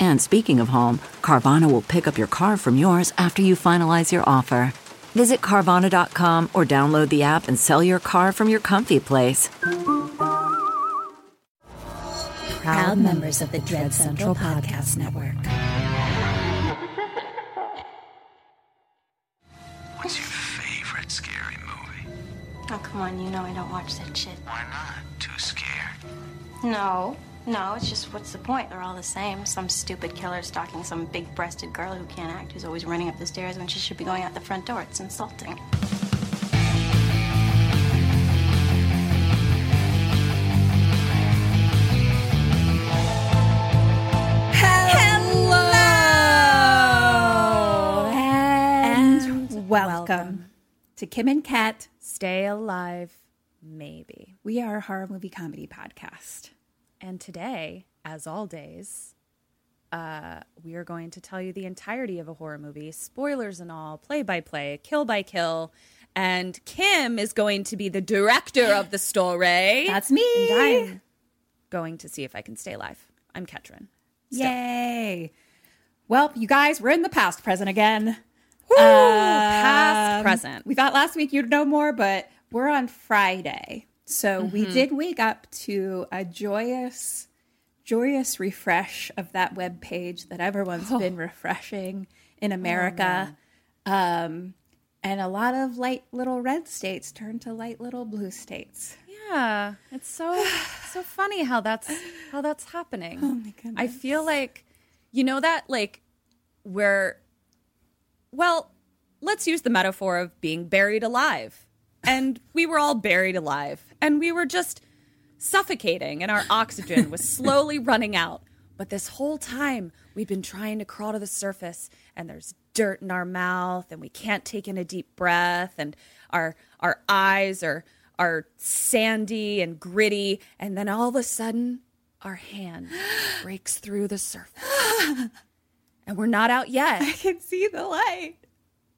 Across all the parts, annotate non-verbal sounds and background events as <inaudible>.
And speaking of home, Carvana will pick up your car from yours after you finalize your offer. Visit Carvana.com or download the app and sell your car from your comfy place. Proud members of the Dread Central Podcast Network. What's your favorite scary movie? Oh, come on, you know I don't watch that shit. Why not? Too scared. No, no, it's just what's the point? They're all the same. Some stupid killer stalking some big breasted girl who can't act, who's always running up the stairs when she should be going out the front door. It's insulting. Hello and welcome, to Kim and Kat. Stay alive, maybe. We are a horror movie comedy podcast. And today, as all days, uh, we are going to tell you the entirety of a horror movie, spoilers and all, play by play, kill by kill. And Kim is going to be the director of the story. <laughs> That's me. And I'm going to see if I can stay alive. I'm Ketrin. Still. Yay. Well, you guys, we're in the past present again. past Um, present. We thought last week you'd know more, but we're on Friday. So Mm-hmm. we did wake up to a joyous, joyous refresh of that web page that everyone's Oh. been refreshing in America. um, and a lot of light little red states turned to light little blue states. Yeah, it's so <sighs> so funny how that's how that's happening. Oh my goodness. I feel like you know that like where well, let's use the metaphor of being buried alive. And we were all buried alive and we were just suffocating and our oxygen was <laughs> slowly running out. But this whole time we've been trying to crawl to the surface and there's dirt in our mouth and we can't take in a deep breath and our our eyes are are sandy and gritty and then all of a sudden our hand <gasps> breaks through the surface. And we're not out yet. I can see the light.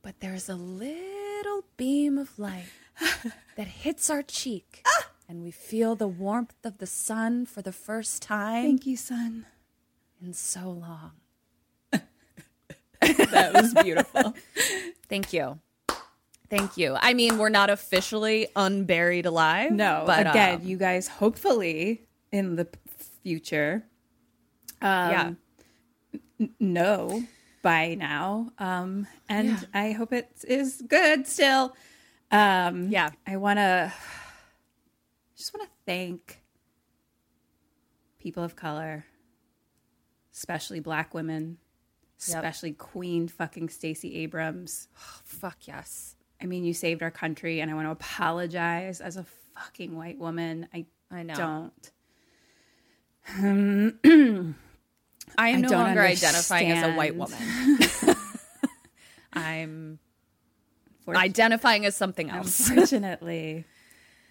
But there's a little beam of light <laughs> that hits our cheek, and we feel the warmth of the sun for the first time Thank you, sun. in so long. <laughs> That was beautiful. <laughs> Thank you. Thank you. I mean, we're not officially unburied alive. No, but again, um, you guys hopefully in the future, um, yeah. n- know by now, um, and I hope it is good still. Um, Yeah. I want to just want to thank people of color, especially Black women, Yep. especially Queen fucking Stacey Abrams. Fuck yes. I mean, you saved our country, and I want to apologize as a fucking white woman. I I know. don't. <clears throat> I am I no longer identifying as a white woman. <laughs> I'm identifying as something else. Unfortunately,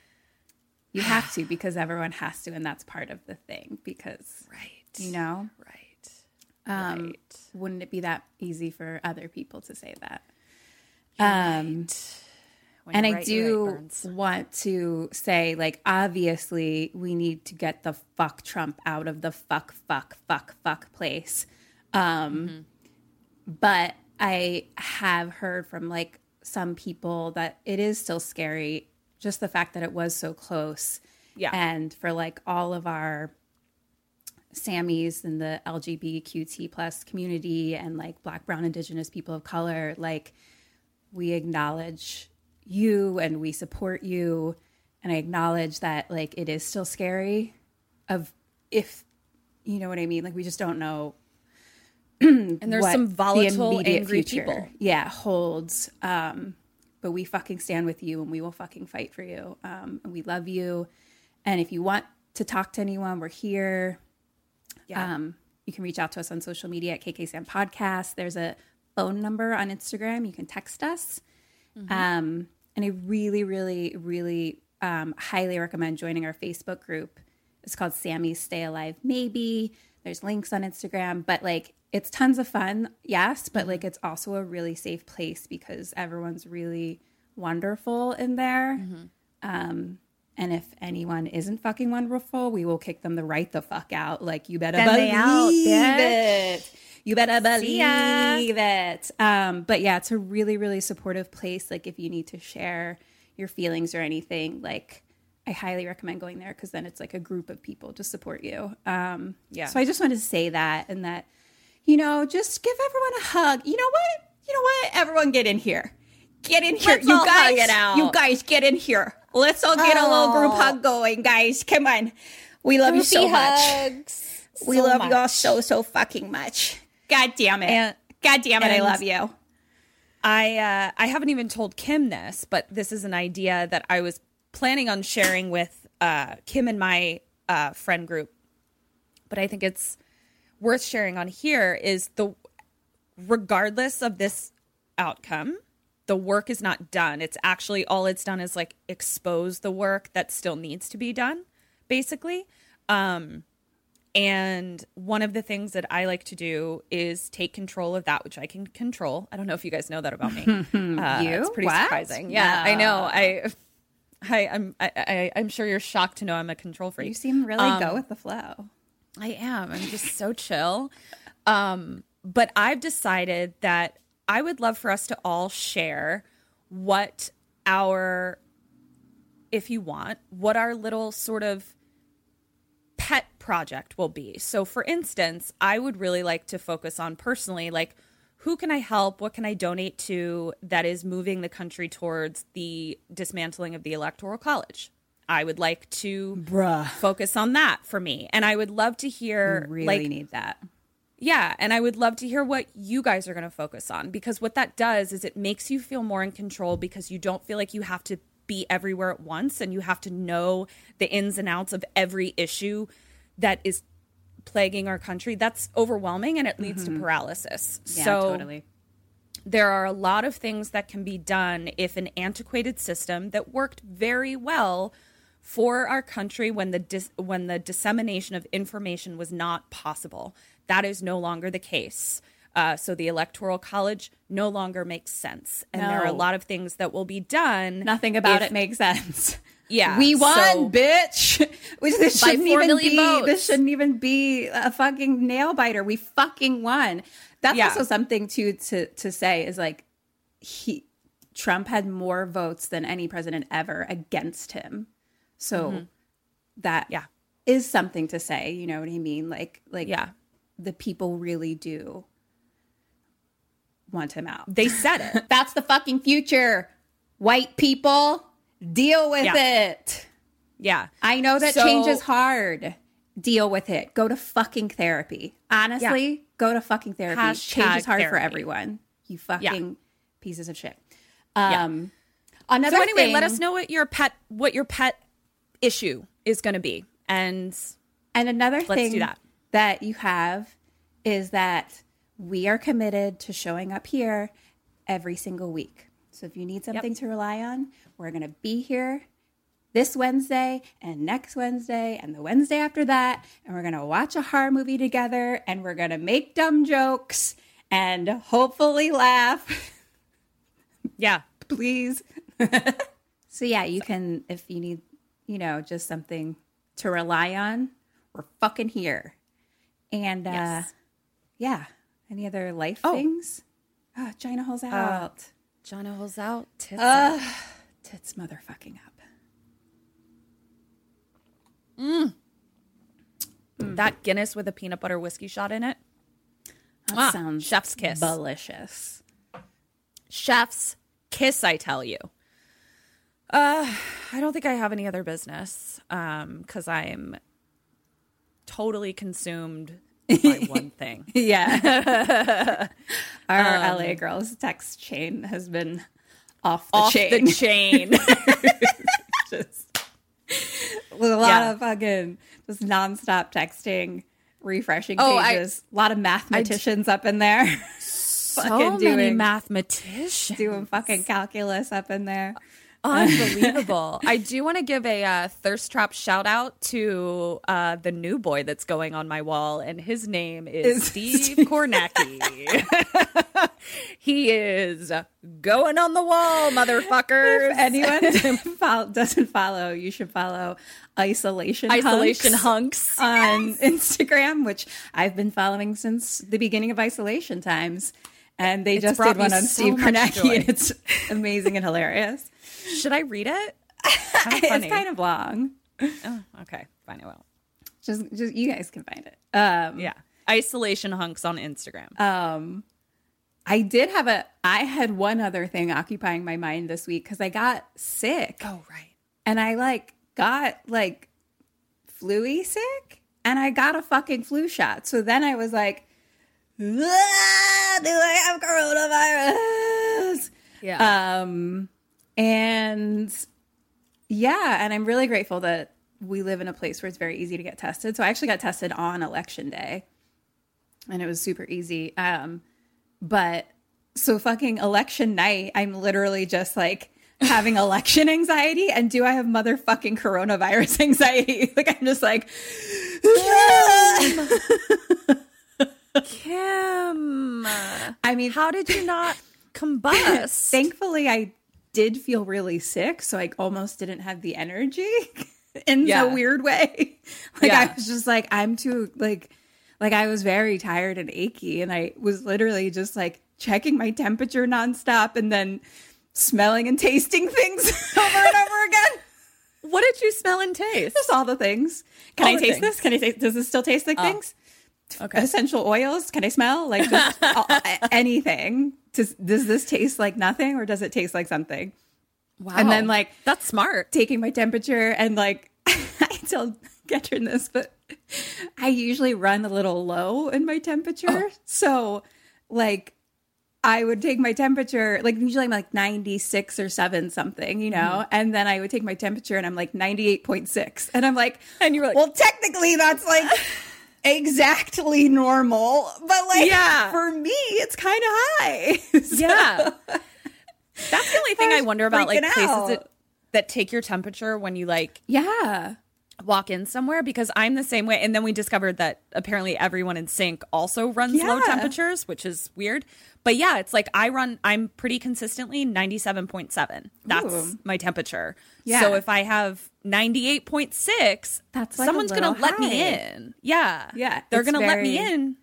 <laughs> you have to because everyone has to, and that's part of the thing. Because right. you know, Right. um, right. wouldn't it be that easy for other people to say that? You're um, right. And you're I do right, want to say, like, obviously, we need to get the fuck Trump out of the fuck, fuck, fuck, fuck place. Um, But I have heard from like some people that it is still scary, just the fact that it was so close. Yeah. And for like all of our Sammys and the LGBTQT plus community and like Black, Brown, Indigenous people of color, like we acknowledge you and we support you, and I acknowledge that like it is still scary. Of if you know what I mean, like we just don't know <clears throat> And there's some the volatile, immediate angry future, people. Yeah, holds. Um, but we fucking stand with you and we will fucking fight for you. Um, and we love you. And if you want to talk to anyone, we're here. Yeah. Um, you can reach out to us on social media at KKSAM Podcast. There's a phone number on Instagram. You can text us. Um, and I really, really, really um, highly recommend joining our Facebook group. It's called Sammy's Stay Alive Maybe. There's links on Instagram, but like it's tons of fun, yes, but like it's also a really safe place because everyone's really wonderful in there. Um, and if anyone isn't fucking wonderful, we will kick them the right the fuck out. Like you better Send believe out, it. You better believe it. Um, but yeah, it's a really, really supportive place. Like if you need to share your feelings or anything, like I highly recommend going there because then it's like a group of people to support you. Um, Yeah. So I just wanted to say that and that, you know, just give everyone a hug. You know what? You know what? Everyone get in here. Get in here. Let's you guys, hug it out. you guys get in here. Let's all get a little group hug going, guys. Come on. We love you so much. We so love you all so so fucking much. God damn it. And- God damn it, I love you. I uh, I haven't even told Kim this, but this is an idea that I was planning on sharing with uh, Kim and my uh, friend group. But I think it's worth sharing on here is the regardless of this outcome, the work is not done. It's actually all it's done is like expose the work that still needs to be done, basically. Um, and one of the things that I like to do is take control of that which I can control. I don't know if you guys know that about me. <laughs> Uh, You? It's pretty What? surprising. Yeah, I know. I, <laughs> I, I'm, I, I, I'm sure you're shocked to know I'm a control freak. You seem really Um, go with the flow. I am. I'm just so chill. Um, but I've decided that I would love for us to all share what our, if you want, what our little sort of pet project will be. So, for instance, I would really like to focus on personally, like, who can I help? What can I donate to that is moving the country towards the dismantling of the Electoral College? I would like to Bruh. focus on that for me. And I would love to hear Really like need that. yeah, and I would love to hear what you guys are going to focus on because what that does is it makes you feel more in control because you don't feel like you have to be everywhere at once and you have to know the ins and outs of every issue that is plaguing our country. That's overwhelming and it leads to mm-hmm. paralysis. Yeah, so totally. there are a lot of things that can be done if an antiquated system that worked very well for our country when the dis- when the dissemination of information was not possible that is no longer the case uh, so the electoral college no longer makes sense and there are a lot of things that will be done Nothing about if- it makes sense. <laughs> Yeah, we won, so- bitch. <laughs> This shouldn't even be. votes. This shouldn't even be a fucking nail biter. We fucking won. That's Yeah. also something to to to say is like he Trump had more votes than any president ever against him. So that Mm-hmm. Yeah. is something to say. You know what I mean? Like like Yeah. the people really do want him out. they said it <laughs> That's the fucking future. White people, deal with Yeah. it. yeah I know that So- change is hard. Deal with it. Go to fucking therapy. Honestly, go to fucking therapy. change is hard for everyone. You fucking pieces of shit. Yeah. Um, Another so anyway let us know what your pet what your pet issue is going to be and And another Let's thing do that. that you have is that we are committed to showing up here every single week. So if you need something to rely on, we're going to be here this Wednesday and next Wednesday and the Wednesday after that. And we're going to watch a horror movie together and we're going to make dumb jokes and hopefully laugh. yeah <laughs> Please. <laughs> so, yeah, you can, if you need, you know, just something to rely on, we're fucking here. And uh, Yes. yeah, any other life Oh. things? Oh, China holes out. John holes out tits Uh, tits motherfucking up. That Guinness with a peanut butter whiskey shot in it. That Mwah. sounds chef's kiss. delicious. chef's kiss i tell you uh i don't think i have any other business um because i'm totally consumed by <laughs> one thing Yeah. <laughs> Our LA girls text chain has been off the off chain. the chain <laughs> just with a lot Yeah. of fucking just nonstop texting, refreshing Oh, I- pages. a lot of mathematicians up in there. so fucking many doing mathematicians doing fucking calculus up in there. Unbelievable. <laughs> I do want to give a uh, thirst trap shout out to uh, the new boy that's going on my wall and his name is Is steve <laughs> kornacki. <laughs> He is going on the wall motherfuckers. If anyone doesn't follow, you should follow Isolation isolation Hunks. hunks on Instagram, which I've been following since the beginning of isolation times. And they just brought did one on so Steve Kornacki, and it's amazing and hilarious. Should i read it <laughs> It's kind of long. oh, okay fine i will Just, just you guys can find it. Um, yeah isolation hunks on instagram um, I did have a. I had one other thing occupying my mind this week because I got sick. oh right and I like got like flu sick and I got a fucking flu shot. So then I was like, "Ah, do I have coronavirus? yeah Um, and yeah, and I'm really grateful that we live in a place where it's very easy to get tested. So I actually got tested on election day and it was super easy. Um, but so fucking election night, I'm literally just like having <laughs> election anxiety. And do I have motherfucking coronavirus <laughs> anxiety? Like, I'm just like, <laughs> kim I mean, how did you not combust thankfully, I did feel really sick. So I almost didn't have the energy <laughs> in Yeah. a weird way. <laughs> Like, I was just like, I'm too, like, like I was very tired and achy. And I was literally just like checking my temperature nonstop and then smelling and tasting <laughs> things over and over again. what did you smell and taste Just all the things. Can All I taste things. This? Can I taste? Does this still taste like uh, things? Okay Essential oils? Can I smell? Like just <laughs> anything? Does does this taste like nothing or does it taste like something? wow And then like that's smart taking my temperature and like <laughs> I tell Ketrin this, but I usually run a little low in my temperature. Oh. So like I would take my temperature, like usually I'm like 96 or 7 something, you know, mm-hmm. and then I would take my temperature and I'm like 98.6. And I'm like, And you were like- well, technically that's like <laughs> exactly normal, but like Yeah. for me, it's kind of high. <laughs> So- Yeah. That's the only thing I was wonder about, like places that, that take your temperature when you like yeah. walk in somewhere because I'm the same way. And then we discovered that apparently everyone in sync also runs low temperatures, which is weird. But yeah, it's like I run, I'm pretty consistently 97.7. That's Ooh. my temperature. Yeah. So if I have 98.6, That's like someone's going to let me in. Yeah. Yeah, They're going to let me in.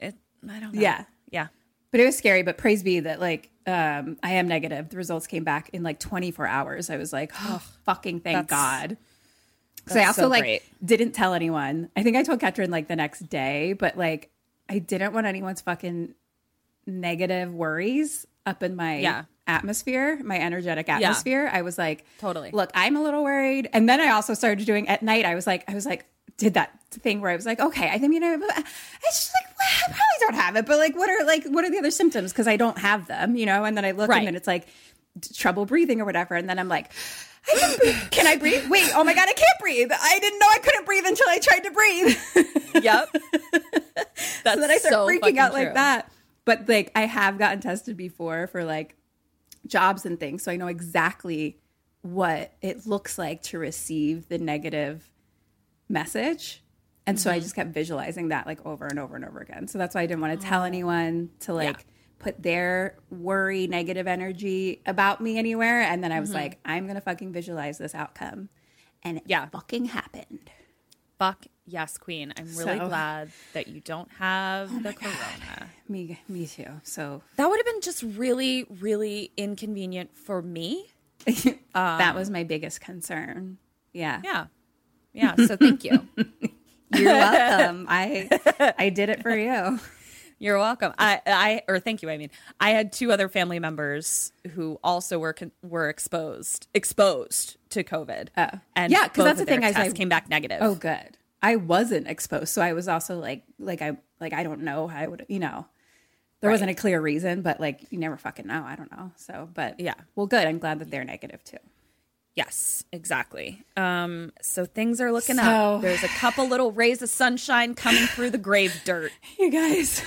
It, I don't know. Yeah. Yeah. But it was scary. But praise be that like um, I am negative. The results came back in like 24 hours. I was like, oh, fucking thank That's- God. Because I also so like great. didn't tell anyone. I think I told Ketrin like the next day, but like I didn't want anyone's fucking negative worries up in my Yeah. atmosphere, my energetic atmosphere. I was like, Totally. Look, I'm a little worried. And then I also started doing at night. I was like, I was like, did that thing where I was like, okay, I think you know, uh, I just like well, I probably don't have it, but like, what are like, what are the other symptoms? Because I don't have them, you know. And then I look, Right. and then it's like trouble breathing or whatever. And then I'm like, I can, breathe. can I breathe? Wait, oh my god, I can't breathe. I didn't know I couldn't breathe until I tried to breathe. Yep. <laughs> That's so then I start so freaking out like that. But like I have gotten tested before for like jobs and things, so I know exactly what it looks like to receive the negative message. And so I mm-hmm. just kept visualizing that like over and over and over again. So that's why I didn't want to tell oh. anyone to like put their worry, negative energy about me anywhere. And then I was mm-hmm. like, I'm gonna fucking visualize this outcome. And it Yeah. fucking happened. Fuck yes, queen. I'm really So- Oh glad that you don't have oh the corona. Me me too. So That would have been just really, really inconvenient for me. <laughs> that was um, my biggest concern. Yeah. Yeah. Yeah. So thank you. <laughs> You're welcome. I I did it for you. <laughs> You're welcome. I, I, or thank you. I mean, I had two other family members who also were were exposed exposed to COVID. Oh. and Yeah, 'cause both that's the thing I say- came back negative. Oh, good. I wasn't exposed, so I was also like, like I like I don't know how I would, you know. There wasn't a clear reason, but like you never fucking know. I don't know. So, but Yeah. well, good. I'm glad that they're negative too. Yes, exactly. Um, so things are looking So- up. There's a couple little rays of sunshine coming through the grave dirt. <laughs> You guys,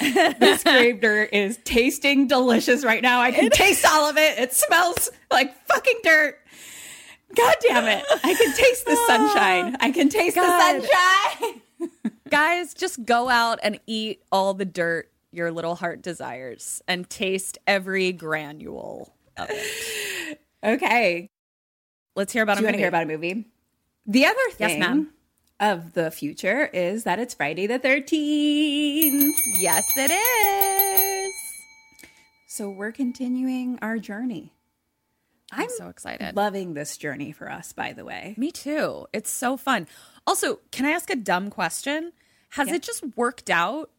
this grave dirt is tasting delicious right now. I can taste all of it. It smells like fucking dirt. God damn it. I can taste the sunshine. I can taste God. the sunshine. <laughs> Guys, just go out and eat all the dirt your little heart desires and taste every granule of it. Okay. Let's hear about Do you a want to movie. hear about a movie? The other thing. Yes, ma'am. Of the future is that it's Friday the 13th. Yes, it is. So we're continuing our journey. I'm so excited. Loving this journey for us, by the way. Me too. It's so fun. Also, can I ask a dumb question? Has it just worked out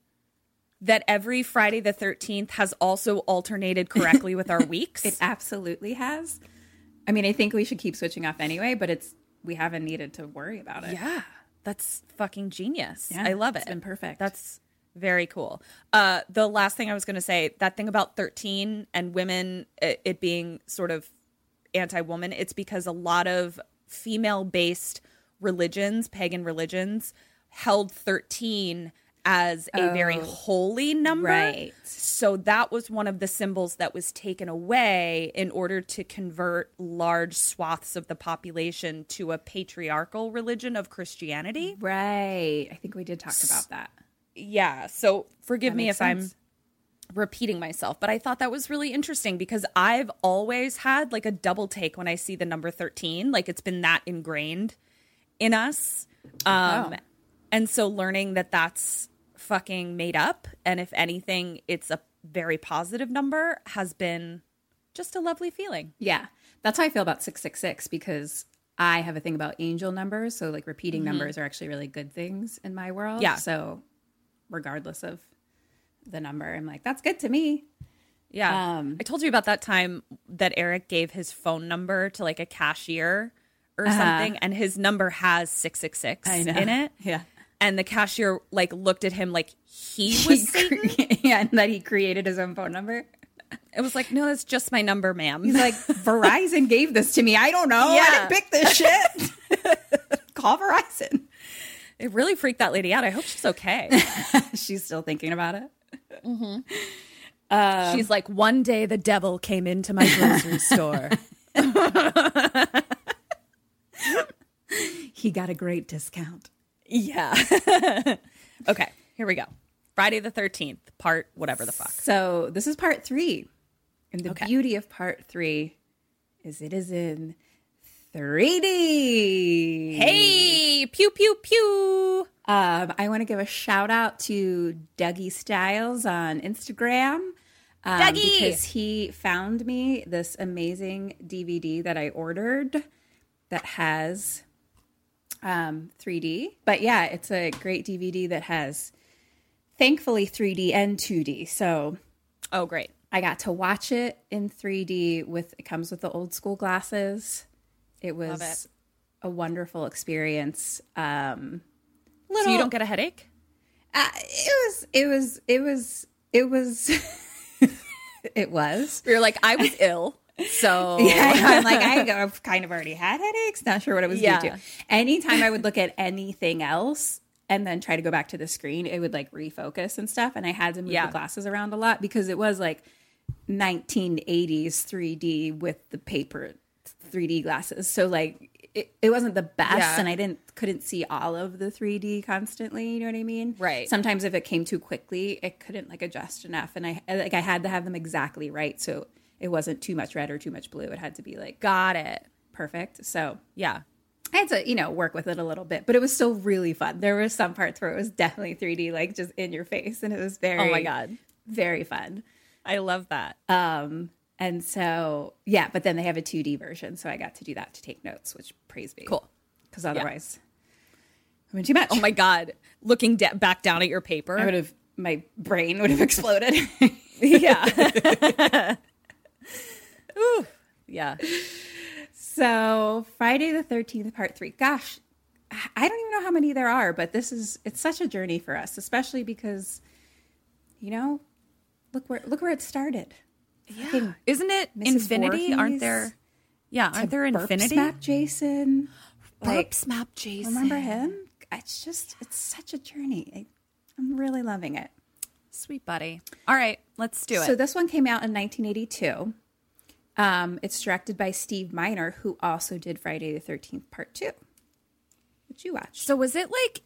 that every Friday the 13th has also alternated correctly with our <laughs> weeks? It absolutely has. I mean, I think we should keep switching off anyway, but it's we haven't needed to worry about it. yeah. That's fucking genius. Yeah, I love it. it's been perfect. That's very cool. Uh, the last thing I was going to say, that thing about 13 and women, it, it being sort of anti woman, it's because a lot of female based religions, pagan religions, held 13 as a very holy number. Right. So that was one of the symbols that was taken away in order to convert large swaths of the population to a patriarchal religion of Christianity. Right. I think we did talk about that. Yeah. So forgive That me if I'm repeating myself, but I thought that was really interesting because I've always had like a double take when I see the number 13. Like it's been that ingrained in us. Um, Oh. And so learning that that's fucking made up, and if anything, it's a very positive number, has been just a lovely feeling. Yeah. That's how I feel about 666 because I have a thing about angel numbers. So, like, repeating numbers are actually really good things in my world. Yeah. So, regardless of the number, I'm like, that's good to me. Yeah. Um, I told you about that time that Eric gave his phone number to like a cashier or something, and his number has 666 Uh-huh. I know. in it. <laughs> Yeah. And the cashier like looked at him like he <laughs> was Satan. <laughs> yeah. And that he created his own phone number. It was like, no, that's just my number, ma'am. He's like, <laughs> Verizon gave this to me. I don't know. I didn't pick this shit. Call Verizon. it really freaked that lady out. I hope she's okay. She's still thinking about it. Mm-hmm. Um, she's like, one day the devil came into my grocery store. He got a great discount. Yeah. <laughs> okay, here we go. Friday the 13th, part whatever the fuck. So this is part three. And the Okay. beauty of part three is it is in 3D. Hey, pew, pew, pew. Um, I want to give a shout out to Dougie Styles on Instagram. Um, Dougie! Because he found me this amazing DVD that I ordered that has um, 3D. But yeah, it's a great DVD that has thankfully 3D and 2D. So Oh, great. I got to watch it in 3D with it comes with the old school glasses. It was it. a wonderful experience. Um So you don't get a headache? uh, it was it was it was it was <laughs> it was You're like, I was <laughs> ill. So <laughs> yeah, I'm like I <laughs> I've kind of already had headaches. Not sure what it was Yeah. due to. Anytime I would <laughs> look at anything else and then try to go back to the screen, it would like refocus and stuff. And I had to move Yeah. the glasses around a lot because it was like 1980s 3D with the paper 3D glasses. So like it, it wasn't the best, Yeah. and I didn't couldn't see all of the 3D constantly. You know what I mean? Right. Sometimes if it came too quickly, it couldn't like adjust enough, and I like I had to have them exactly right, so it wasn't too much red or too much blue. It had to be like got it. perfect. So Yeah. I had to, you know, work with it a little bit, but it was still really fun. There were some parts where it was definitely 3D, like just in your face, and it was very, Oh my God. very fun. I love that. Um, and so yeah, but then they have a 2D version, so I got to do that to take notes, which praise be Cool. because otherwise, I mean, too much. Oh my god, looking da- back down at your paper. I would have, my brain would have <laughs> exploded. <laughs> yeah. <laughs> Ooh, yeah. so, Friday the 13th, part three. Gosh, I don't even know how many there are, but this is, it's such a journey for us, especially because, you know, look where, look where it started. Yeah. Isn't it Mrs. infinity? Aren't there? Yeah, aren't there infinity? Smack Jason. Burp Smap Jason. Remember him? It's just, it's such a journey. I, I'm really loving it. Sweet buddy. All right, let's do it. So this one came out in 1982. Um, it's directed by Steve Miner, who also did Friday the 13th Part 2, which you watched. so was it like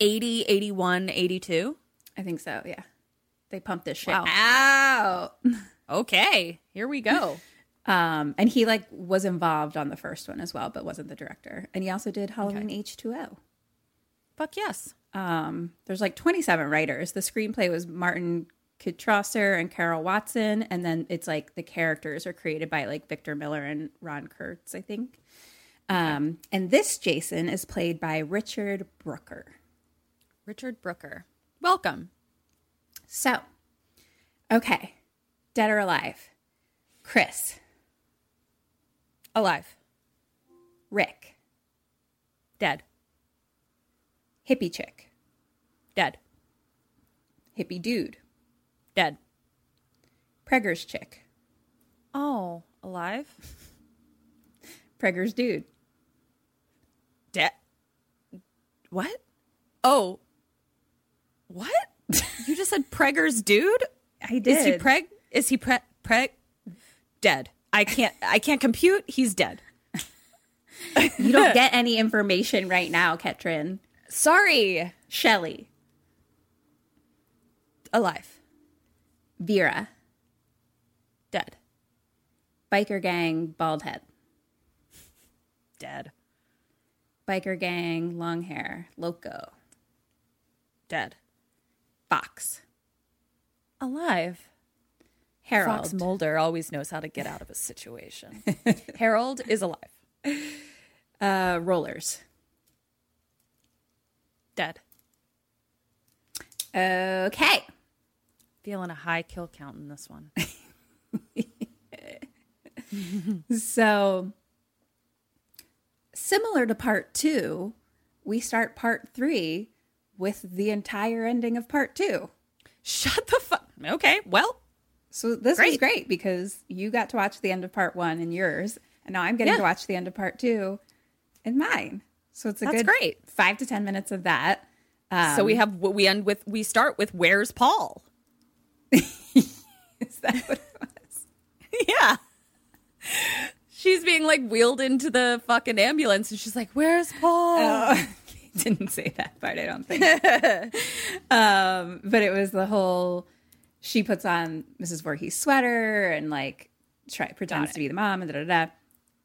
80, 81, 82? I think so, yeah. They pumped this shit Wow. out. <laughs> Okay, here we go. <laughs> Um, and he like was involved on the first one as well, but wasn't the director. And he also did Halloween H2O. Fuck yes. Um, there's like 27 writers. The screenplay was Martin Kitrosser and Carol Watson, and then it's like the characters are created by like Victor Miller and Ron Kurtz, I think. Um, and this Jason is played by Richard Brooker. Richard Brooker. Welcome. So, okay, dead or alive? Chris, Alive. Rick, Dead. hippie chick, Dead. hippie dude, Dead. preggers chick, Oh, alive? preggers dude. Dead. What? Oh. What? you just said Pregger's dude? I did. Is he preg? Is he pre preg? Dead. I can't. I can't compute. He's dead. You don't get any information right now, Ketrin. Sorry. Shelly, Alive. Vera, Dead. biker gang, bald head, Dead. biker gang, long hair, loco, Dead. Fox, Alive. Harold, Fox Mulder always knows how to get out of a situation. <laughs> Harold is alive. uh, rollers. Dead. Okay. Feeling a high kill count in this one. <laughs> So, similar to part two, we start part three with the entire ending of part two. Shut the fuck. Okay. Well, So, this was Great. great because you got to watch the end of part one in yours, and now I'm getting Yeah. to watch the end of part two in mine. So, it's a That's good great. five to 10 minutes of that. Um, so we have we end with we start with where's Paul? <laughs> Is that what it was? <laughs> yeah. She's being like wheeled into the fucking ambulance and she's like, Where's Paul? Oh, <laughs> didn't say that part, I don't think. um, but it was the whole she puts on Mrs. Voorhees' sweater and like try pretends to be the mom and da da da.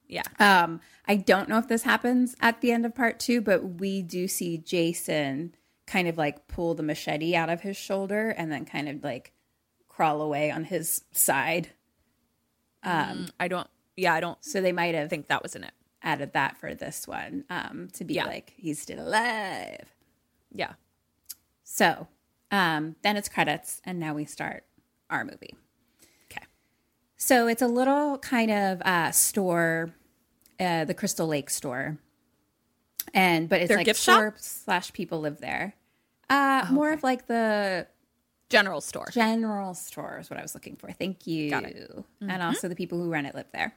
Yeah. Um, I don't know if this happens at the end of part two, but we do see Jason kind of like pull the machete out of his shoulder and then kind of like crawl away on his side. Um, I don't yeah, I don't So they might have think that was in it. added that for this one um, to be Yeah. like he's still alive. Yeah. So um, then it's credits, and now we start our movie. Okay. So it's a little kind of uh, store, uh, the Crystal Lake store, and but it's Their like gift shop? store slash people live there. Uh, more of like the General store. general store is what I was looking for. Thank you. Got it. Mm-hmm. And also the people who run it live there.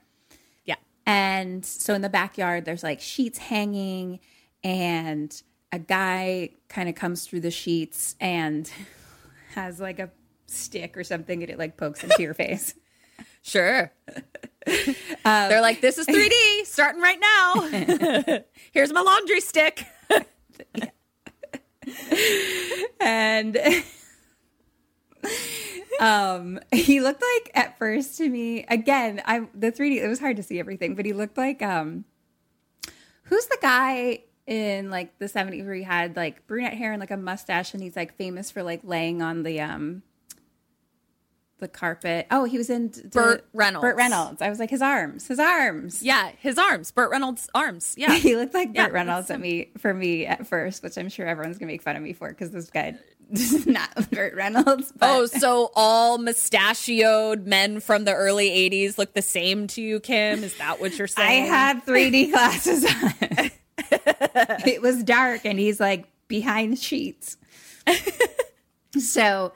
yeah. And so in the backyard, there's like sheets hanging, and a guy kind of comes through the sheets and <laughs> has like a stick or something, and it like pokes into your face. <laughs> Sure. They're like, this is 3D, <laughs> starting right now. Here's my laundry stick. And um, he looked like at first to me again. I the 3D. It was hard to see everything, but he looked like um, who's the guy in like the 70s where he had like brunette hair and like a mustache, and he's like famous for like laying on the um the carpet. Oh, he was in the, Burt Reynolds. Burt Reynolds. I was like his arms, his arms. Yeah, his arms, Burt Reynolds' arms. Yeah. <laughs> he looked like Yeah, Burt Reynolds at me for me at first, which I'm sure everyone's gonna make fun of me for because this guy not <laughs> Burt Reynolds. But Oh, so all mustachioed men from the early 80s look the same to you, Kim? Is that what you're <laughs> saying? I had 3D <laughs> glasses on. it was dark, and he's like behind sheets. so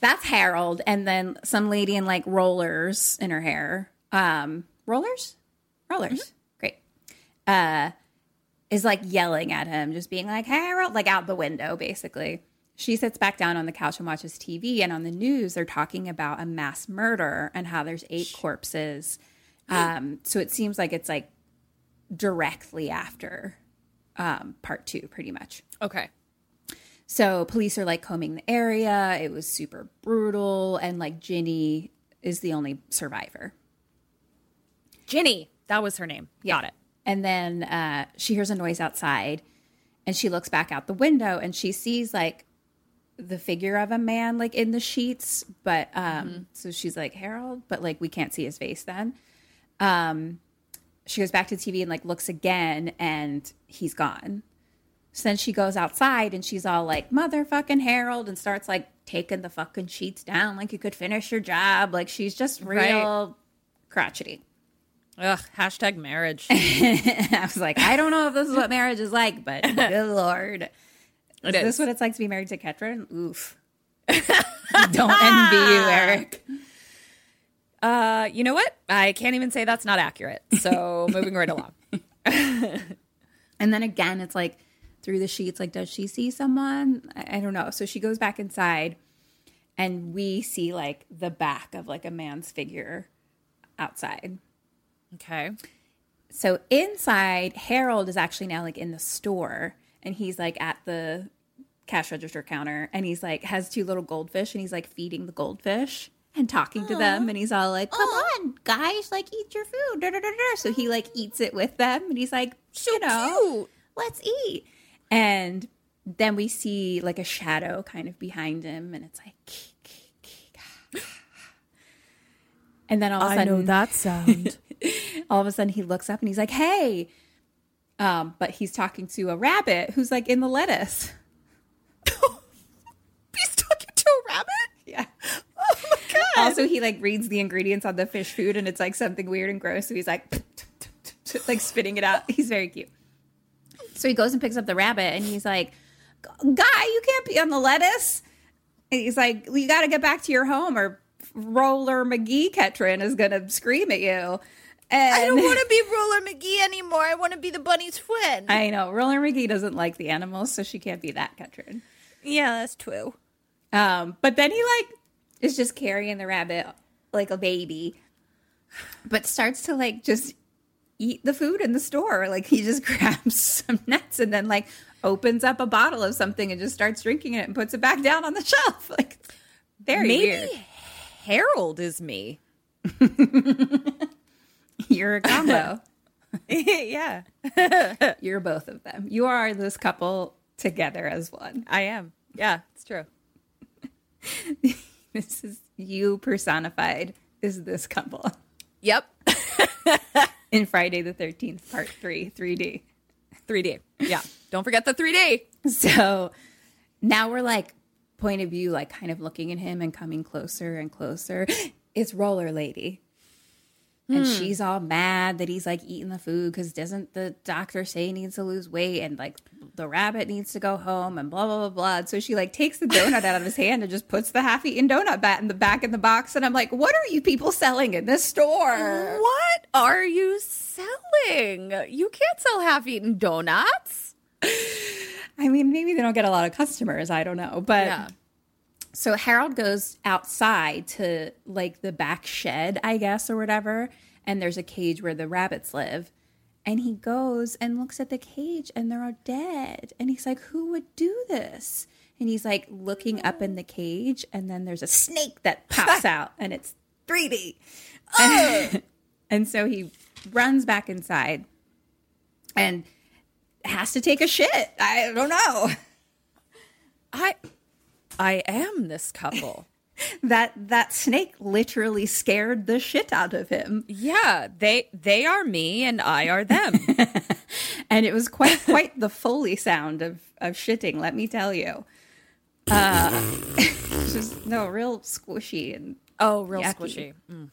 that's Harold, and then some lady in like rollers in her hair. Um, rollers, rollers, great. Uh, is like yelling at him, just being like Harold, like out the window, basically. She sits back down on the couch and watches TV, and on the news, they're talking about a mass murder and how there's eight corpses. <gasps> Um, so it seems like it's like directly after um, part two, pretty much. Okay. So police are like combing the area. It was super brutal, and like Ginny is the only survivor. Ginny. That was her name. Got it. And then uh, she hears a noise outside, and she looks back out the window, and she sees like the figure of a man like in the sheets. But um, so she's like Harold, but like we can't see his face then. Um, she goes back to TV and like looks again, and he's gone. So then she goes outside and she's all like, motherfucking Harold, and starts like taking the fucking sheets down like you could finish your job. Like she's just real crotchety. Ugh, hashtag marriage. <laughs> I was like, I don't know if this is what marriage is like, but <laughs> good lord. Is this is. what it's like to be married to Ketrin? Oof. <laughs> don't envy you, <laughs> Eric. Uh, you know what? I can't even say that's not accurate. So <laughs> moving right along. And then again, it's like through the sheets, like, does she see someone? I, I don't know. So she goes back inside and we see like the back of like a man's figure outside. Okay. So inside, Harold is actually now like in the store and he's like at the cash register counter and he's like has two little goldfish and he's like feeding the goldfish and talking to them and he's all like, Come on, guys, like eat your food. Da, da, da. So he like eats it with them and he's like, you know, let's eat. And then we see like a shadow kind of behind him and it's like and then all of a sudden I know that sound. <laughs> all of a sudden he looks up and he's like, "Hey," um, but he's talking to a rabbit who's like in the lettuce. <laughs> He's talking to a rabbit? Yeah. Oh my god. Also, he like reads the ingredients on the fish food and it's like something weird and gross. So he's like, <laughs> like spitting it out. He's very cute. So he goes and picks up the rabbit and he's like, "Guy, you can't be on the lettuce." And he's like, well, "You got to get back to your home, or Roller McGee Ketrin is gonna scream at you." And I don't want to be <laughs> Roller McGee anymore. I want to be the bunny's friend. I know Roller McGee doesn't like the animals, so she can't be that Ketrin. yeah, that's true. Um, but then he like is just carrying the rabbit like a baby, but starts to like just eat the food in the store. Like he just <laughs> grabs some nuts and then like opens up a bottle of something and just starts drinking it and puts it back down on the <laughs> shelf. Like very Maybe weird. Harold is me. <laughs> You're a combo. <laughs> <laughs> yeah, You're both of them. You are this couple together as one. I am. Yeah, it's true. This is you personified. Is this couple Yep. in Friday the Thirteenth Part Three, 3D. 3D. Yeah. Don't forget the 3D. So now we're like point of view, like kind of looking at him and coming closer and closer. It's Roller Lady. And hmm. she's all mad that he's like eating the food because doesn't the doctor say he needs to lose weight and like the rabbit needs to go home and blah blah blah blah. And so she like takes the <laughs> donut out of his hand and just puts the half-eaten donut bat in the back in the box. And I'm like, what are you people selling in this store? What are you selling? You can't sell half-eaten donuts. <sighs> I mean, maybe they don't get a lot of customers. I don't know, but Yeah. So Harold goes outside to like the back shed, I guess, or whatever, and there's a cage where the rabbits live. And he goes and looks at the cage and they're all dead. And he's like, Who would do this? And he's like looking up in the cage, and then there's a snake that pops <laughs> out and it's 3D. <laughs> Oh! and so he runs back inside and has to take a shit. I don't know. I I am this couple. <laughs> that that snake literally scared the shit out of him. Yeah, they they are me and I are them. <laughs> and it was quite quite the foley sound of of shitting. Let me tell you, uh, <laughs> just no real squishy and oh, real yucky. squishy. Mm.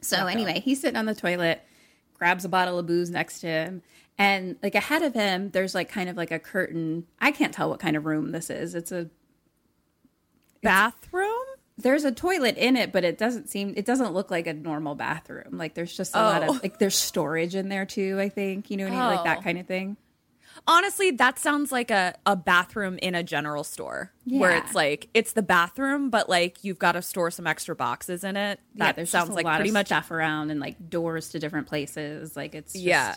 So anyway, he's sitting on the toilet, grabs a bottle of booze next to him, and like ahead of him, there's like kind of like a curtain. I can't tell what kind of room this is. It's a Bathroom? there's a toilet in it, but it doesn't seem it doesn't look like a normal bathroom. Like there's just a lot Oh. of like there's storage in there too. I think you know what I mean, like that Oh. kind of thing. Honestly, that sounds like a, a bathroom in a general store where it's like it's the bathroom, but like you've got to store some extra boxes in it. That yeah, there's sounds like lot pretty much. stuff around and like doors to different places. Like it's just, Yeah.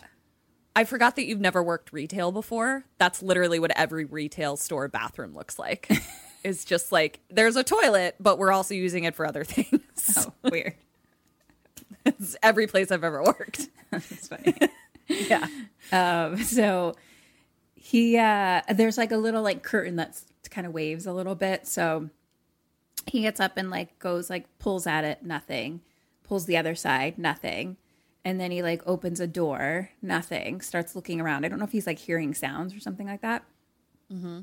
I forgot that you've never worked retail before. That's literally what every retail store bathroom looks like. <laughs> it's just like there's a toilet, but we're also using it for other <laughs> things. Oh, <laughs> weird. It's every place I've ever worked. <laughs> It's funny. Yeah. Um, so he uh there's like a little like curtain that's kind of waves a little bit. So he gets up and like goes like pulls at it, nothing. Pulls the other side, nothing. And then he like opens a door, nothing. Starts looking around. I don't know if he's like hearing sounds or something like that. Mm-hmm.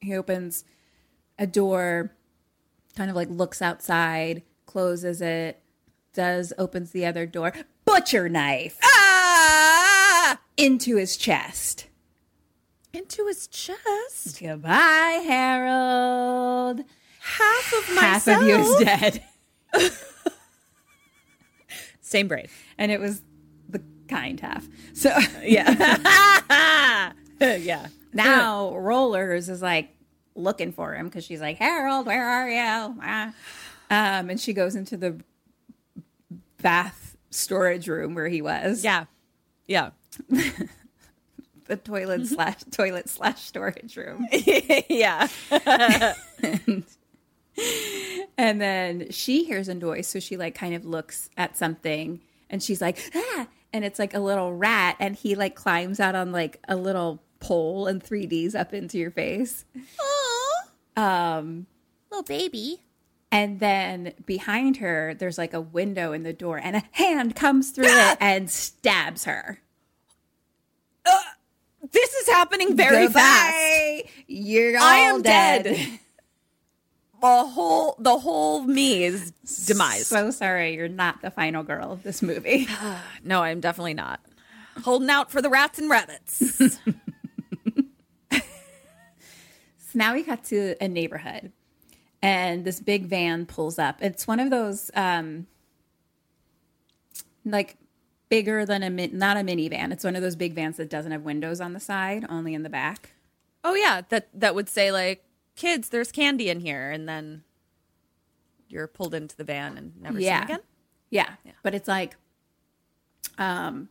He opens a door, kind of like looks outside, closes it, does opens the other door, butcher knife Ah! into his chest. Into his chest. Goodbye, Harold. Half of my. Half of you is dead. <laughs> Same brain. And it was the kind half. So Yeah. <laughs> <laughs> yeah. now Rollers is like looking for him because she's like, Harold, where are you? Ah. Um, and she goes into the bath storage room where he was. Yeah. Yeah. <laughs> The toilet slash toilet slash storage room. <laughs> yeah. <laughs> And then she hears a noise, so she like kind of looks at something and she's like, ah, and it's like a little rat, and he like climbs out on like a little pole and 3Ds up into your face. Um Little baby. and then behind her there's like a window in the door and a hand comes through it <laughs> and stabs her. This is happening very fast. You're all I am dead. dead. The whole the whole me is demise. So sorry, you're not the final girl of this movie. <sighs> no, I'm definitely not. Holding out for the rats and rabbits. <laughs> So now we got to a neighborhood, and this big van pulls up. It's one of those, um, like bigger than a min- not a minivan. It's one of those big vans that doesn't have windows on the side, only in the back. oh yeah, that that would say like, kids, there's candy in here, and then you're pulled into the van and never Yeah. seen again. Yeah. but it's like, um,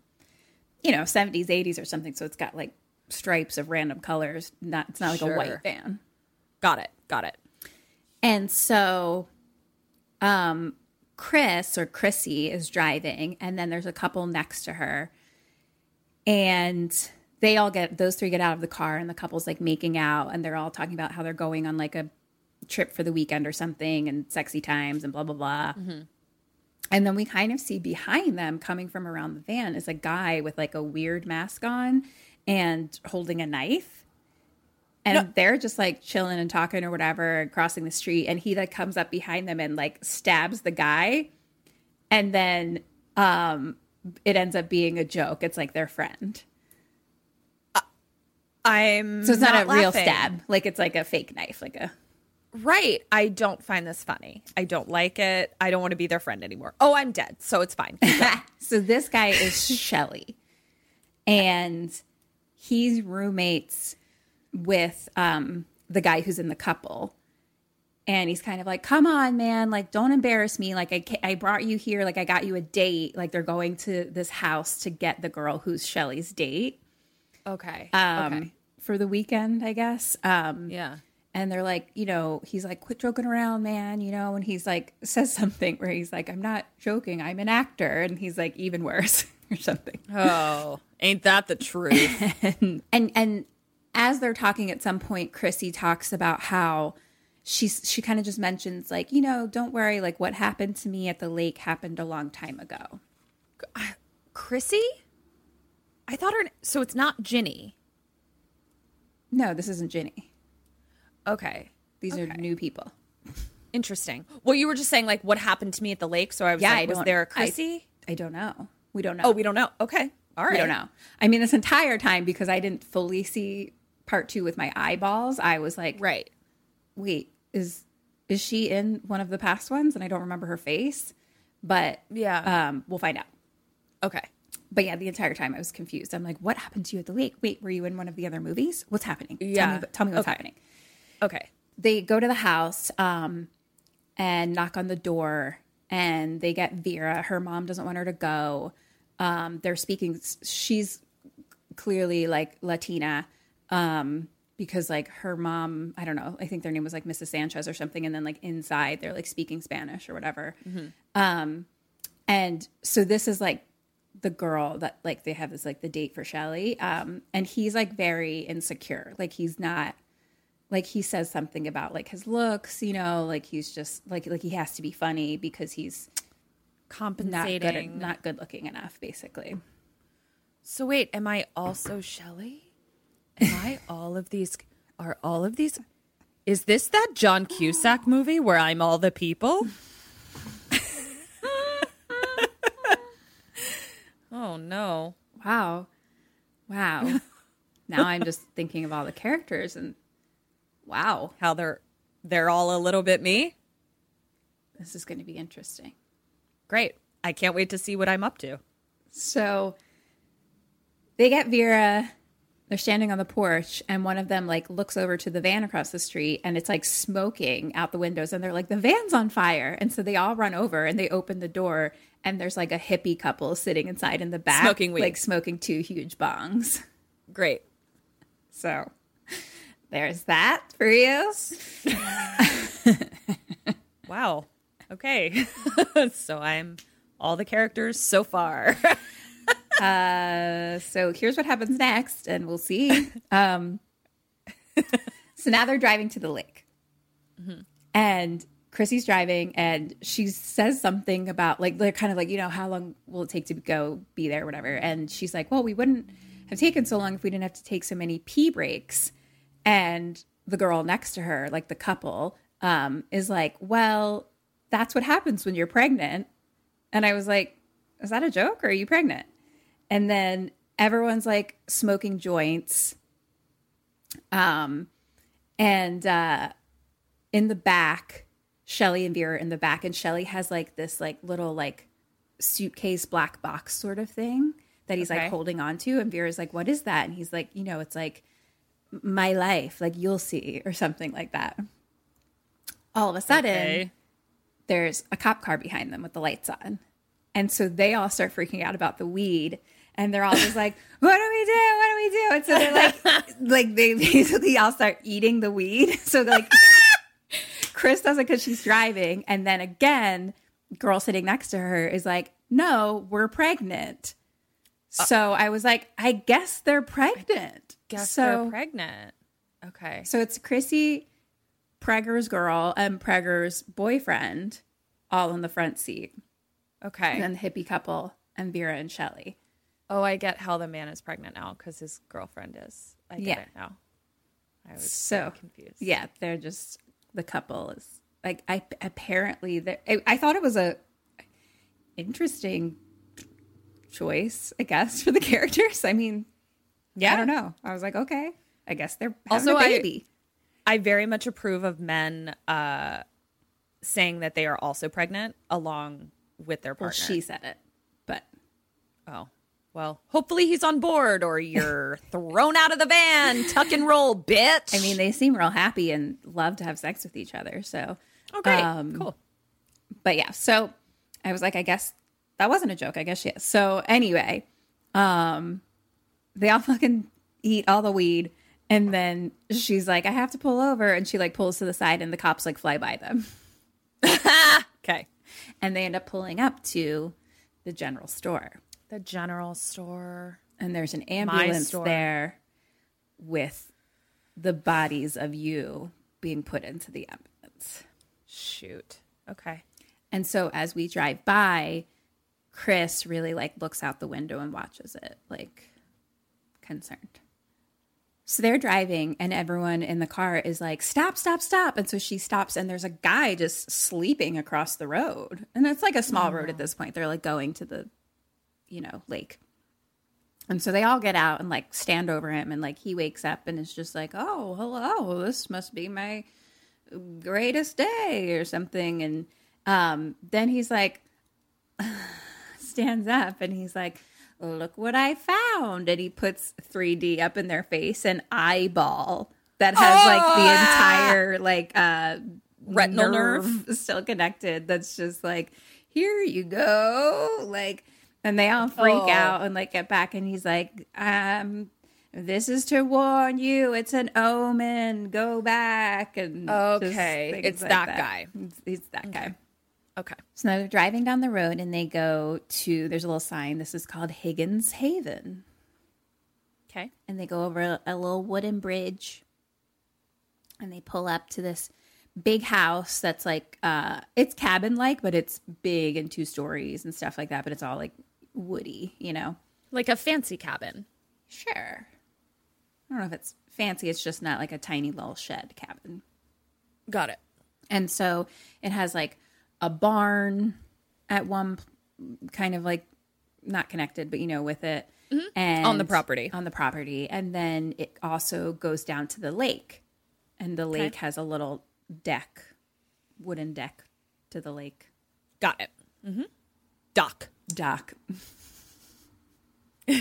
you know, seventies, eighties, or something. So it's got like stripes of random colors. Not it's not like a white van. Got it. Got it. And so um Chris or Chrissy is driving and then there's a couple next to her and they all get those three get out of the car and the couple's like making out and they're all talking about how they're going on like a trip for the weekend or something and sexy times and blah blah blah. And then we kind of see behind them coming from around the van is a guy with like a weird mask on and holding a knife. And they're just like chilling and talking or whatever and crossing the street. And he like comes up behind them and like stabs the guy. And then um it ends up being a joke. It's like their friend. I'm so it's not, a real stab. Like it's like a fake knife like a Right. I don't find this funny. I don't like it. I don't want to be their friend anymore. Oh, I'm dead, so it's fine. <laughs> so this guy is Shelly. And he's roommates with um the guy who's in the couple. And he's kind of like come on man like don't embarrass me. Like I, I brought you here. Like i got you a date. Like they're going to this house to get the girl who's shelly's date. Okay. um okay. for the weekend i guess. Um Yeah. and they're like you know he's like quit joking around man you know and he's like <laughs> says something where he's like i'm not joking. I'm an actor. And he's like even worse <laughs> or something. Oh, ain't that the truth? <laughs> and and as they're talking at some point chrissy talks about how she's she kind of just mentions like, you know, don't worry, like what happened to me at the lake happened a long time ago. <sighs> Chrissy? I thought her. So it's not Ginny. No, this isn't Ginny. Okay. These are new people. Interesting. Well, you were just saying like what happened to me at the lake. So I was Yeah, like, I was there a I- Chrissy? I don't know. We don't know. oh, we don't know. Okay. All right. We don't know. I mean, this entire time because I didn't fully see part two with my eyeballs, I was like, Right. wait, is is she in one of the past ones? And I don't remember her face, but Yeah. um, we'll find out. Okay. But yeah, the entire time I was confused. I'm like, what happened to you at the lake? Wait, were you in one of the other movies? What's happening? Tell Yeah. me, tell me what's Okay. happening. Okay. They go to the house um, and knock on the door, and they get Vera. Her mom doesn't want her to go. Um, they're speaking. She's clearly like Latina um, because like her mom, I don't know. I think their name was like Mrs. Sanchez or something. And then like inside, they're like speaking Spanish or whatever. Um, and so this is like the girl that like they have this like the date for Shelly. Um, and he's like very insecure. Like he's not like he says something about like his looks, you know, like he's just like like he has to be funny because he's not Compensating. good not good looking enough, basically. So wait, am I also Shelley? Am I <laughs> all of these? Are all of these? Is this that John Cusack <gasps> movie where I'm all the people? <laughs> oh no! Wow. Wow. <laughs> now I'm just thinking of all the characters and wow, How they're they're all a little bit me. this is going to be interesting. Great! I can't wait to see what I'm up to. So they get Vera. They're standing on the porch, and one of them like looks over to the van across the street, and it's like smoking out the windows. And they're like, "The van's on fire!" And so they all run over and they open the door, and there's like a hippie couple sitting inside in the back, Smoking weed. like smoking two huge bongs. Great. So there's that for you. <laughs> Wow. Okay. <laughs> so I'm all the characters so far. <laughs> Uh, so here's what happens next, and we'll see. <laughs> Um, so now they're driving to the lake, and Chrissy's driving, and she says something about like they're kind of like you know how long will it take to go be there, whatever. And she's like, well, we wouldn't have taken so long if we didn't have to take so many pee breaks. And the girl next to her, like the couple, um, is like, well, that's what happens when you're pregnant. And I was like, is that a joke or are you pregnant? And then everyone's like smoking joints. Um, and uh, in the back, Shelly and Vera are in the back, and Shelly has like this like little like suitcase black box sort of thing that he's Okay. like holding on to. And Vera's like, What is that? And he's like, You know, it's like my life, like you'll see, or something like that. All of a sudden, Okay. There's a cop car behind them with the lights on. And so they all start freaking out about the weed. And they're all just like, <laughs> what do we do? What do we do? And so they're like, <laughs> like they basically all start eating the weed. <laughs> So they're like, Chris does it because she's driving. And then again, girl sitting next to her is like, no, we're pregnant. Uh, so I was like, I guess they're pregnant. Guess so, they're pregnant. Okay. so it's Chrissy, Pregger's girl, and Pregger's boyfriend all in the front seat. Okay. And then the hippie couple and Vera and Shelly. oh, I get how the man is pregnant now because his girlfriend is. I get Yeah. it now. I was So confused. Yeah, they're just the couple is like I apparently they- I, I thought it was a interesting choice, I guess, for the <laughs> characters. I mean, Yeah. I don't know. I was like, okay, I guess they're having Also, a baby. I very much approve of men uh, saying that they are also pregnant along with their well, partner. she said it, but Oh. Well, hopefully he's on board or you're <laughs> thrown out of the van. Tuck and roll, bitch. I mean, they seem real happy and love to have sex with each other. So, oh, great. um, cool. but yeah, so I was like, I guess that wasn't a joke. I guess she is. So anyway, um, they all <laughs> fucking eat all the weed, and then she's like, I have to pull over, and she like pulls to the side, and the cops like fly by them, <laughs> Okay. and they end up pulling up to the general store, The general store. and there's an ambulance there with the bodies of you being put into the ambulance. Shoot. Okay. And so as we drive by, Chris really like looks out the window and watches it, like concerned. So they're driving, and everyone in the car is like, stop, stop, stop. And so she stops, and there's a guy just sleeping across the road. And it's like a small road at this point. They're like going to the, you know, lake. And so they all get out and like stand over him, and like he wakes up and is just like, oh, hello, this must be my greatest day or something. And um, then he's like, <sighs> stands up and he's like, look what I found. And he puts 3D up in their face, an eyeball that has like the entire like uh Retinal nerve? still connected. That's just like, here you go. Like, and they all freak Oh. out and like get back. And he's like, um, this is to warn you. It's an omen. Go back. And Okay. It's like that guy. It's, he's that guy. Okay. So now they're driving down the road and they go to, there's a little sign. This is called Higgins Haven. Okay. And they go over a, a little wooden bridge and they pull up to this big house that's like, uh, it's cabin like, but it's big and two stories and stuff like that. But it's all like woody, you know? Like a fancy cabin. Sure. I don't know if it's fancy. It's just not like a tiny little shed cabin. Got it. And so it has like a barn at one kind of like not connected, but you know, with it. And Mm-hmm. On the property. On the property. And then it also goes down to the lake. And the lake has a little deck, wooden deck to the lake. Got it. Mm-hmm. Dock. Dock. <laughs>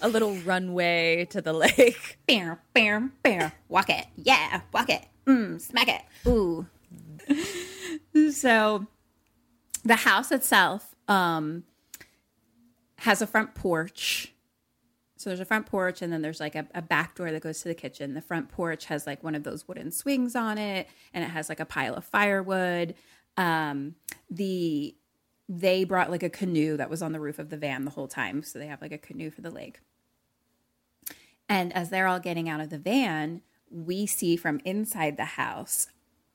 A little runway to the lake. Bam, bam, bam. Walk it. Yeah, walk it. Mm, smack it. Ooh. <laughs> <laughs> so the house itself um, has a front porch. So there's a front porch, and then there's like a, a back door that goes to the kitchen. The front porch has like one of those wooden swings on it, and it has like a pile of firewood. Um, the they brought like a canoe that was on the roof of the van the whole time, so they have like a canoe for the lake. And as they're all getting out of the van, we see from inside the house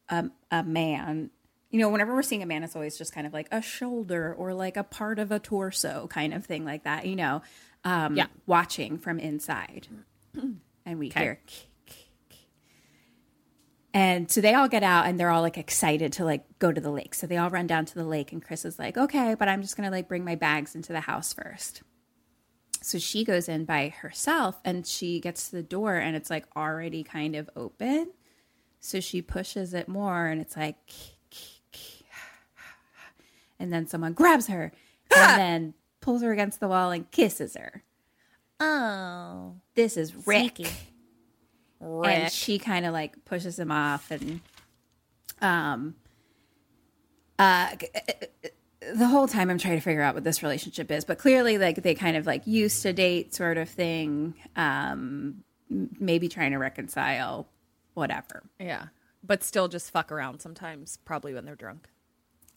um, a man. You know, whenever we're seeing a man, it's always just kind of like a shoulder or like a part of a torso kind of thing, like that, you know, um, Yeah. watching from inside. <clears throat> and we hear. And so they all get out and they're all like excited to like go to the lake. So they all run down to the lake and Chris is like, okay, but I'm just going to like bring my bags into the house first. So she goes in by herself and she gets to the door and it's like already kind of open. So she pushes it more and it's like, and then someone grabs her and <laughs> then pulls her against the wall and kisses her. Oh. This is Rick. Sneaky. And she kind of like pushes him off and um uh the whole time I'm trying to figure out what this relationship is, but clearly like they kind of like used to date sort of thing. Um maybe trying to reconcile whatever. Yeah. But still just fuck around sometimes, probably when they're drunk.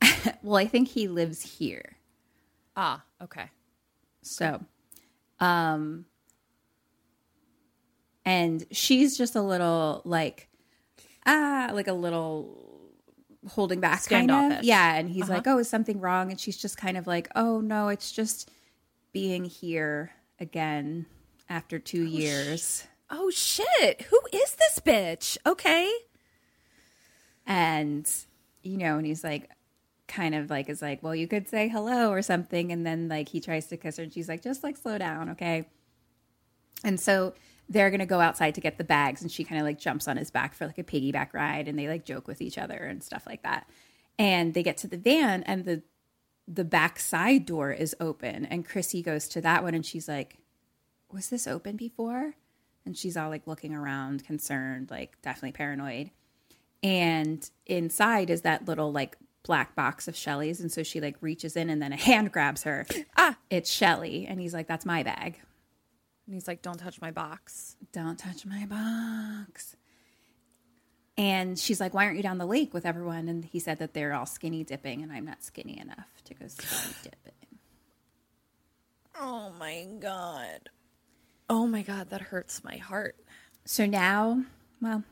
<laughs> Well, I think he lives here. Ah, okay. So, um, and she's just a little like, ah, like a little holding back, kind of. Yeah. And he's like, oh, is something wrong? And she's just kind of like, oh, no, it's just being here again after two years. Oh shit. Who is this bitch? Okay. and you know and he's like kind of like is like well you could say hello or something and then like he tries to kiss her and she's like just like slow down okay? And so they're gonna go outside to get the bags and she kind of like jumps on his back for like a piggyback ride and they like joke with each other and stuff like that. And they get to the van and the the back side door is open and chrissy goes to that one and she's like was this open before? And she's all like looking around concerned like definitely paranoid. And inside is that little like black box of Shelly's. And so she like reaches in and then a hand grabs her. Ah, it's Shelly. And he's like, that's my bag. And he's like, don't touch my box. Don't touch my box. And she's like, why aren't you down the lake with everyone? And he said that they're all skinny dipping and I'm not skinny enough to go skinny dipping. Oh my God. Oh my God. That hurts my heart. So now, well,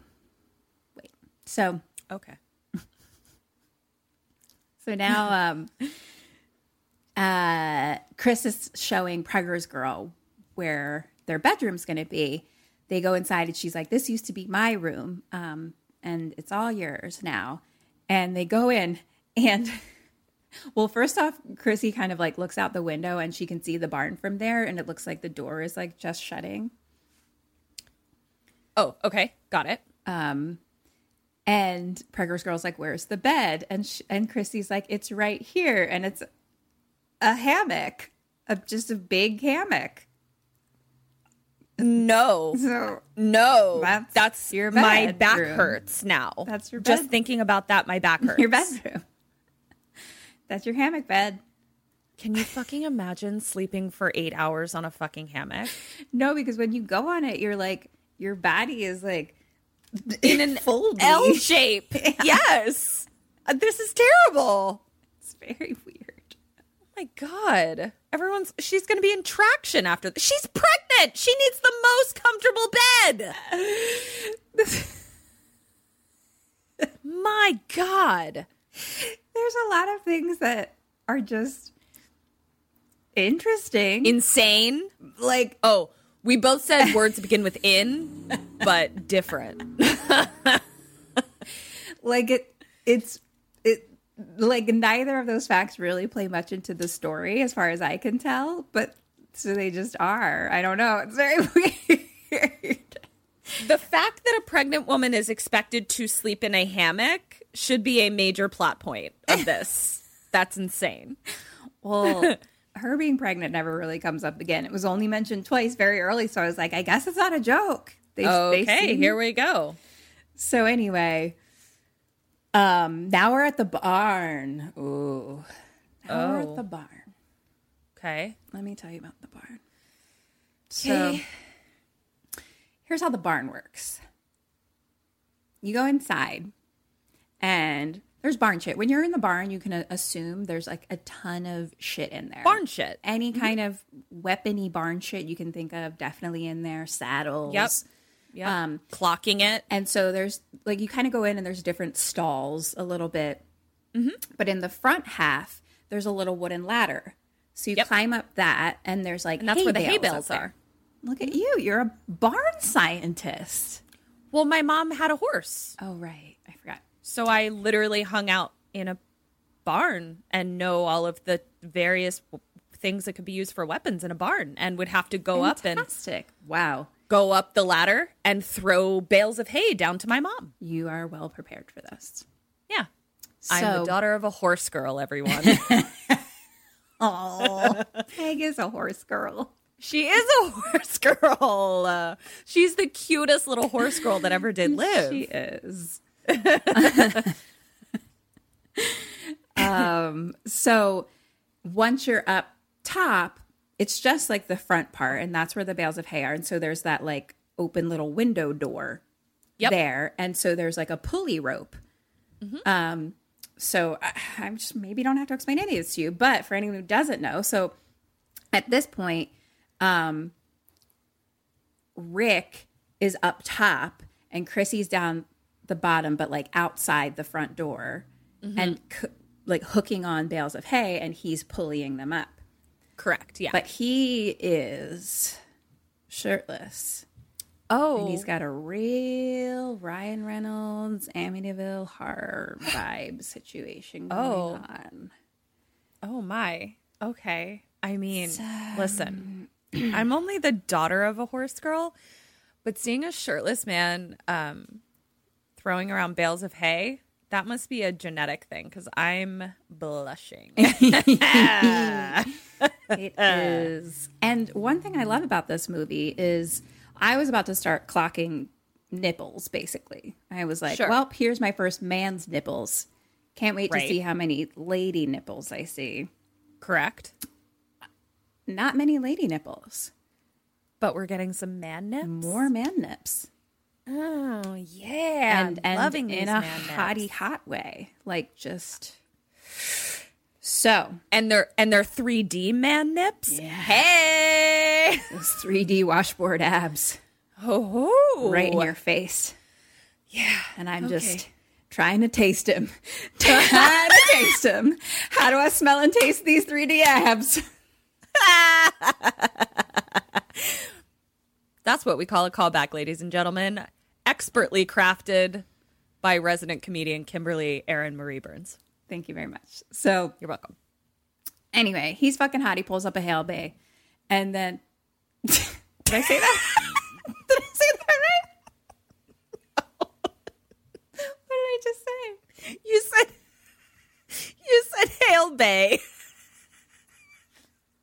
wait. So Okay. So now um uh Chris is showing Preggers girl where their bedroom's gonna be. They go inside and she's like, This used to be my room, um, and it's all yours now. And they go in and <laughs> well, first off, Chrissy kind of like looks out the window and she can see the barn from there, and it looks like the door is like just shutting. Oh, okay. Got it. And Preggers girl's like, "Where's the bed?" And sh- and Chrissy's like, "It's right here." And it's a hammock, a, just a big hammock. No. So No. That's That's your my back bedroom. hurts now. That's your Just thinking about that, my back <laughs> hurts. your bedroom. That's your hammock bed. Can you fucking imagine sleeping for eight hours on a fucking hammock? <laughs> No, because when you go on it, you're like your body is like In an. L shape. <laughs> Yes. Uh, This is terrible. It's very weird. Oh my god. Everyone's she's gonna be in traction after this. She's pregnant. She needs the most comfortable bed. <laughs> my god. There's a lot of things that are just interesting. Insane. like Oh, we both said words begin with in, but different. <laughs> like it it's it like neither of those facts really play much into the story as far as I can tell, but so they just are. I don't know. It's very <laughs> weird. The fact that a pregnant woman is expected to sleep in a hammock should be a major plot point of this. <laughs> That's insane. Well, her being pregnant never really comes up again. It was only mentioned twice very early, so I was like, I guess it's not a joke. They, they Okay, seem- here we go. So anyway, um, now we're at the barn. Ooh, now we're Oh. at the barn. Okay. Let me tell you about the barn. So here's how the barn works. You go inside and there's barn shit. When you're in the barn, you can uh, assume there's like a ton of shit in there. Barn shit. Any kind of weapony barn shit you can think of, definitely in there. Saddles. Yep. Yeah. Um, Clocking it. and so there's like you kind of go in and there's different stalls a little bit. But in the front half, there's a little wooden ladder. So you Yep. climb up that, and there's like And that's where the hay bales are. Look at you! You're a barn scientist. Well, my mom had a horse. Oh right. So I literally hung out in a barn and know all of the various w- things that could be used for weapons in a barn and would have to go up and Fantastic! Wow, go up the ladder and throw bales of hay down to my mom. you are well prepared for this. Yeah. I'm the daughter of a horse girl, everyone. <laughs> Oh, <laughs> Peg is a horse girl. she is a <laughs> horse girl. Uh, she's the cutest little horse girl that ever did live. She is. Um, so once you're up top, it's just like the front part, and that's where the bales of hay are. And so there's that like open little window door Yep. there. And so there's like a pulley rope. Um, so I, I'm just maybe don't have to explain any of this to you, but for anyone who doesn't know, so at this point, um, Rick is up top and Chrissy's down the bottom, but like outside the front door and c- like hooking on bales of hay and he's pulleying them up. Correct. Yeah. But he is shirtless. oh, And he's got a real Ryan Reynolds, Amityville horror <gasps> vibe situation going Oh. on. Oh my. Okay. I mean, listen, <clears throat> I'm only the daughter of a horse girl, but seeing a shirtless man um, throwing around bales of hay, that must be a genetic thing because I'm blushing. <laughs> <laughs> It is. And one thing I love about this movie is I was about to start clocking nipples, basically. I was like, Sure. well, here's my first man's nipples. Can't wait Right. to see how many lady nipples I see. Correct. Not many lady nipples, But we're getting some man nips. more man nips. Oh yeah, and, and loving in a hottie hot way. Like just so and they're and they're 3D man nips. Hey, <laughs> those 3D washboard abs oh, right in your face. Yeah. And I'm just trying to taste him. <laughs> trying to taste him. How do I smell and taste these 3D abs? <laughs> That's what we call a callback, ladies and gentlemen. Expertly crafted by resident comedian Kimberly Aaron Marie Burns. Thank you very much. So You're welcome. anyway, he's fucking hot. He pulls up a hail bay, and then <laughs> did I say that? <laughs> did I say that right? <laughs> what did I just say? You said you said Hail Bay.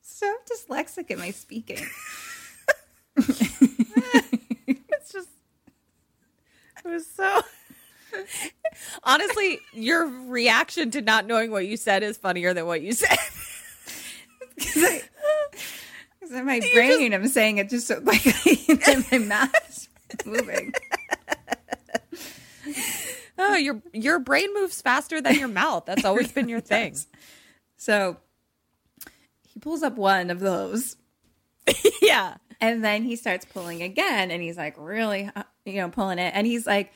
So dyslexic in my speaking. It's just it was so <laughs> Honestly, your reaction to not knowing what you said is funnier than what you said. <laughs> Because in my brain, I'm saying it just so <laughs> like in my mouth is moving. Oh, your your brain moves faster than your mouth. That's always been your thing. So he pulls up one of those, yeah. And then he starts pulling again, and he's like really, uh, you know, pulling it, and he's like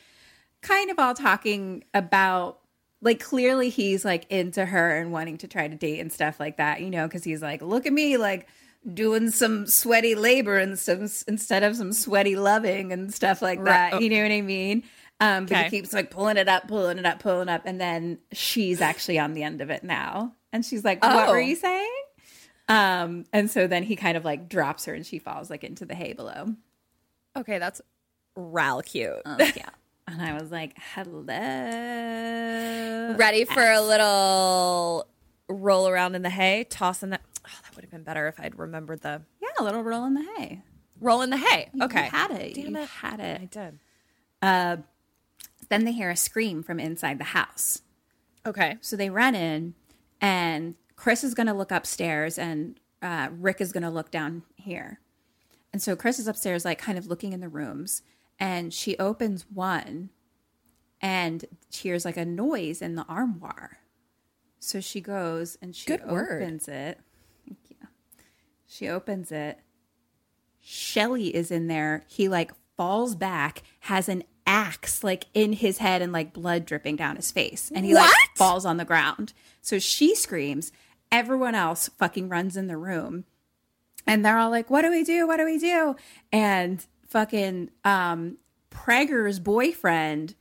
kind of all talking about. Like clearly he's like into her and wanting to try to date and stuff like that, you know, because he's like, look at me, like doing some sweaty labor and some instead of some sweaty loving and stuff like that. Right. You know what I mean? Um, but Okay. he keeps like pulling it up, pulling it up, pulling up, and then she's actually on the end of it now, and she's like, "What Oh. were you saying?" Um, and so then he kind of like drops her, and she falls like into the hay below. Okay, that's ral cute. <laughs> yeah, and I was like, "Hello, Ready for a little roll around in the hay, toss in that. Oh, that would have been better if I'd remembered the yeah, a little roll in the hay." roll in the hay. You Okay, had it. Damn you it. had it. I did. Uh, then they hear a scream from inside the house. Okay. So they run in, and Chris is going to look upstairs, and uh, Rick is going to look down here. And so Chris is upstairs, like kind of looking in the rooms, and she opens one and she hears like a noise in the armoire. So she goes and she Good word. opens it. Thank you. She opens it. Shelly is in there. He like falls back, has an axe like in his head and like blood dripping down his face. And he like falls on the ground. So she screams. Everyone else fucking runs in the room. And they're all like, What do we do? What do we do? And fucking um Pregger's boyfriend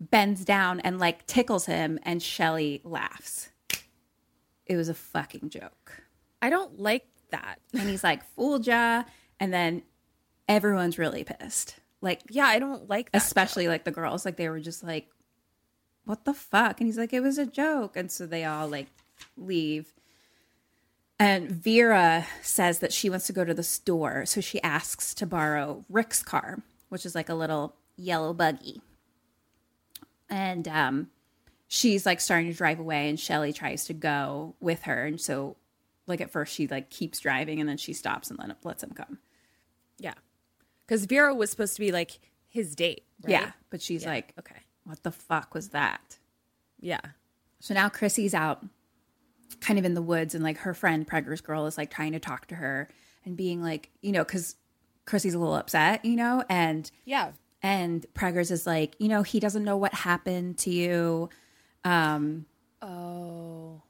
bends down and like tickles him and Shelly laughs. It was a fucking joke. I don't like that. And he's like, fooled ya. And then everyone's really pissed. Like, Yeah, I don't like that. especially like the girls, like they were just like, what the fuck? And he's like, it was a joke. And so they all like leave. And Vera says that she wants to go to the store. So she asks to borrow Rick's car, which is like a little yellow buggy. And um, she's like starting to drive away, and Shelly tries to go with her. And so, like, at first, she like keeps driving and then she stops and let, lets him come. Yeah. Because Vera was supposed to be like his date. Right? Yeah. But she's Yeah, like, okay. what the fuck was that? Yeah. So now Chrissy's out kind of in the woods and like her friend Pregger's girl is like trying to talk to her and being like, you know, cuz Chrissy's a little upset, you know, and Yeah. and Preggers is like, you know, he doesn't know what happened to you. Um Oh.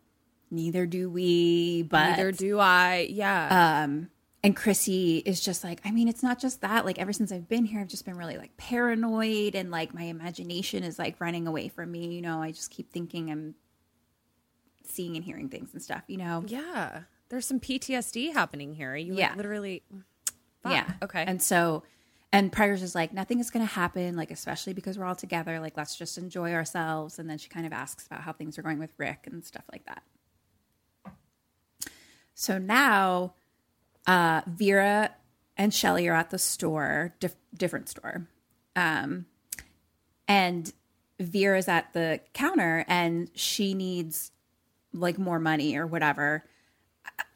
neither do we, but Neither do I. Yeah. um and Chrissy is just like, I mean, it's not just that. Like ever since I've been here, I've just been really like paranoid and like my imagination is like running away from me. You know, I just keep thinking I'm seeing and hearing things and stuff, you know? yeah. There's some PTSD happening here. You like, Yeah. literally. Fuck. Yeah. Okay. And so, and Preggers is like, nothing is going to happen, like, especially because we're all together. Like, let's just enjoy ourselves. And then she kind of asks about how things are going with Rick and stuff like that. So now, uh, Vera and Shelly are at the store, dif- different store. Um, and Vera's at the counter and she needs like more money or whatever.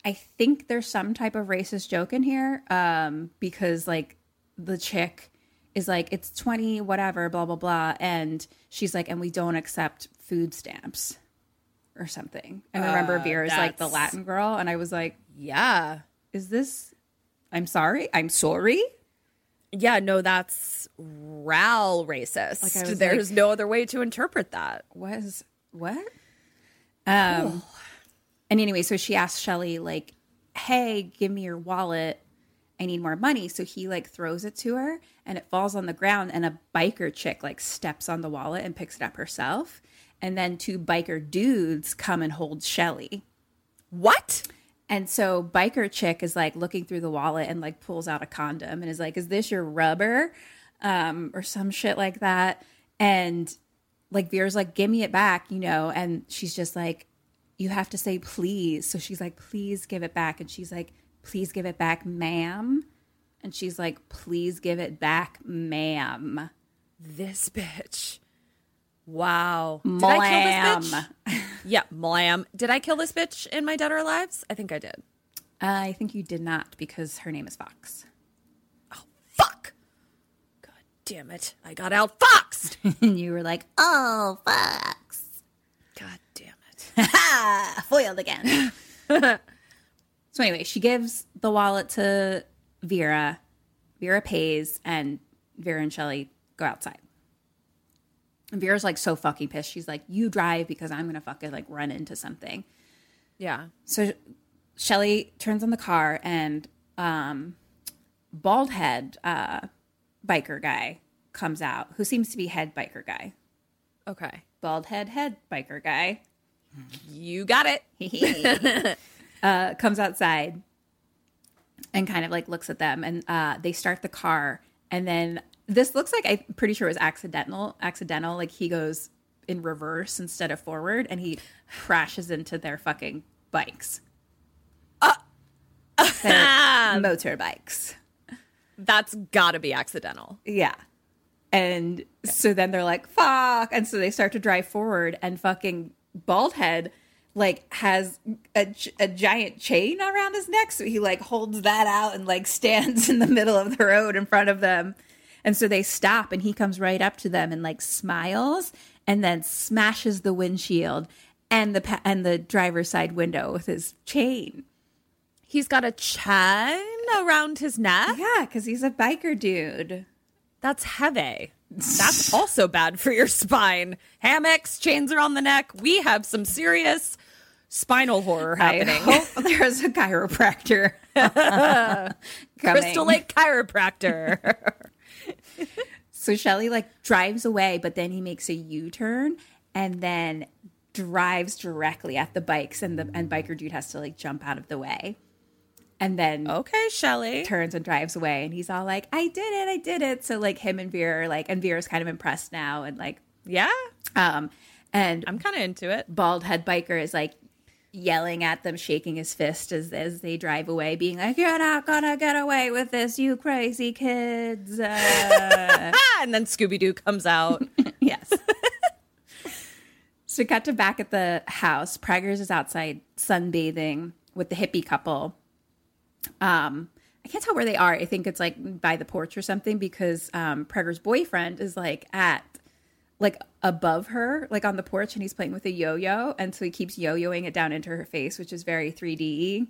I think there's some type of racist joke in here um, because like the chick is like it's 20 whatever blah blah blah and she's like and we don't accept food stamps or something. And remember Uh, Vera's like the Latin girl and I was like yeah. is this I'm sorry? I'm sorry? Yeah, no, that's ral racist. Like, There's like- no other way to interpret that. was what? Um, and anyway, so she asked Shelly like, "Hey, give me your wallet. I need more money." So he like throws it to her, and it falls on the ground. And a biker chick like steps on the wallet and picks it up herself. And then two biker dudes come and hold Shelly. What? And so biker chick is like looking through the wallet and like pulls out a condom and is like, "Is this your rubber?" Um, or some shit like that. And like Vera's like, "Give me it back," you know. And she's just like, "You have to say please." So she's like, "Please give it back." And she's like, "Please give it back, ma'am." And she's like, "Please give it back, ma'am." This bitch. Wow. Did I kill this Ma'am. bitch? yeah, mlam. Did I kill this bitch in my Dead or Alives? I think I did. I think you did not because her name is Fox. Fuck. God damn it. I got outfoxed. <laughs> and you were like, "Oh, Fox." God damn it. <laughs> foiled again. <laughs> so anyway, she gives the wallet to Vera. Vera pays, and Vera and Shelly go outside. And Vera's like so fucking pissed. She's like, "You drive because I'm gonna fucking like run into something." Yeah. So Shelly turns on the car, and um, bald head uh, biker guy comes out, who seems to be head biker guy. Okay. Bald head head biker guy. You got it. <laughs> <laughs> uh, comes outside and kind of like looks at them and uh, they start the car and then this looks like i'm pretty sure it was accidental accidental like he goes in reverse instead of forward and he crashes into their fucking bikes their <laughs> motorbikes That's got to be accidental. yeah. And so then they're like fuck. And so they start to drive forward and fucking bald head like has a, a giant chain around his neck. So he like holds that out and like stands <laughs> in the middle of the road in front of them. And so they stop and he comes right up to them and like smiles and then smashes the windshield and the pa- and the driver's side window with his chain He's got a chain around his neck. yeah because he's a biker dude That's heavy. That's also bad for your spine. Hammocks, chains around the neck. We have some serious spinal horror happening. There's a chiropractor. <laughs> Crystal Lake chiropractor. So Shelly like drives away, but then he makes a U-turn and then drives directly at the bikes, and the and biker dude has to like jump out of the way, and then okay, Shelly. turns and drives away, and he's all like, "I did it, I did it." So like him and Vera are like, and Vera's kind of impressed now, and like, Yeah, um, and I'm kind of into it. bald head biker is like yelling at them, shaking his fist as as they drive away, being like, "You're not gonna get away with this, you crazy kids." Uh, <laughs> and then Scooby Doo comes out. <laughs> yes. so cut to back at the house. Preggers is outside sunbathing with the hippie couple. Um, I can't tell where they are. I think it's like by the porch or something because um, Pregger's boyfriend is like at like above her, like on the porch, and he's playing with a yo-yo, and so he keeps yo-yoing it down into her face, which is very 3D.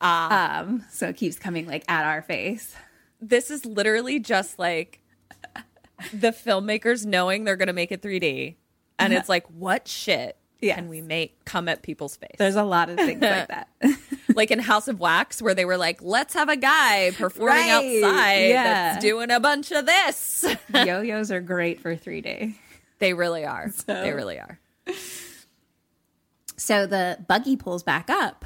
Ah. Um, so it keeps coming like at our face. this is literally just like the filmmakers knowing they're going to make it 3D. And it's like, what shit Yes. can we make come at people's face? There's a lot of things like <laughs> that. Like in House of Wax, where they were like, let's have a guy performing Right, outside yeah. that's doing a bunch of this. <laughs> Yo-yos are great for 3D. they really are. They really are. So the buggy pulls back up,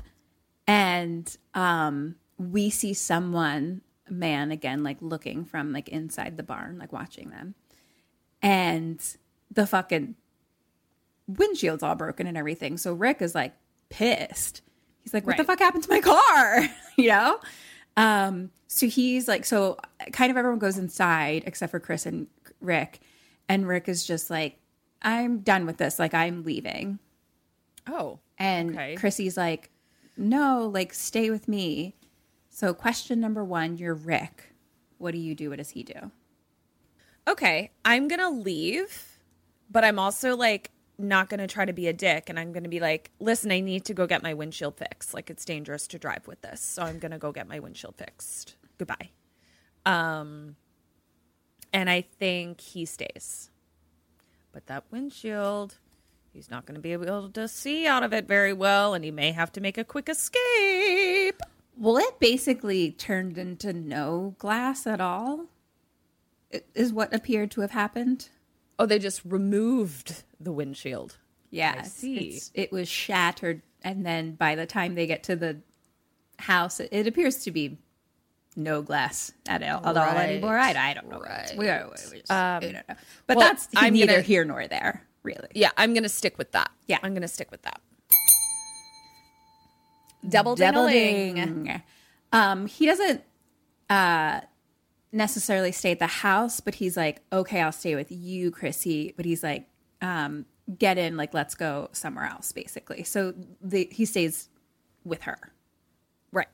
and um, we see someone, man again, like looking from like inside the barn, like watching them, and the fucking windshield's all broken and everything. So Rick is like pissed. He's like, "What the fuck happened to my car?" <laughs> you know. Um, so he's like, so kind of everyone goes inside except for Chris and Rick, and Rick is just like, "I'm done with this. Like, I'm leaving." Oh. And Okay. Chrissy's like, no, like, stay with me. So, question number one you're Rick. What do you do? What does he do? Okay. I'm going to leave, but I'm also like, not going to try to be a dick. And I'm going to be like, listen, I need to go get my windshield fixed. Like, it's dangerous to drive with this. So I'm going to go get my windshield fixed. Goodbye. Um, and I think he stays. But that windshield, he's not going to be able to see out of it very well, and he may have to make a quick escape. Well, it basically turned into no glass at all. Is what appeared to have happened. Oh, they just removed the windshield. Yeah, I see. it's- it was shattered, and then by the time they get to the house, it, it appears to be no glass at all, at all Right. anymore. I, I don't know. Right. We, are- we just- we don't know. But well, that's I'm neither gonna- here nor there, really. Yeah, I'm going to stick with that. Yeah. I'm going to stick with that. Double Double ding. ding. Um, he doesn't uh, necessarily stay at the house, but he's like, okay, I'll stay with you, Chrissy. But he's like, um, get in, like, let's go somewhere else, basically. So the, he stays with her. Right.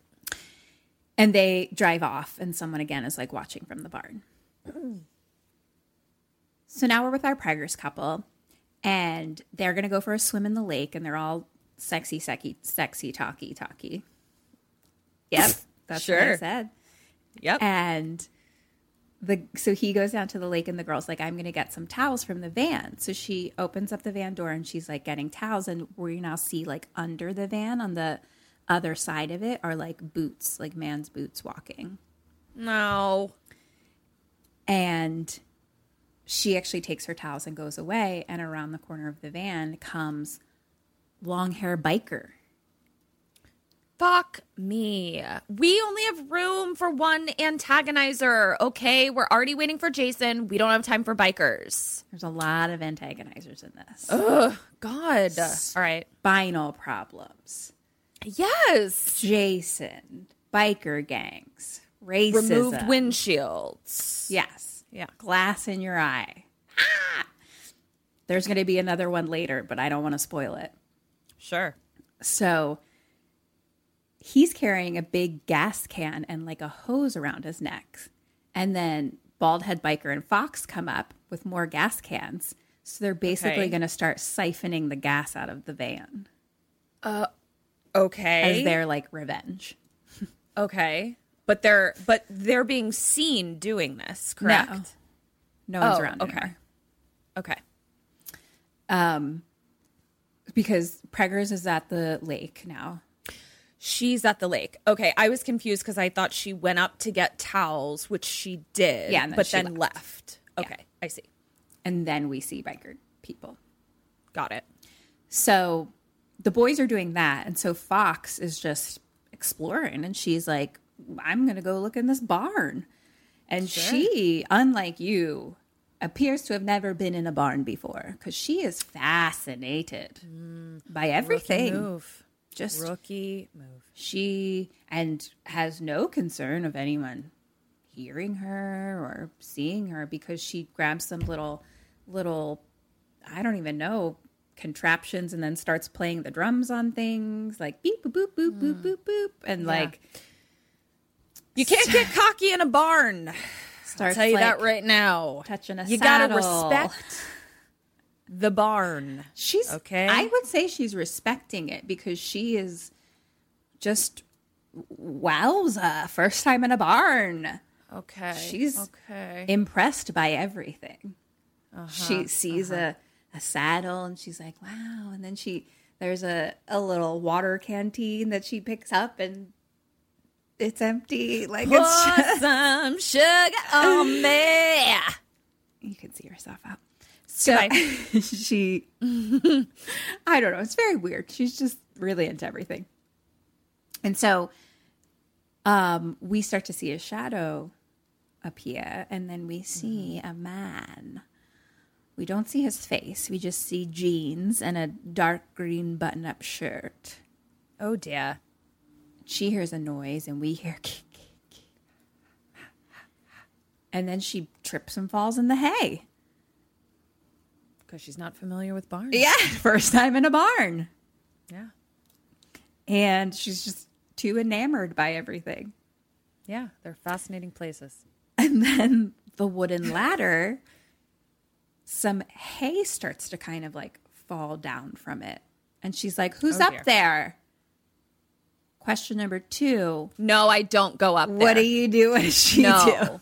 And they drive off, and someone again is like watching from the barn. so now we're with our Preggers couple, and they're gonna go for a swim in the lake, and they're all sexy, sexy, sexy, talky, talky. Yep, <laughs> that's what I said. Yep. And the so he goes down to the lake, and the girl's like, "I'm gonna get some towels from the van." So she opens up the van door, and she's like getting towels, and we now see like under the van on the other side of it are like boots, like man's boots walking. no. And she actually takes her towels and goes away. And around the corner of the van comes long hair biker. Fuck me. We only have room for one antagonizer. Okay, we're already waiting for Jason. We don't have time for bikers. There's a lot of antagonizers in this. Ugh, God. All right. Spinal problems. Yes. Jason, biker gangs, racism. Removed windshields. Yes. Yeah. Glass in your eye. Ah! There's going to be another one later, but I don't want to spoil it. Sure. So he's carrying a big gas can and like a hose around his neck. And then Bald Head Biker and Fox come up with more gas cans. So they're basically Okay. going to start siphoning the gas out of the van Uh, Okay. as their like revenge. okay. But they're but they're being seen doing this, correct? No. No one's Oh, around okay. anymore. Okay. Um, because Preggers is at the lake now. She's at the lake. Okay, I was confused because I thought she went up to get towels, which she did. Yeah, then but then left. left. Okay, I see. And then we see biker people. Got it. So the boys are doing that. And so Fox is just exploring and she's like, I'm going to go look in this barn. And she, unlike you, appears to have never been in a barn before because she is fascinated mm. by everything. Just Rookie move. she and has no concern of anyone hearing her or seeing her because she grabs some little little I don't even know contraptions and then starts playing the drums on things like beep boop boop boop boop boop boop and like You can't get cocky in a barn. I'll tell you like, that right now. touching a You gotta respect the barn. She's Okay. I would say she's respecting it because she is just wowza first time in a barn. Okay. She's okay. impressed by everything. Uh-huh, she sees uh-huh. a, a saddle and she's like, wow. And then she, there's a, a little water canteen that she picks up and it's empty. Like it's just, some sugar on me. <laughs> you can see yourself out. So <laughs> she, <laughs> I don't know. It's very weird. She's just really into everything. And so um, we start to see a shadow appear, and then we see a man. We don't see his face. We just see jeans and a dark green button up shirt. Oh dear. She hears a noise, and we hear. <laughs> And then she trips and falls in the hay. Because she's not familiar with barns. Yeah, <laughs> first time in a barn. Yeah. And she's just too enamored by everything. Yeah. They're fascinating places. And then the wooden ladder, some hay starts to kind of like fall down from it. And she's like, Who's Oh, up there? Question number two No, I don't go up there. What do you do as she no. do?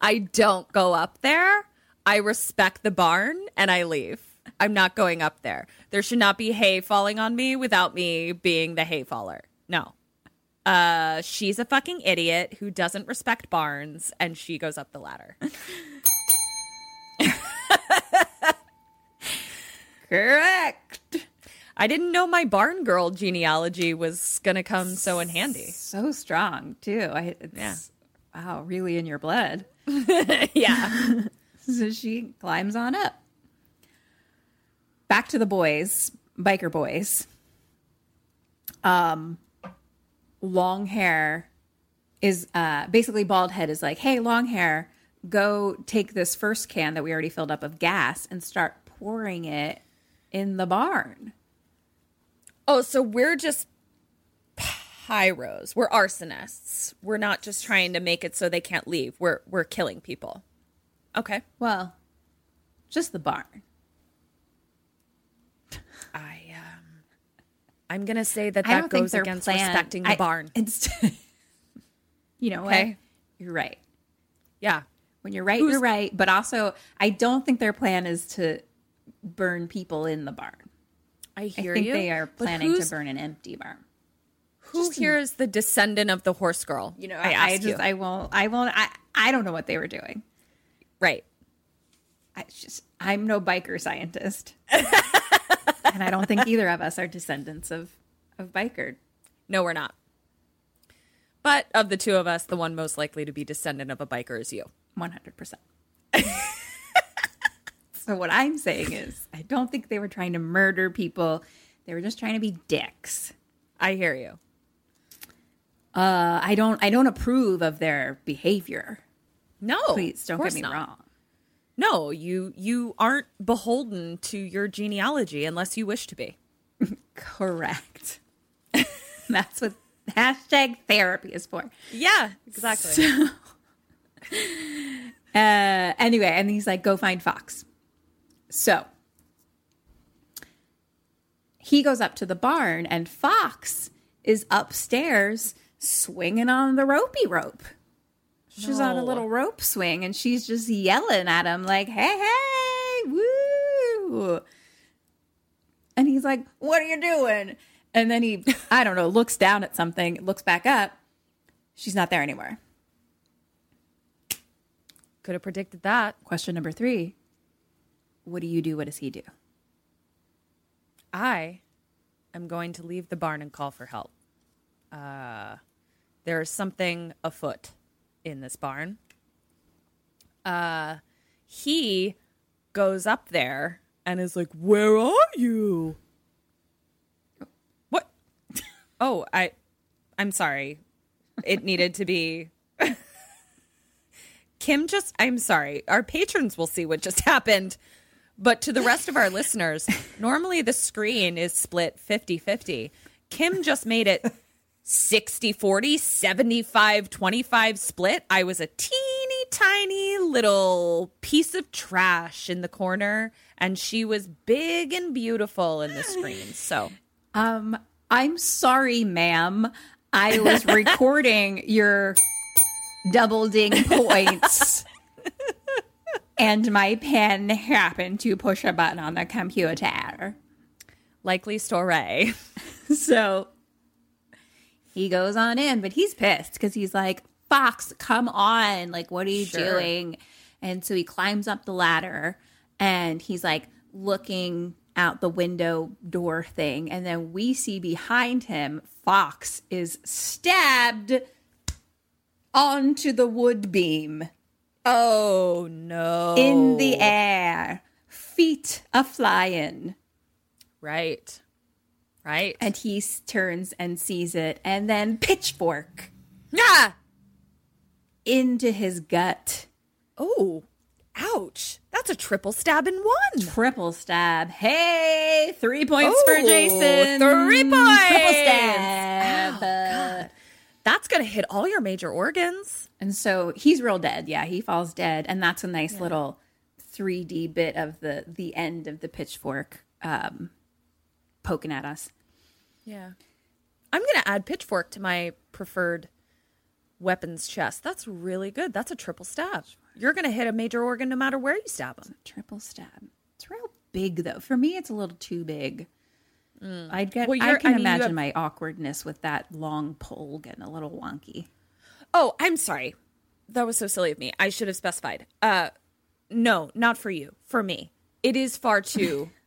I don't go up there. I respect the barn and I leave. I'm not going up there. There should not be hay falling on me without me being the hay faller. No. Uh, she's a fucking idiot who doesn't respect barns and she goes up the ladder. <laughs> Correct. I didn't know my barn girl genealogy was going to come so in handy. So strong too. I it's, Yeah. Wow, really in your blood. <laughs> yeah. <laughs> So she climbs on up. Back to the boys, biker boys. Um, long hair is uh, basically bald head is like, hey, long hair, go take this first can that we already filled up of gas and start pouring it in the barn. Oh, so we're just pyros. We're arsonists. We're not just trying to make it so they can't leave. We're we're killing people. Okay. Well, just the barn. I um I'm going to say that I that don't think goes against plan- respecting the I- barn. It's, <laughs> you know Okay. what? You're right. Yeah. When you're right, Who's- you're right. But also, I don't think their plan is to burn people in the barn. I hear I think you. they are But planning to who's- burn an empty barn. Who here is the descendant of the horse girl? You know, I, I, ask I just, you. I won't, I won't, I, I don't know what they were doing. Right. I just I'm no biker scientist, <laughs> and I don't think either of us are descendants of of biker. No, we're not. But of the two of us, the one most likely to be descendant of a biker is you. One hundred percent. So what I'm saying is, I don't think they were trying to murder people. They were just trying to be dicks. I hear you. Uh, I don't, I don't approve of their behavior. No, Please don't get me not. wrong. No, you you aren't beholden to your genealogy unless you wish to be. <laughs> Correct. <laughs> That's what hashtag therapy is for. Yeah, exactly. <laughs> Uh, anyway, and he's like, go find Fox. So he goes up to the barn, and Fox is upstairs swinging on the ropey rope. She's on a little rope swing, and she's just yelling at him, like, hey, hey, woo. And he's like, what are you doing? And then he, <laughs> I don't know, looks down at something, looks back up. She's not there anymore. Could have predicted that. Question number three What do you do? What does he do? I am going to leave the barn and call for help. Uh, there is something afoot in this barn. Uh, he goes up there and is like, "Where are you?" What? <laughs> Oh, I, I'm sorry. It needed to be. <laughs> Kim just, I'm sorry. Our patrons will see what just <laughs> happened. But to the rest of our listeners, normally the screen is split 50 50. Kim just made it 60 40, 75 25 split. I was a teeny tiny little piece of trash in the corner, and she was big and beautiful in the screen. <laughs> So, Um, I'm sorry, ma'am. I was <laughs> recording your double ding points. and my pen happened to push a button on the computer. likely story. <laughs> So he goes on in, but he's pissed because he's like, Fox, come on. Like, what are you Sure. doing? And so he climbs up the ladder and he's like looking out the window door thing. And then we see behind him, Fox is stabbed onto the wood beam Oh, no. in the air, feet a flying. Right. Right. And he turns and sees it, and then pitchfork ah! into his gut. Oh, ouch. That's a triple stab in one. Triple stab. Hey, three points for Jason. three points. Triple stab. Oh, God. That's going to hit all your major organs. And so he's real dead. Yeah, he falls dead, and that's a nice little 3D bit of the the end of the pitchfork um, poking at us. Yeah. I'm going to add pitchfork to my preferred weapons chest. That's really good. That's a triple stab. You're going to hit a major organ no matter where you stab them. Triple stab. It's real big though. For me, it's a little too big. I'd get. Well, I can I mean, imagine have- my awkwardness with that long pole getting a little wonky. Oh, I'm sorry. That was so silly of me. I should have specified. Uh no, not for you. For me. It is far too <laughs>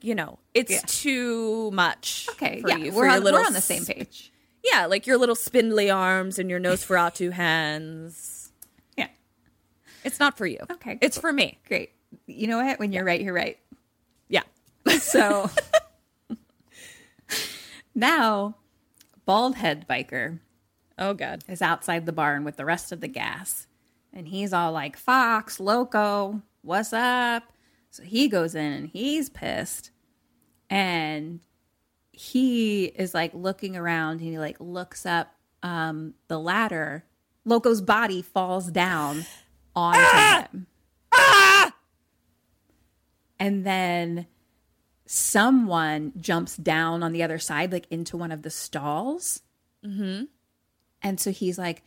you know, it's Yeah. too much. Okay, for yeah, you, we're on, we're on the same page. Yeah, like your little spindly arms and your Nosferatu <laughs> hands. Yeah. It's not for you. Okay, It's for me. Great. You know what? When you're right, you're right. Yeah. <laughs> So <laughs> now, bald head biker Oh god. is outside the barn with the rest of the gas. And he's all like, Fox, Loco, what's up? So he goes in and he's pissed. And he is like looking around and he like looks up um, the ladder. Loco's body falls down onto him. Ah! And then someone jumps down on the other side, like into one of the stalls. Mm-hmm. And so he's like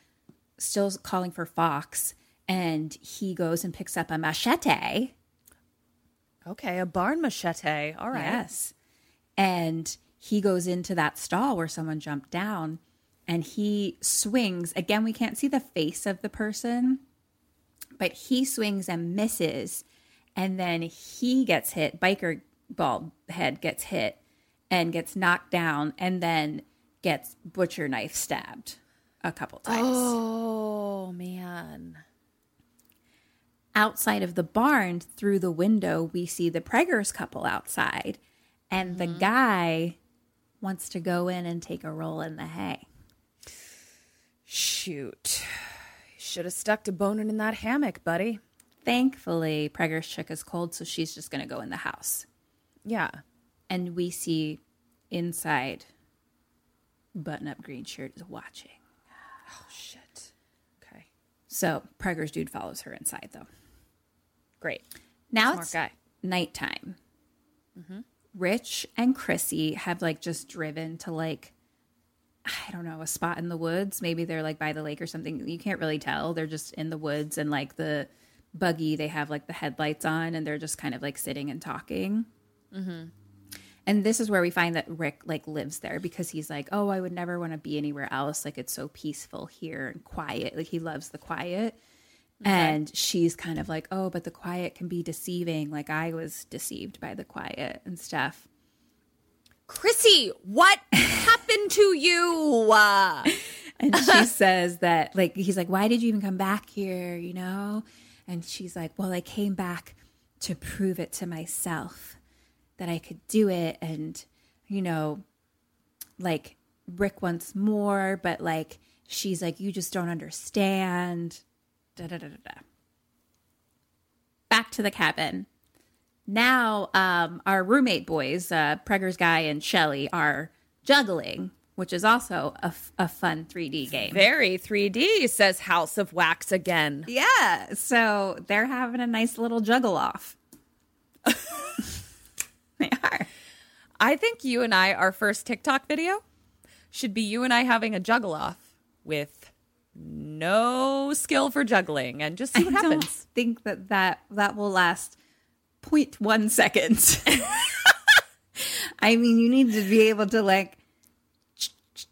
still calling for Fox and he goes and picks up a machete. Okay, a barn machete. All right. Yes. And he goes into that stall where someone jumped down and he swings. Again, we can't see the face of the person, but he swings and misses. And then he gets hit. Biker bald head gets hit and gets knocked down and then gets butcher knife stabbed a couple times. Oh man. Outside of the barn through the window we see the preggers couple outside and the mm-hmm. guy wants to go in and take a roll in the hay Shoot. Should have stuck to boning in that hammock, buddy. thankfully preggers chick is cold so she's just going to go in the house Yeah. and we see inside button up green shirt is watching Oh shit. Okay. so preggers dude follows her inside though Great. now Smart it's guy. nighttime. Mm-hmm. Rick and chrissy have like just driven to like i don't know a spot in the woods. Maybe they're like by the lake or something. You can't really tell. They're just in the woods and like the buggy they have like the headlights on and they're just kind of like sitting and talking. Mm-hmm. And this is where we find that rick like lives there because he's like oh i would never want to be anywhere else. Like it's so peaceful here and quiet. Like he loves the quiet and she's kind of like oh but the quiet can be deceiving. Like i was deceived by the quiet and stuff. Chrissy, what <laughs> happened to you? Uh, and she <laughs> says that like he's like why did you even come back here? You know? And she's like well i came back to prove it to myself that i could do it and you know like rick wants more but like she's like you just don't understand da da da da da. Back to the cabin. Now um our roommate boys uh preggers guy and shelly are juggling which is also a, f- a fun 3d game. Very 3D, says House of Wax again. yeah so they're having a nice little juggle off. <laughs> They are. I think you and I, our first TikTok video, should be you and I having a juggle off with no skill for juggling and just see what I don't happens. think that that that will last 0.1 seconds i mean you need to be able to like j- j-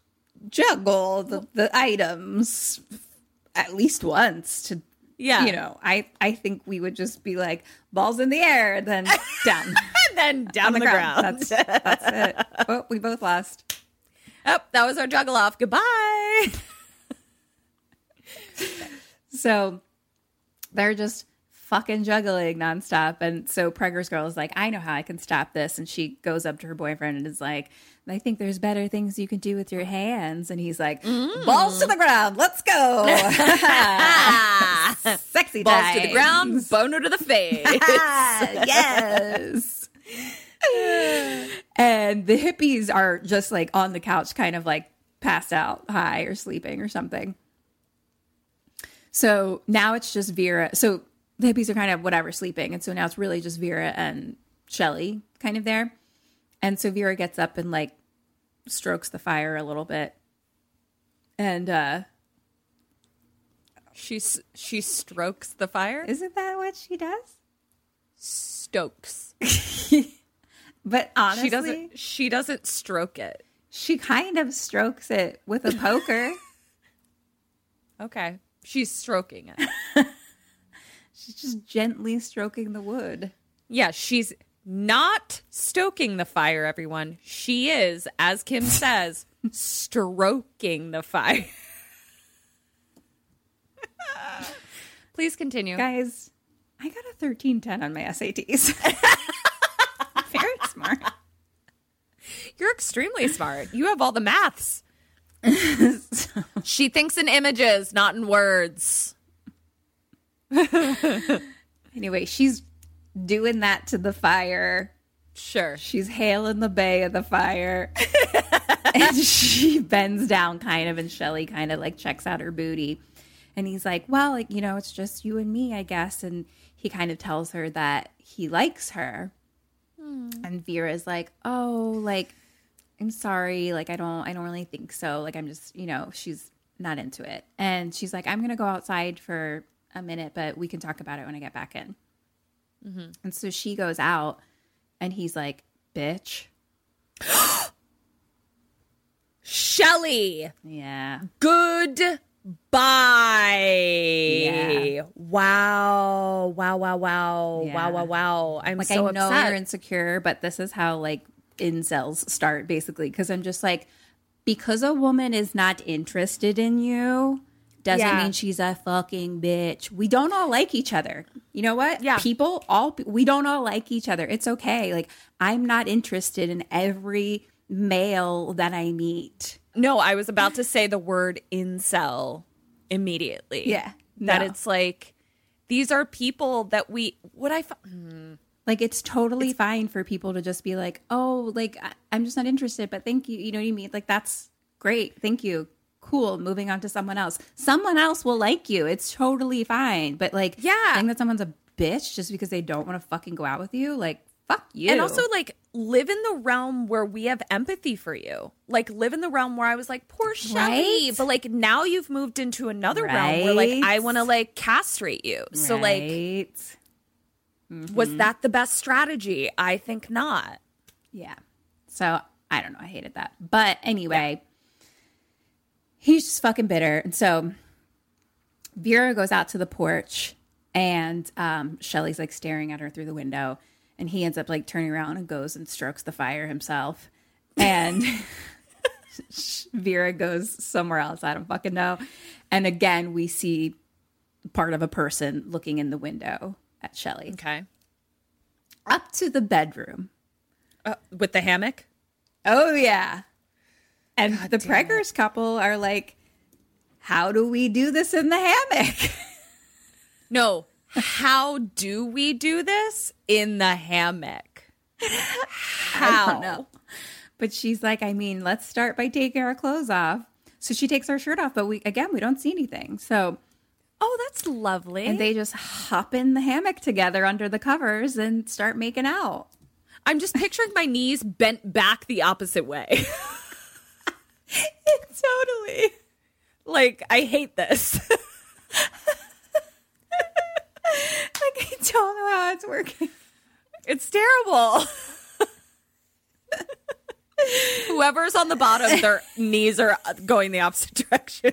juggle the, the items at least once to Yeah. you know i i think we would just be like balls in the air then <laughs> down And then down on the, ground. that's that's it oh we both lost oh, that was our juggle off. Goodbye. <laughs> So they're just fucking juggling nonstop. And so Preggers girl is like, I know how I can stop this. And she goes up to her boyfriend and is like, I think there's better things you can do with your hands. And he's like, mm. balls to the ground. Let's go. <laughs> Sexy Balls to the ground, boner to the face. <laughs> yes. and the hippies are just like on the couch, kind of like passed out, high or sleeping or something. So now it's just Vera. So the hippies are kind of whatever sleeping. And so now it's really just Vera and Shelly kind of there. And so Vera gets up and like strokes the fire a little bit. And uh She s- she strokes the fire. Isn't that what she does? Stokes. <laughs> But honestly, She doesn't. She doesn't stroke it. she kind of strokes it with a poker. <laughs> Okay. She's stroking it. <laughs> She's just gently stroking the wood. Yeah, she's not stoking the fire, everyone. She is, as Kim <laughs> says, stroking the fire. <laughs> Please continue. Guys, I got a 1310 on my SATs. Very smart. You're extremely smart. You have all the maths. <laughs> she thinks in images, not in words. <laughs> Anyway, she's doing that to the fire. Sure. She's hailing the bay of the fire. <laughs> and she bends down kind of, and Shelly kind of like checks out her booty. And he's like, Well, like, you know, it's just you and me, I guess. And he kind of tells her that he likes her. Hmm. And Vera's like, Oh, like, I'm sorry. Like, I don't, I don't really think so. Like, I'm just, you know, she's not into it. And she's like, I'm going to go outside for a minute, but we can talk about it when I get back in. Mm-hmm. And so she goes out and he's like, bitch. <gasps> Shelly. Yeah. Goodbye. Yeah. Wow. Wow, wow, wow. Yeah. Wow, wow, wow. I'm Like, so I know upset. you're insecure, but this is how like incels start basically. Cause I'm just like, because a woman is not interested in you doesn't Yeah. mean she's a fucking bitch. We don't all like each other. You know what? Yeah. People, all, we don't all like each other. It's okay. Like, I'm not interested in every male that I meet. No, I was about to say the word incel immediately. Yeah. That it's like these are people that we would I fi- hmm. Like it's totally fine for people to just be like, "Oh, like I- I'm just not interested, but thank you." You know what I mean? Like that's great. Thank you. Cool. Moving on to someone else. Someone else will like you. It's totally fine. But like, Yeah. saying that someone's a bitch just because they don't want to fucking go out with you, like, fuck you. and also like live in the realm where we have empathy for you. Like live in the realm where I was like, poor Shelly. Right? But like now you've moved into another realm where like I want to like castrate you. So like Right? was that the best strategy? I think not. Yeah. So I don't know. I hated that. But anyway, he's just fucking bitter. And so Vera goes out to the porch and um, Shelly's like staring at her through the window. And he ends up like turning around and goes and strokes the fire himself. And <laughs> Vera goes somewhere else. I don't fucking know. And again, we see part of a person looking in the window at Shelly. Okay. Up to the bedroom. Uh, with the hammock? Oh yeah. And the Preggers couple are like, how do we do this in the hammock? <laughs> No. How do we do this in the hammock? How? I don't know. But she's like, I mean, let's start by taking our clothes off. So she takes her shirt off, but we again we don't see anything. So Oh, that's lovely. and they just hop in the hammock together under the covers and start making out. I'm just picturing my knees bent back the opposite way. <laughs> <laughs> totally. like, I hate this. <laughs> Like I don't know how it's working. it's terrible. Whoever's on the bottom, their knees are going the opposite direction.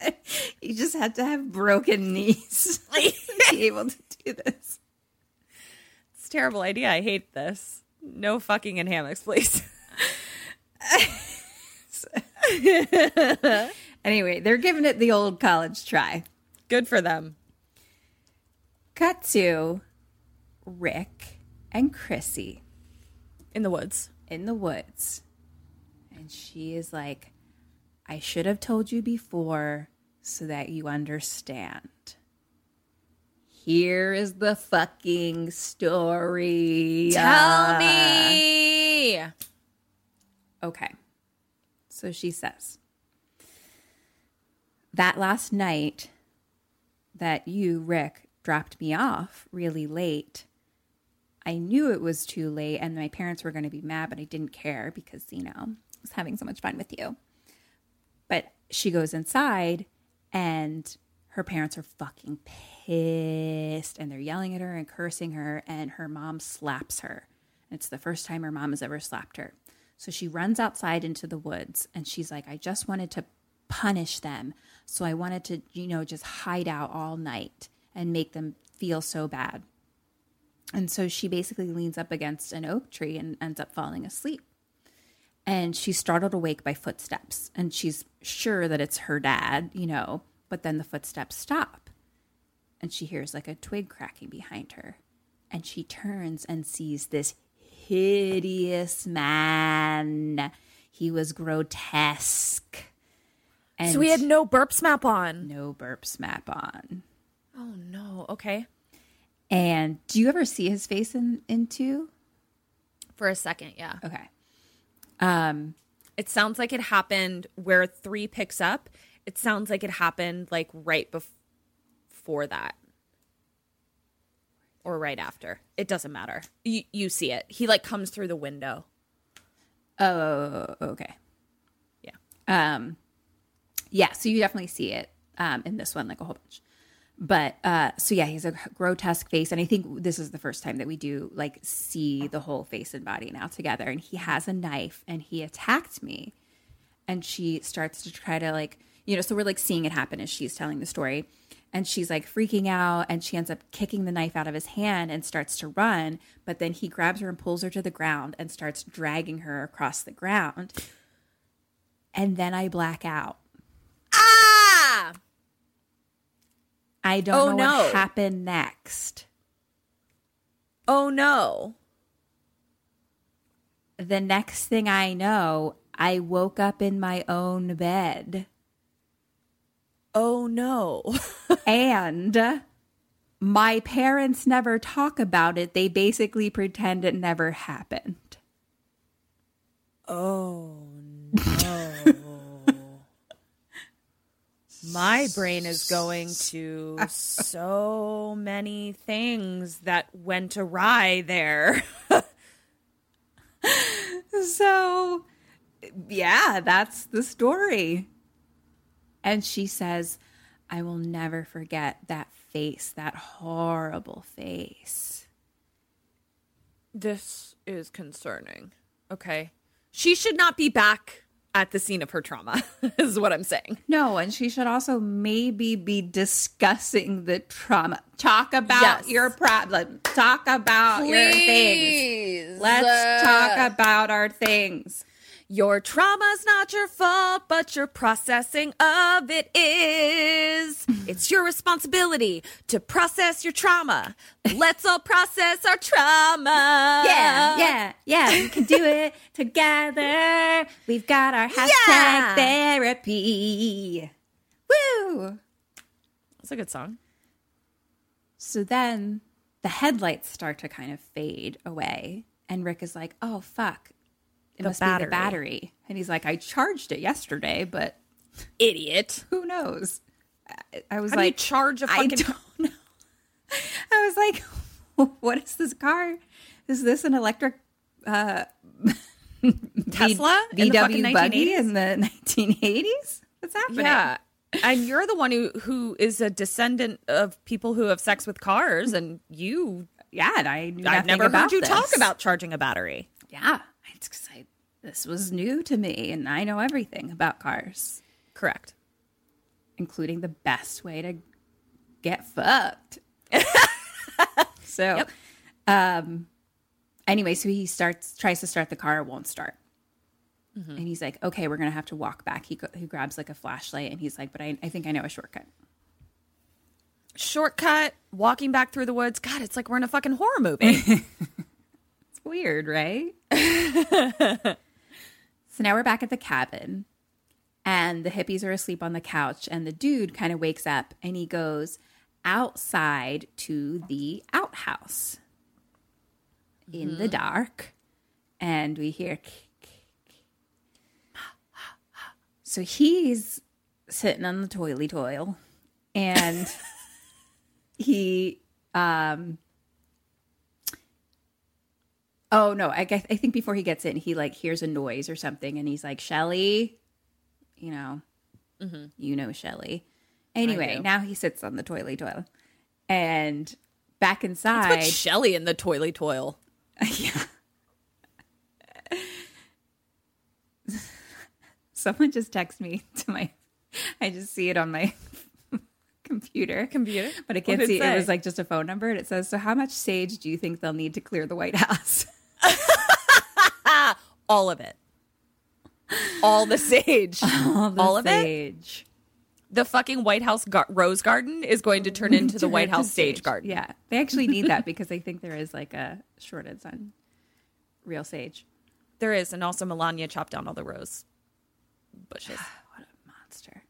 <laughs> You just have to have broken knees <laughs> to be able to do this. It's a terrible idea. I hate this. No fucking in hammocks, please. <laughs> Anyway, they're giving it the old college try. Good for them. Cut to Rick and Chrissy In the woods. in the woods. And she is like, I should have told you before so that you understand. Here is the fucking story. Tell uh, me. Okay. So she says, That last night that you, Rick, dropped me off really late, I knew it was too late and my parents were going to be mad, but I didn't care because, you know, I was having so much fun with you. She goes inside and her parents are fucking pissed and they're yelling at her and cursing her, and her mom slaps her. It's the first time her mom has ever slapped her. So she runs outside into the woods and she's like, I just wanted to punish them. So I wanted to, you know, just hide out all night and make them feel so bad. And so she basically leans up against an oak tree and ends up falling asleep. And she's startled awake by footsteps. And she's sure that it's her dad, you know, but then the footsteps stop. And she hears like a twig cracking behind her. And she turns and sees this hideous man. He was grotesque. And so we had no burp smap on. no burp smap on. Oh no. Okay. And do you ever see his face in into? For a second, yeah. Okay. Um, It sounds like it happened where three picks up. It sounds like it happened like right bef- before that. Or right after. It doesn't matter. You, you see it. He like comes through the window. oh, okay. Yeah. Um, yeah, so you definitely see it um, in this one, like a whole bunch. But uh, so yeah, he's a grotesque face, and I think this is the first time that we do like see the whole face and body now together. And he has a knife, and he attacked me, and she starts to try to like you know, so we're like seeing it happen as she's telling the story, and she's like freaking out, and she ends up kicking the knife out of his hand and starts to run, but then he grabs her and pulls her to the ground and starts dragging her across the ground, and then I black out. Ah! I don't Oh, know no. what happened next. Oh no. The next thing I know, I woke up in my own bed Oh no. <laughs> and my parents never talk about it. They basically pretend it never happened. Oh no. <laughs> My brain is going to so many things that went awry there. <laughs> So, yeah, that's the story. And she says, I will never forget that face, that horrible face. This is concerning. Okay. She should not be back at the scene of her trauma, <laughs> is what I'm saying. No, and she should also maybe be discussing the trauma. Talk about Yes. your problem. Talk about your things. Let's talk about our things. Your trauma's not your fault, but your processing of it is. <laughs> It's your responsibility to process your trauma. Let's all process our trauma. Yeah, yeah, yeah. We can do it <laughs> together. We've got our hashtag Yeah. therapy. Woo! That's a good song. So then the headlights start to kind of fade away, and Rick is like, "Oh fuck, it The must be battery. the battery." And he's like, "I charged it yesterday, but Idiot. who knows?" I- I was How like, charge a fucking don't <laughs> know. I was like, <laughs> "What is this car? Is this an electric uh, <laughs> Tesla V- in the VW buggy 1980s? in the 1980s? What's happening?" Yeah. And you're the one who who is a descendant of people who have sex with cars, and you. yeah. And I knew I've never heard you this. talk about charging a battery. Yeah, it's I, this was new to me, and I know everything about cars, Correct. including the best way to get fucked. <laughs> so, um, anyway, so he starts tries to start the car, it won't start. And he's like, "Okay, we're gonna have to walk back." He go, he grabs like a flashlight, and he's like, "But I, I think I know a shortcut." Shortcut, walking back through the woods. God, it's like we're in a fucking horror movie. <laughs> It's weird, right? <laughs> so now we're back at the cabin, and the hippies are asleep on the couch, and the dude kind of wakes up and he goes outside to the outhouse in the dark, and we hear. So he's sitting on the toily toil, and <laughs> he um Oh no! I guess I think before he gets in, he like hears a noise or something, and he's like, "Shelly," you know, mm-hmm. you know Shelly, Anyway, now he sits on the toilet toil, And back Put inside, Shelly in the toily toil. <laughs> yeah. <laughs> Someone just texted me to my I just see it on my <laughs> computer. Computer? But I can't see it it. It was like just a phone number and it says, So how much sage do you think they'll need to clear the White House? <laughs> All of it. All the sage. <laughs> All, the All of it? sage. The fucking White House gar- rose garden is going to turn into the White House stage sage. garden. Yeah. They actually need that because I think there is like a shortage on real sage. There is, and also Melania chopped down all the rose bushes. <sighs> What a monster.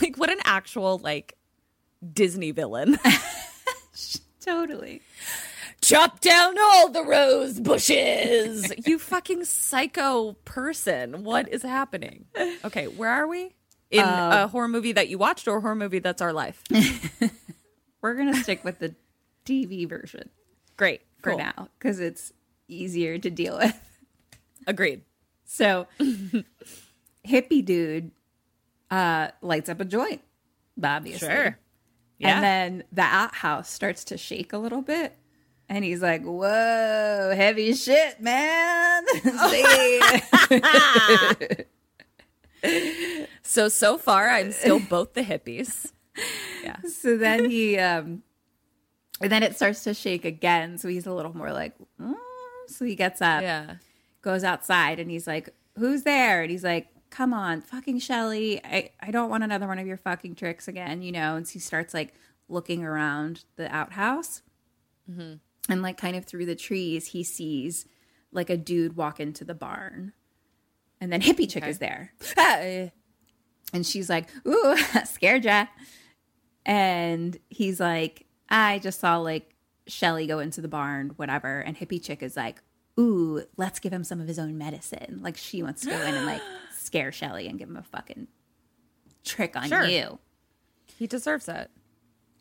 like what an actual like Disney villain. <laughs> Totally. Chop down all the rose bushes. <laughs> you fucking psycho person. What is happening? Okay, where are we? In a horror movie that you watched or a horror movie that's our life? <laughs> We're gonna stick with the TV version Great. for cool. now because it's easier to deal with. Agreed. So, hippie dude uh, lights up a joint, obviously. Sure. Yeah. And then the outhouse starts to shake a little bit. And he's like, whoa, heavy shit, man. <laughs> <laughs> So so far I'm still both the hippies. Yeah. so then he, um, and then it starts to shake again. So he's a little more like, mm. so he gets up, Yeah. goes outside, and he's like, who's there? And he's like, come on, fucking Shelly. I, I don't want another one of your fucking tricks again, you know? And he starts like looking around the outhouse. And like kind of through the trees, he sees like a dude walk into the barn. And then hippie chick is there. <laughs> And she's like, ooh, <laughs> scared ya. And he's like, I just saw like Shelly go into the barn, whatever. And hippie chick is like, ooh, let's give him some of his own medicine. Like she wants to go in and like <gasps> scare Shelly and give him a fucking trick on Sure. you. He deserves it.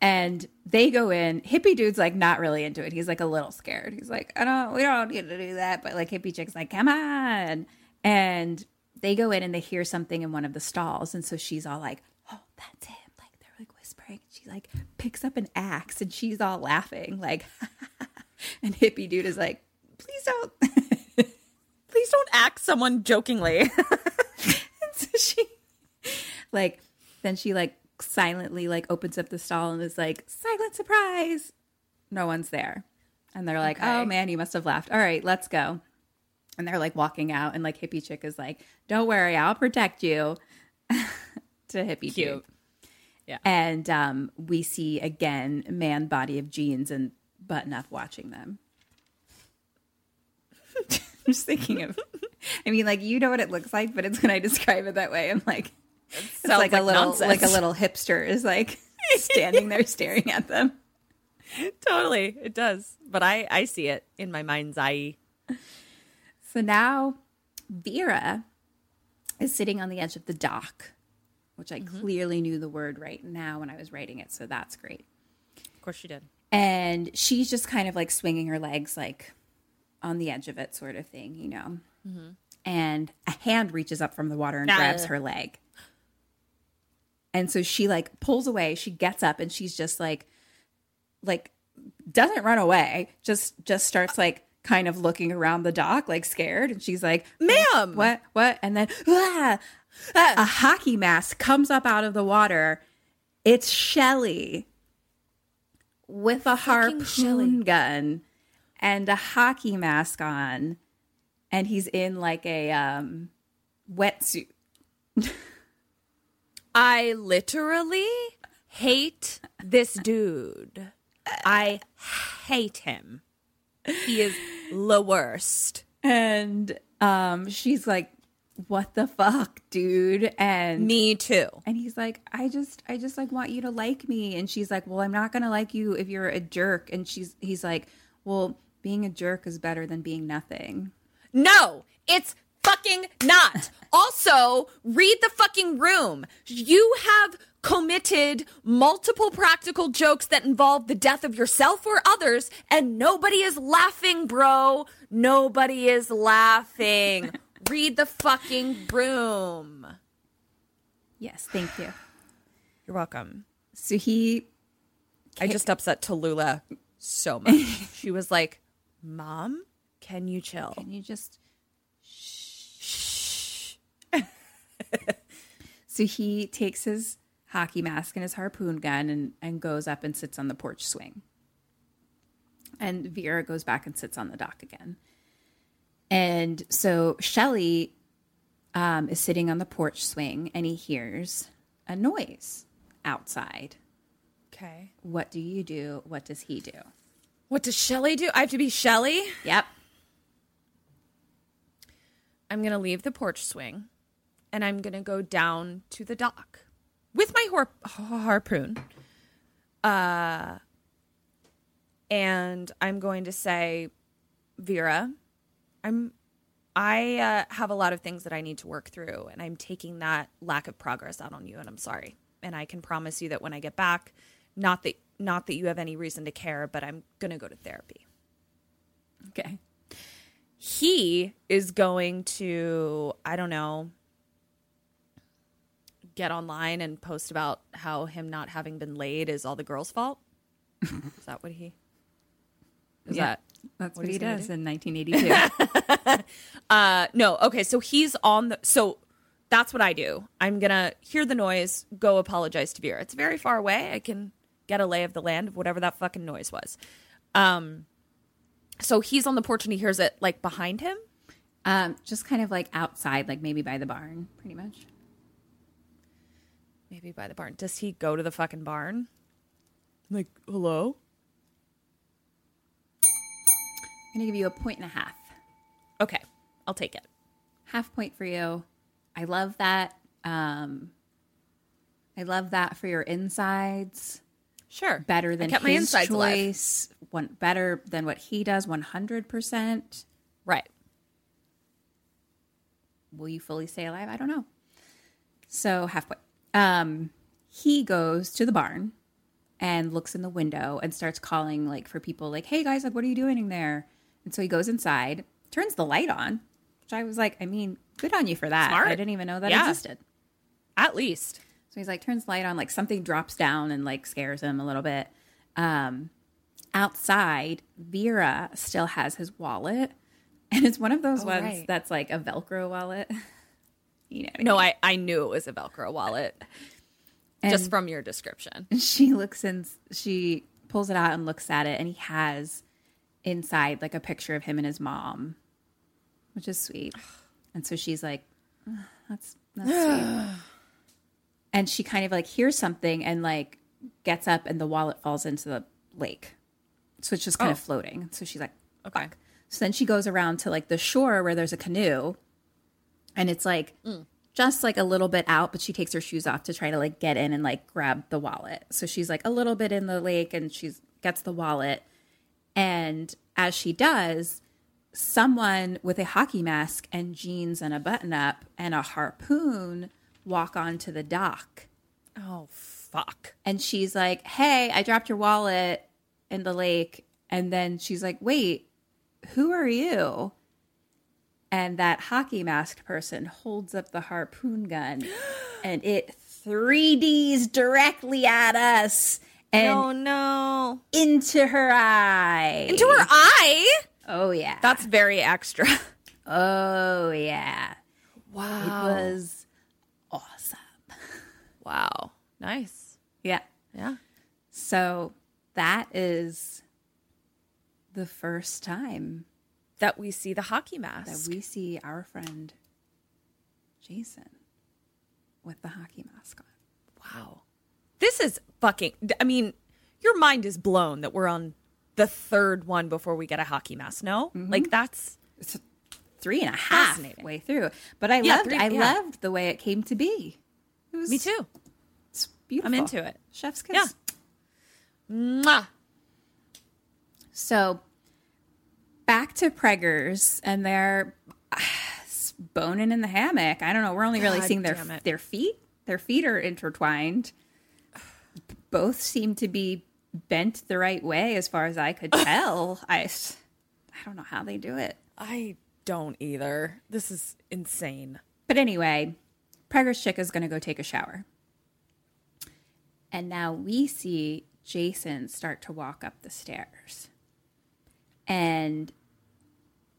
And they go in. Hippie dude's like not really into it. He's like a little scared. He's like, I don't, we don't need to do that. But like hippie chick's like, come on. And they go in and they hear something in one of the stalls. And so she's all like, oh, that's him. Like they're like whispering. She like picks up an axe and she's all laughing. Like, <laughs> and hippie dude is like, please don't. <laughs> Please don't axe someone jokingly. <laughs> so she like then she like silently like opens up the stall and is like silent surprise. No one's there. And they're like oh man you must have laughed. All right let's go. And they're like walking out and like hippie chick is like don't worry i'll protect you. <laughs> To hippie Cute. dude. Yeah. and um we see again man body of jeans and button up watching them. I'm <laughs> just thinking of I mean like you know what it looks like, but it's when I describe it that way, I'm like sounds like, a little nonsense. like a little hipster is like <laughs> standing there <laughs> staring at them. totally. It does. But I I see it in my mind's eye. So now Vera is sitting on the edge of the dock, which I clearly knew the word right now when I was writing it, so that's great. Of course she did. and she's just kind of like swinging her legs like on the edge of it sort of thing you know and a hand reaches up from the water and Ah. grabs her leg and so she like pulls away. She gets up and she's just like like doesn't run away. Just just starts like kind of looking around the dock like scared. And she's like Ma'am! what? What? And then ah, a hockey mask comes up out of the water. It's shelly with a harpoon Shelly. gun and a hockey mask on. And he's in like a um wetsuit <laughs> I literally hate this dude. I hate him. He is the worst. and um she's like what the fuck dude and Me too. and he's like i just i just like want you to like me and she's like well i'm not gonna like you if you're a jerk and she's he's like well being a jerk is better than being nothing No, it's fucking not. also, read the fucking room. You have committed multiple practical jokes that involve the death of yourself or others, and nobody is laughing, bro. Nobody is laughing. <laughs> read the fucking room. yes thank you You're welcome. So he I just upset Tallulah so <laughs> much. she was like, "Mom, can you chill?" Can you just <laughs> So he takes his hockey mask and his harpoon gun and, and goes up and sits on the porch swing. And Vera goes back and sits on the dock again. And so Shelly um, is sitting on the porch swing and he hears a noise outside. Okay. What do you do? What does he do? What does Shelly do? I have to be Shelly. Yep. I'm gonna leave the porch swing, and I'm gonna go down to the dock with my har- harpoon. Uh, and I'm going to say, Vera, I'm. I uh, have a lot of things that I need to work through, and I'm taking that lack of progress out on you, and I'm sorry. And I can promise you that when I get back, not that not that you have any reason to care, but I'm gonna go to therapy. Okay. He is going to, I don't know, get online and post about how him not having been laid is all the girls' fault. <laughs> is that what he? Is Yeah. that That's what, he's he does do? in 1982. <laughs> Uh, no. Okay, so he's on the. So that's what I do. I'm gonna hear the noise, go apologize to Vera. It's very far away. I can get a lay of the land of whatever that fucking noise was. Um, so he's on the porch and he hears it like behind him. um, just kind of like outside, like maybe by the barn, pretty much. Maybe by the barn. Does he go to the fucking barn? Like, hello? I'm going to give you a point and a half. Okay, I'll take it. half point for you. I love that. Um, I love that for your insides. Sure. Better than I kept my his insides alive. choice. One better than what he does. One hundred percent. Right. Will you fully stay alive? I don't know. So half point. Um, he goes to the barn and looks in the window and starts calling like for people like, "Hey guys, like what are you doing in there?" And so he goes inside, turns the light on, which I was like, I mean, good on you for that. Smart. I didn't even know that Yeah. existed. At least. So he's like turns the light on, like something drops down and like scares him a little bit. Um, outside, Vera still has his wallet, and it's one of those Oh, ones right. that's like a Velcro wallet. <laughs> you know, No, I, I knew it was a Velcro wallet just from your description. And <laughs> she looks and she pulls it out and looks at it, and he has inside like a picture of him and his mom, which is sweet. And so she's like, "Ugh, "That's that's sweet." <sighs> And she kind of like hears something and like gets up, and the wallet falls into the lake, so it's just kind of oh. floating. So she's like, Okay. "Fuck." So then she goes around to like the shore where there's a canoe, and it's like mm. just like a little bit out, but she takes her shoes off to try to like get in and like grab the wallet. So she's like a little bit in the lake and she gets the wallet. And as she does, someone with a hockey mask and jeans and a button up and a harpoon walk onto the dock. Oh, fuck. And she's like, Hey, I dropped your wallet in the lake. And then she's like, Wait, who are you? And that hockey masked person holds up the harpoon gun <gasps> and it 3Ds directly at us and Oh, no. into her eye. Into her eye? Oh, yeah. That's very extra. <laughs> oh, yeah. Wow. It was awesome. <laughs> Wow. Nice. Yeah. Yeah. So that is the first time That we see the hockey mask. that we see our friend Jason with the hockey mask on. wow. This is fucking. I mean, your mind is blown that we're on the third one before we get a hockey mask. No, mm-hmm. like that's It's a three and a half way through, but I Yeah, loved. three- I yeah. loved the way it came to be. Was me too. It's beautiful. I'm into it. Chef's kiss. Yeah. Mwah. So back to Preggers, and they're <sighs> boning in the hammock. I don't know. We're only really seeing their it. their feet. Their feet are intertwined. Both seem to be bent the right way, as far as I could <laughs> tell. I I don't know how they do it. I don't either. This is insane. But anyway, Preggers chick is going to go take a shower. And now we see Jason start to walk up the stairs. And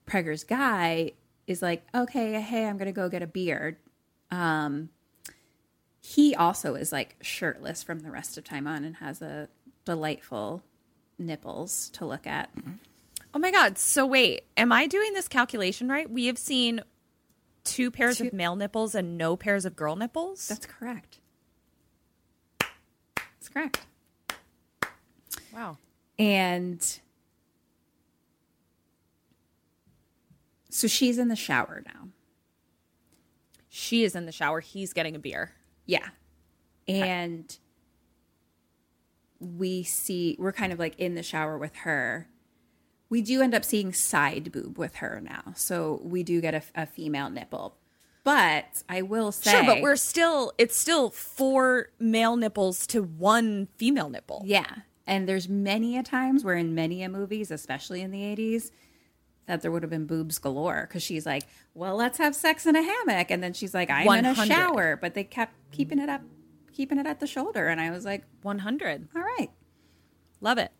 Pregger's guy is like, okay, hey, I'm going to go get a beer. Um, he also is like shirtless from the rest of time on and has a delightful nipples to look at. Oh my god. So wait, am I doing this calculation right? We have seen two pairs of male nipples and no pairs of girl nipples? That's correct. That's correct. wow. And so she's in the shower now. She is in the shower, he's getting a beer. Yeah. And we see, we're kind of like in the shower with her. We do end up seeing side boob with her now. So we do get a, a female nipple. But I will say. Sure, but we're still it's still four male nipples to one female nipple. Yeah. And there's many a times where in many a movies, especially in the 80s, that there would have been boobs galore because she's like, well, let's have sex in a hammock. And then she's like, I'm in a shower. But they kept keeping it up, keeping it at the shoulder. And I was like, 100. all right. Love it.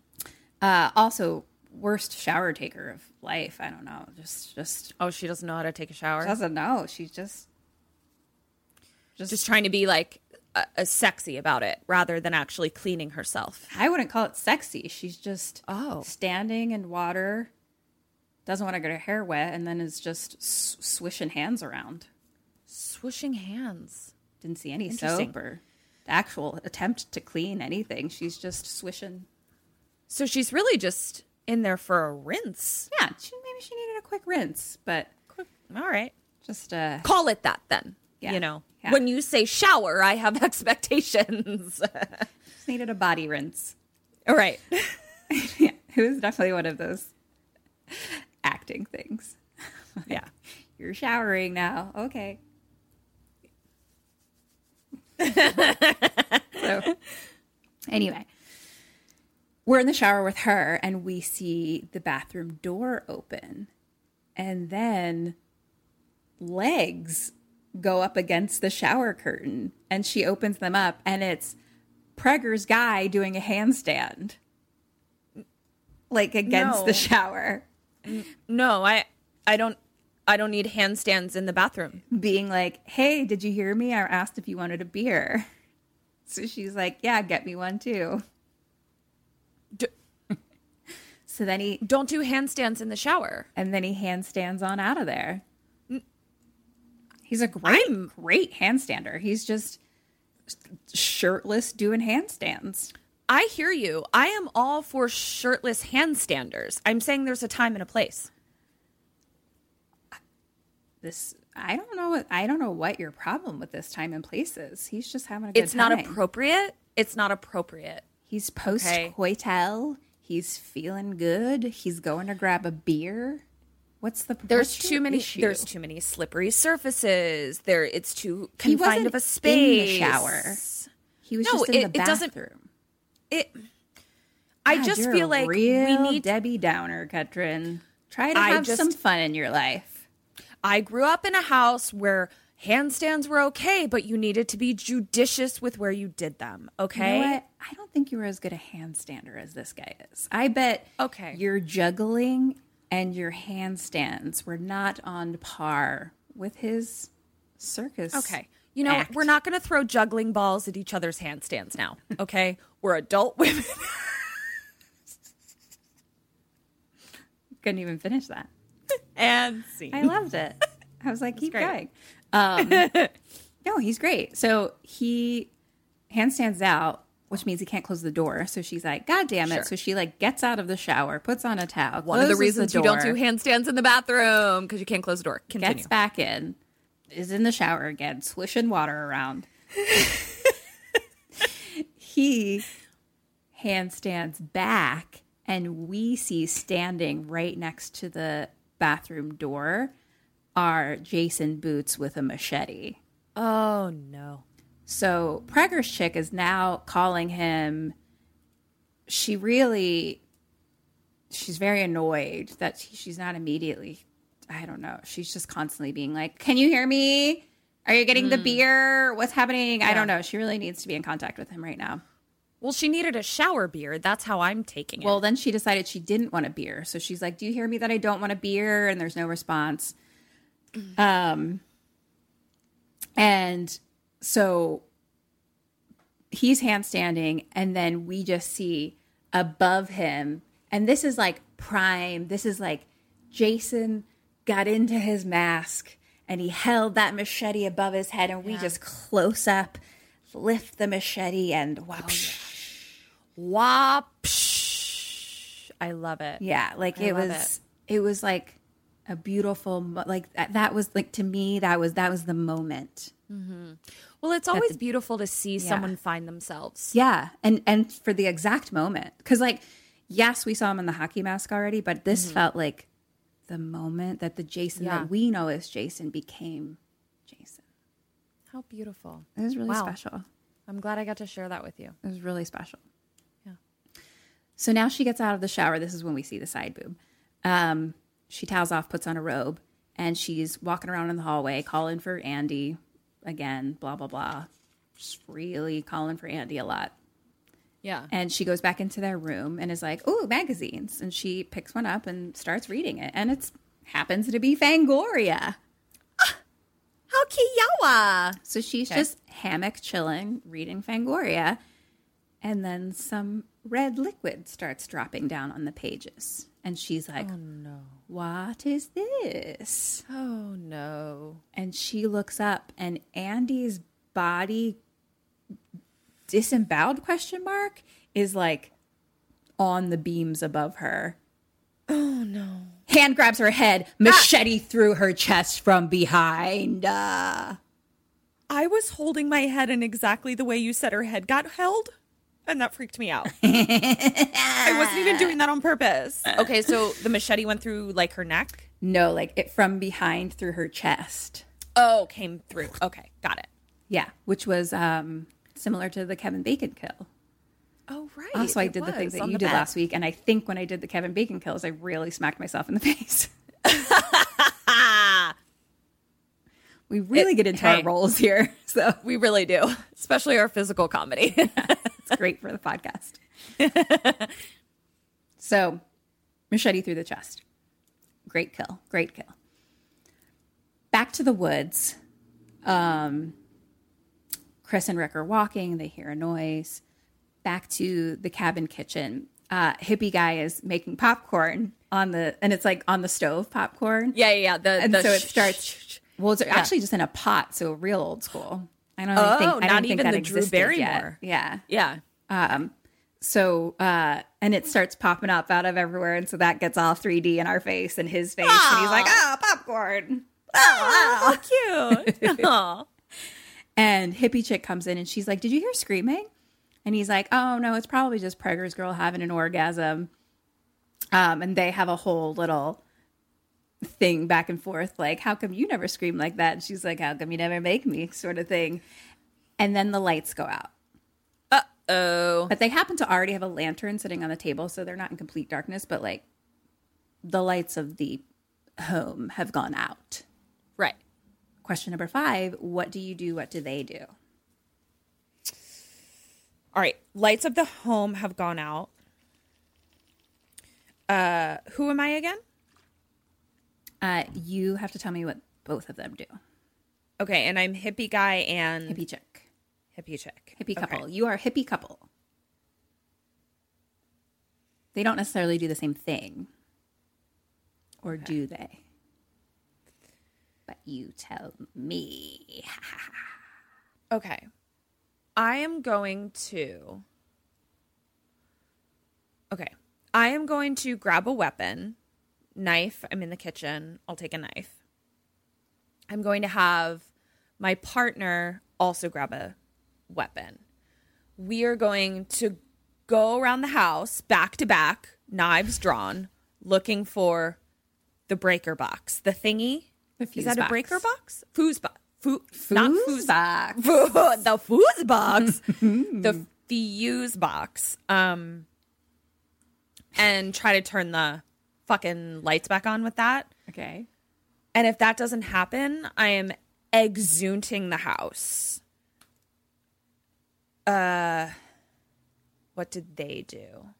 Uh, also, worst shower taker of life. I don't know. Just, just Oh, she doesn't know how to take a shower. doesn't know. She's just, Just just trying to be like uh, sexy about it rather than actually cleaning herself. I wouldn't call it sexy. She's just Oh. standing in water, doesn't want to get her hair wet, and then is just swishing hands around. Swishing hands. Didn't see any soap or actual attempt to clean anything. She's just swishing. So she's really just in there for a rinse. Yeah, she, maybe she needed a quick rinse, but All right. just uh, Call it that then. Yeah. You know, Yeah. when you say shower, I have <laughs> expectations. <laughs> just needed a body rinse. All right. <laughs> yeah, it was definitely one of those acting things. <laughs> Yeah. You're showering now. Okay. so, anyway, we're in the shower with her and we see the bathroom door open. And then legs go up against the shower curtain and she opens them up and it's Pregger's guy doing a handstand like against No. the shower. Mm. No, I I don't I don't need handstands in the bathroom. being like, "Hey, did you hear me? I asked if you wanted a beer." <laughs> So she's like, "Yeah, get me one too." D- <laughs> So then he Don't do handstands in the shower. and then he handstands on out of there. He's a great, great handstander. He's just shirtless doing handstands. I hear you. I am all for shirtless handstanders. I'm saying there's a time and a place. This I don't know. What, I don't know what your problem with this time and place is. He's just having a good It's not time. appropriate. It's not appropriate. He's post coital. He's feeling good. He's going to grab a beer. What's the There's what's too many issue? there's too many slippery surfaces. There it's too confined of a in space. the shower. He was No, just in it- the it doesn't- bathroom. It I God, just feel like we need Debbie Downer, Ketrin. Try to I have just- some fun in your life. I grew up in a house where handstands were okay, but you needed to be judicious with where you did them. Okay. You know what? I don't think you were as good a handstander as this guy is. I bet Okay. your juggling and your handstands were not on par with his circus. Okay. You know, act. we're not going to throw juggling balls at each other's handstands now. <laughs> Okay. we're adult women. <laughs> couldn't even finish that. and see. I loved it. <laughs> I was like, keep going. Um, no, he's great. So he handstands out, which means he can't close the door. So she's like, God damn it. Sure. So she like gets out of the shower, puts on a towel. One of the reasons you don't do handstands in the bathroom because you can't close the door. Continue. Gets back in, is in the shower again, swishing water around. <laughs> he handstands back, and we see standing right next to the bathroom door are Jason Boots with a machete. oh no. So Pregger's chick is now calling him. She really, she's very annoyed that she's not immediately. I don't know. She's just constantly being like, "Can you hear me? Are you getting the beer? What's happening? I don't know." She really needs to be in contact with him right now. Well, she needed a shower beer. That's how I'm taking it. Well, then she decided she didn't want a beer. So she's like, "Do you hear me that I don't want a beer?" And there's no response. Um and so he's handstanding and then we just see above him and this is like prime. This is like Jason got into his mask and he held that machete above his head and we just close up lift the machete and wow. Wop. psh. I love it. Yeah, like I it was it. was like a beautiful like that, was like to me that was that was the moment. Mm-hmm. Well, it's always the- beautiful to see Yeah. someone find themselves. Yeah, and and for the exact moment cuz like yes, we saw him in the hockey mask already, but this mm-hmm. felt like the moment that the Jason Yeah. that we know as Jason became Jason. How beautiful. It was really Wow. special. I'm glad I got to share that with you. It was really special. Yeah. So now she gets out of the shower. This is when we see the side boob. Um, she towels off, puts on a robe, and she's walking around in the hallway calling for Andy again, blah, blah, blah. Just really calling for Andy a lot. Yeah. And she goes back into their room and is like, oh, magazines. And she picks one up and starts reading it. And it happens to be Fangoria. Ah, how kiyawa. So she's just hammock chilling, reading Fangoria, and then some red liquid starts dropping down on the pages. And she's like, Oh no. What is this? Oh no. And she looks up and Andy's body disemboweled question mark is like on the beams above her. Oh no. Hand grabs her head, machete through her chest from behind. Uh, I was holding my head in exactly the way you said her head got held, and that freaked me out. <laughs> I wasn't even doing that on purpose. Okay, so the machete went through like her neck. no, like it from behind through her chest. Oh, came through. Okay, got it. Yeah, which was um, similar to the Kevin Bacon kill. Oh right. Also, I it did the thing that you did bed. last week, and I think when I did the Kevin Bacon kills, I really smacked myself in the <laughs> face. <laughs> we really It- get into hey. our roles here, <laughs> so We really do, especially our physical comedy. it's great for the podcast. so, machete through the chest. Great kill. Great kill. Back to the woods. Um, Chris and Rick are walking. They hear a noise. Back to the cabin kitchen. Uh, hippie guy is making popcorn on the, and it's like on the stove popcorn. yeah, yeah, yeah. The, And the so it sh- starts. Well, it's actually just in a pot, so real old school. I don't Oh, think. I not don't think even that the Drew Barrymore. Yet. Yeah. Yeah. Um, so uh, and it starts popping up out of everywhere, and so that gets all 3D in our face and his face, and he's like, "Ah, popcorn." Oh, cute. <laughs> Aw. And hippie chick comes in, and she's like, "Did you hear screaming?" And he's like, "Oh no, it's probably just Pregger's girl having an orgasm." Um, and they have a whole little thing back and forth, like, "How come you never scream like that?" And she's like, "How come you never make me?" Sort of thing. And then the lights go out. Uh oh. But they happen to already have a lantern sitting on the table, so they're not in complete darkness, but like the lights of the home have gone out. Question number five What do you do? What do they do? All right. Lights of the home have gone out. Uh, who am I again? Uh, you have to tell me what both of them do. Okay, and I'm hippie guy and Hippie chick, hippie chick. hippie Okay. couple. You are a hippie couple. They don't necessarily do the same thing. Or do they? But you tell me. <laughs> Okay. I am going to. Okay. I am going to grab a weapon. Knife. I'm in the kitchen. I'll take a knife. I'm going to have my partner also grab a weapon. We are going to go around the house back to back, knives drawn, looking for the breaker box. The thingy. The Is that box. a breaker box? Foos box. Foo- not Fuse box. <laughs> the fuse box <laughs> the fuse box um and try to turn the fucking lights back on with that Okay. and if that doesn't happen i am exunting the house uh What did they do?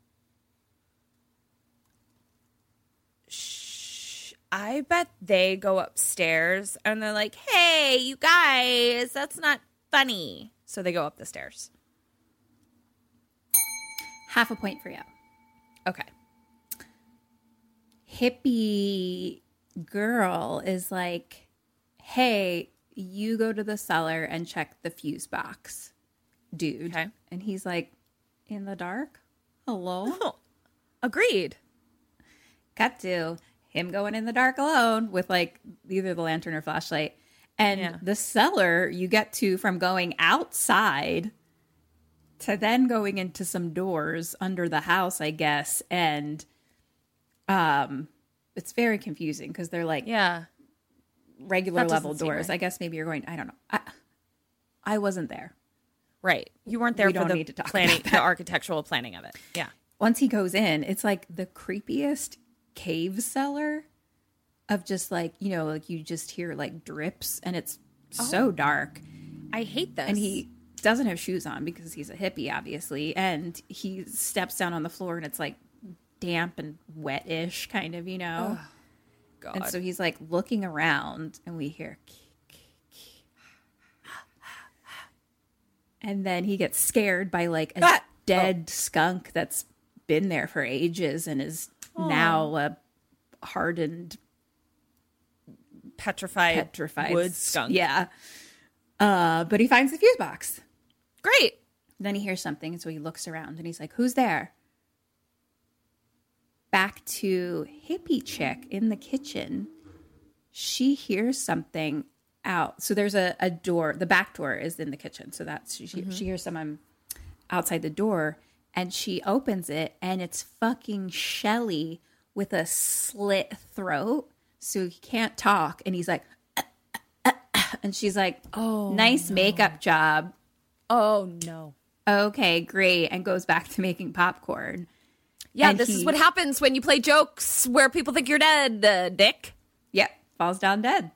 I bet they go upstairs and they're like, hey, you guys, that's not funny. So they go up the stairs. Half a point for you. Okay. Hippie girl is like, hey, you go to the cellar and check the fuse box, dude. Okay. And he's like, in the dark? Hello? Oh, agreed. Cut to him going in the dark alone with like either the lantern or flashlight. And Yeah. the cellar you get to from going outside to then going into some doors under the house, I guess. And um it's very confusing because they're like Yeah. regular level doors. right. I guess maybe you're going, I don't know. I, I wasn't there. Right. You weren't there We for don't the need to talk planning, the architectural planning of it. Yeah. once he goes in, it's like the creepiest cave cellar of just like, you know, like you just hear like drips and it's so dark. I hate this. And he doesn't have shoes on because he's a hippie, obviously. And he steps down on the floor and it's like damp and wet-ish kind of, you know. God. And so he's like looking around and we hear and then he gets scared by like a Ah! dead skunk that's been there for ages and is now a hardened petrified, petrified wood skunk. Yeah. Uh, but he finds the fuse box. Great. Then he hears something, and so he looks around and he's like, Who's there? Back to hippie chick in the kitchen. She hears something out. So there's a, a door, the back door is in the kitchen. So that's she, Mm-hmm. she hears someone outside the door and she opens it and it's fucking Shelly with a slit throat. So he can't talk. And he's like, <coughs> and she's like, Oh, nice makeup job. Oh no. Okay, great. And goes back to making popcorn. Yeah, And this is what happens when you play jokes where people think you're dead, uh, Dick. Yep, falls down dead.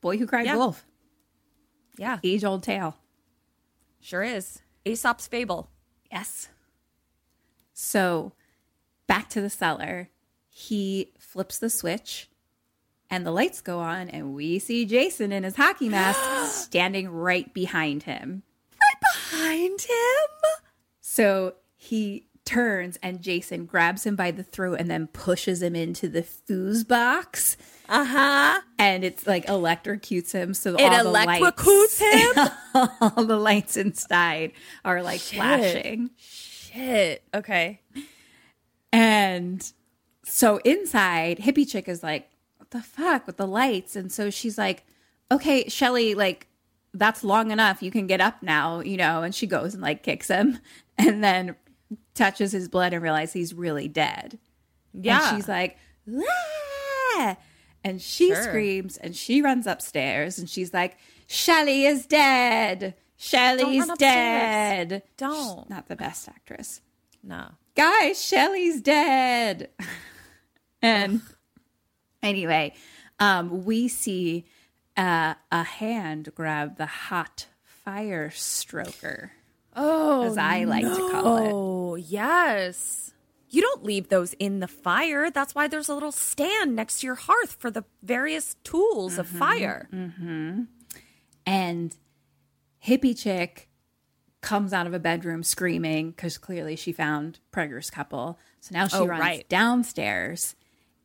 Boy who cried Yeah. wolf. Yeah, Age old tale. sure is. Aesop's fable. Yes. So back to the cellar. He flips the switch and the lights go on, and we see Jason in his hockey mask <gasps> standing right behind him. Right behind him? So he turns and Jason grabs him by the throat and then pushes him into the fuse box. Uh huh. And it's like electrocutes him. So It all the electrocutes lights, all the lights inside are like flashing. Shit. Okay. And so inside, hippie chick is like, what the fuck with the lights? And so she's like, okay, Shelly, like, that's long enough. You can get up now, you know. And she goes and like kicks him <laughs> and then touches his blood and realizes he's really dead. Yeah. And she's like, "Ah!" and she Sure. screams and she runs upstairs and she's like, Shelly is dead. Upstairs. dead. Don't. She's not the best actress No. guys, Shelly's dead. <laughs> and anyway, um, we see uh, a hand grab the hot fire stroker, Oh, as I like to call it. Oh, yes. You don't leave those in the fire. That's why there's a little stand next to your hearth for the various tools of fire. And hippie chick comes out of a bedroom screaming because clearly she found Preggers couple. So now she Oh, runs right. downstairs,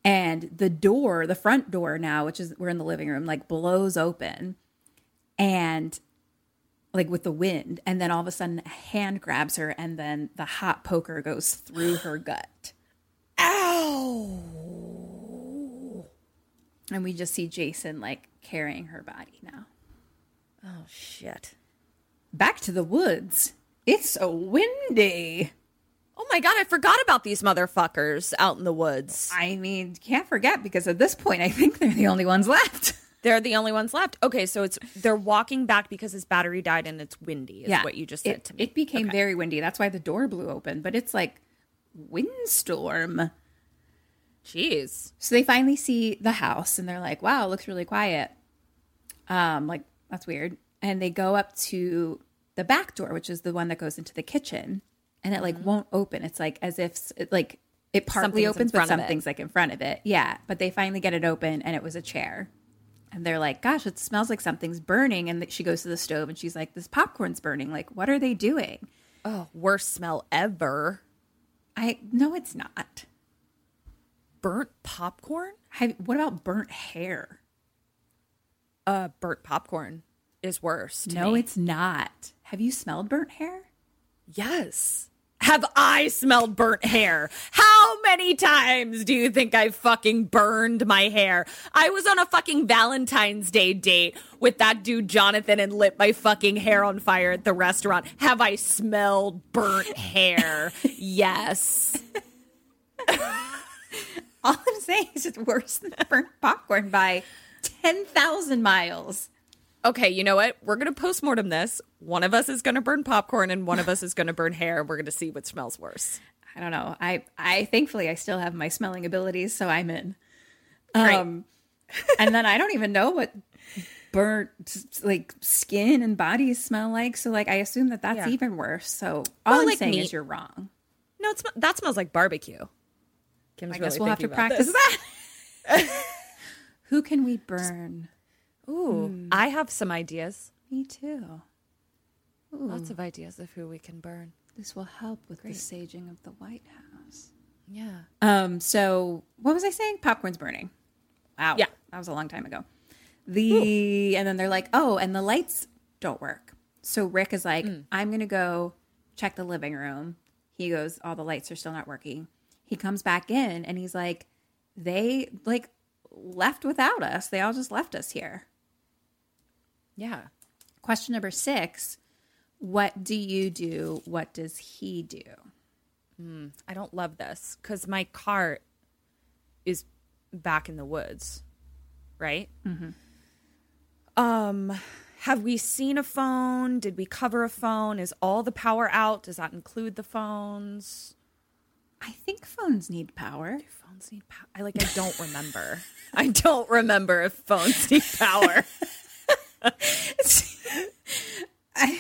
and the door, the front door now, which is we're in the living room, like blows open, and like with the wind, and then all of a sudden a hand grabs her, and then the hot poker goes through her <gasps> gut. Ow! And we just see Jason like carrying her body now. Oh, shit. Back to the woods. It's so windy. Oh my God, I forgot about these motherfuckers out in the woods. I mean, can't forget because at this point, I think they're the only ones left. <laughs> They're the only ones left. Okay, so it's they're walking back because his battery died and it's windy, is what you just said it, to me. It became very windy. That's why the door blew open, but it's like windstorm. Jeez. So they finally see the house and they're like, wow, it looks really quiet. Um, like, that's weird. And they go up to the back door, which is the one that goes into the kitchen. and it like won't open. It's like as if it, like it partly Something's opens, but front of it. something's like in front of it. Yeah, but they finally get it open, and it was a chair. And they're like, "Gosh, it smells like something's burning." And she goes to the stove, and she's like, "This popcorn's burning. Like, what are they doing?" Oh, worst smell ever. I no, it's not. Burnt popcorn? Have, what about burnt hair? Uh, burnt popcorn is worse. No, me. it's not. Have you smelled burnt hair? Yes. Have I smelled burnt hair? How many times do you think I fucking burned my hair? I was on a fucking Valentine's Day date with that dude Jonathan and lit my fucking hair on fire at the restaurant. Have I smelled burnt hair? <laughs> yes. <laughs> All I'm saying is it's worse than burnt popcorn by 10,000 miles. Okay, you know what? We're going to postmortem this. One of us is going to burn popcorn and one of us is going to burn hair. and We're going to see what smells worse. I don't know. I, I thankfully I still have my smelling abilities, so I'm in. Um, and then I don't even know what burnt like skin and bodies smell like. So like I assume that that's Yeah. even worse. So all Well, I'm like saying meat. is you're wrong. No, it's, that smells like barbecue. Kim's I guess really we'll have to practice this. that. <laughs> Who can we burn? Ooh, I have some ideas. Me too. Lots of ideas of who we can burn. This will help with the saging of the White House. Yeah. Um. So what was I saying? Popcorn's burning. Wow. Yeah. that was a long time ago. The and then they're like, oh, and the lights don't work. So Rick is like, I'm gonna go check the living room. He goes, all the lights are still not working. He comes back in and he's like, they like left without us. They all just left us here. Yeah. Question number six: What do you do? What does he do? I don't love this because my cart is back in the woods, right? Um, have we seen a phone? Did we cover a phone? Is all the power out? Does that include the phones? I think phones need power. Phones need power. I like. I don't remember. I don't remember if phones need power. <laughs> <laughs> I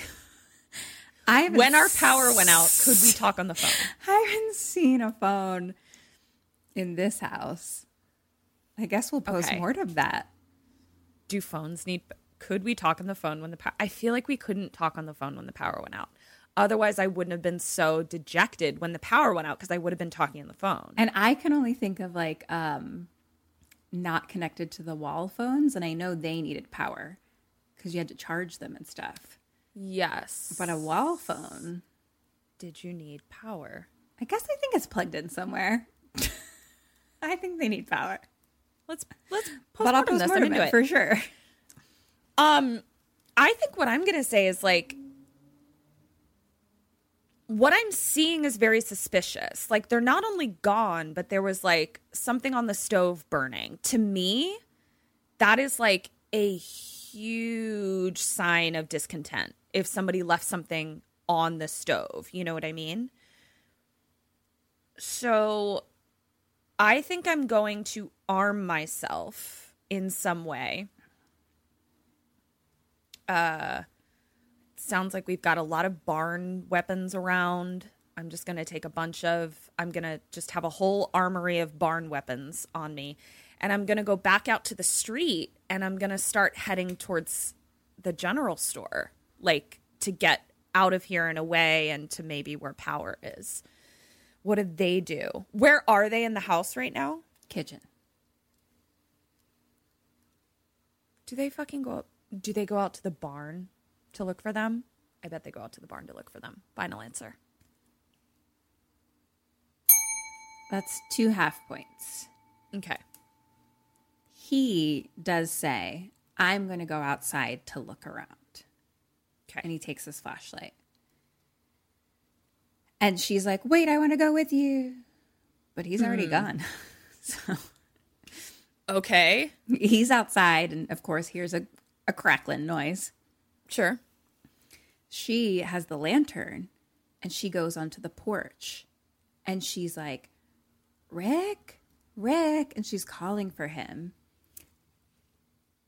I when our power went out, could we talk on the phone? <laughs> I haven't seen a phone in this house. I guess we'll post Okay. mortem that. do phones need could we talk on the phone when the power i feel like we couldn't talk on the phone when the power went out otherwise i wouldn't have been so dejected when the power went out because i would have been talking on the phone And I can only think of like um not connected to the wall phones and I know they needed power because you had to charge them and stuff. yes But a wall phone, did you need power I guess I think it's plugged in somewhere. <laughs> I think they need power. let's let's But I'll postmortem this i'm into it it for sure. Um, I think what I'm gonna say is like what I'm seeing is very suspicious. Like they're not only gone, but there was like something on the stove burning. To me, that is like a huge sign of discontent if somebody left something on the stove. You know what I mean? So I think I'm going to arm myself in some way uh, sounds like we've got a lot of barn weapons around. I'm just going to take a bunch of, I'm going to just have a whole armory of barn weapons on me. And I'm going to go back out to the street and I'm going to start heading towards the general store, like to get out of here and away and to maybe where power is. What did they do? Where are they in the house right now? Kitchen. Do they fucking go? up? Do they go out to the barn to look for them? I bet they go out to the barn to look for them. Final answer. That's two half points. Okay. He does say, I'm going to go outside to look around. Okay. And he takes his flashlight. And she's like, Wait, I want to go with you. But he's already hmm. gone. <laughs> so Okay. he's outside and, of course, hears a, a crackling noise. Sure. She has the lantern and she goes onto the porch and she's like, Rick, Rick. And she's calling for him.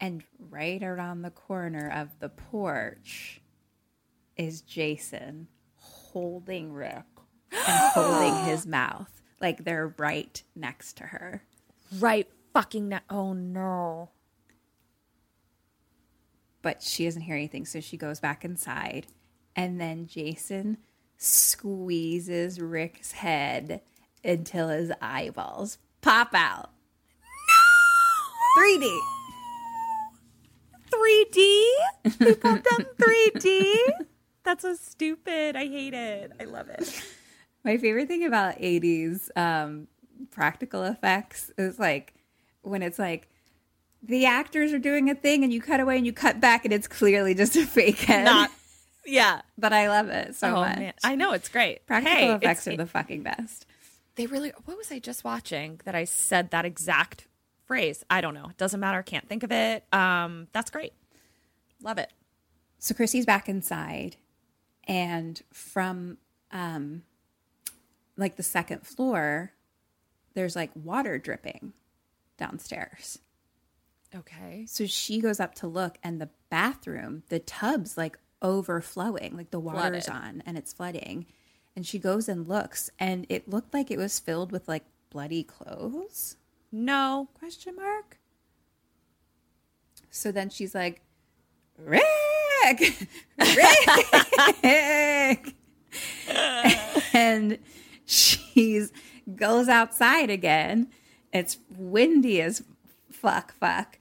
And right around the corner of the porch is Jason holding Rick and <gasps> holding his mouth. Like they're right next to her. Right fucking now. Oh no. But she doesn't hear anything, so she goes back inside. And then Jason squeezes Rick's head until his eyeballs pop out. No! 3D. 3D? People done 3D? That's so stupid. I hate it. I love it. My favorite thing about 80s um, practical effects is like when it's like the actors are doing a thing and you cut away and you cut back and it's clearly just a fake head. Not. Yeah. but I love it so oh much. man. I know it's great. Practical Hey, effects are the fucking best. They really. What was I just watching that I said that exact phrase? I don't know. It doesn't matter. Can't think of it. Um, that's great. Love it. So Chrissy's back inside, and from um, like the second floor, there's like water dripping downstairs. Okay. So she goes up to look, and the bathroom, the tub's like overflowing, like the water's Flooded. on and it's flooding. And she goes and looks, and it looked like it was filled with like bloody clothes? No. Question mark. So then she's like, Rick, <laughs> Rick, <laughs> and she's goes outside again. It's windy as fuck, fuck.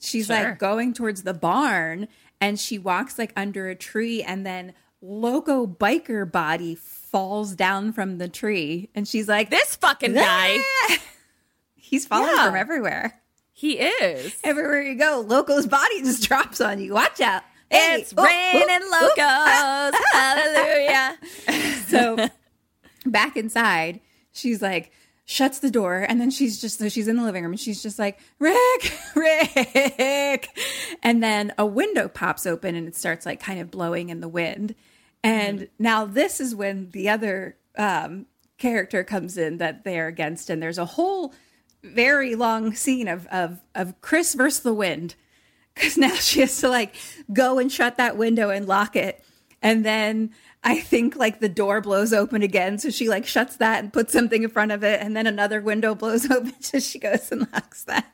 She's Sure. like going towards the barn, and she walks like under a tree, and then loco biker body falls down from the tree, and she's like, This fucking guy. <laughs> He's falling Yeah. from everywhere. He is. Everywhere you go, Loco's body just <laughs> drops on you. Watch out. Hey, It's oh, raining oh, oh. locos. <laughs> Hallelujah. So back inside, she's like, shuts the door, and then she's just so she's in the living room and she's just like, Rick, <laughs> Rick. And then a window pops open and it starts like kind of blowing in the wind. And now this is when the other um, character comes in that they're against, and there's a whole very long scene of of of Chris versus the wind. Because now she has to like go and shut that window and lock it. And then I think like the door blows open again. So she like shuts that and puts something in front of it. And then another window blows <laughs> open. So she goes and locks that.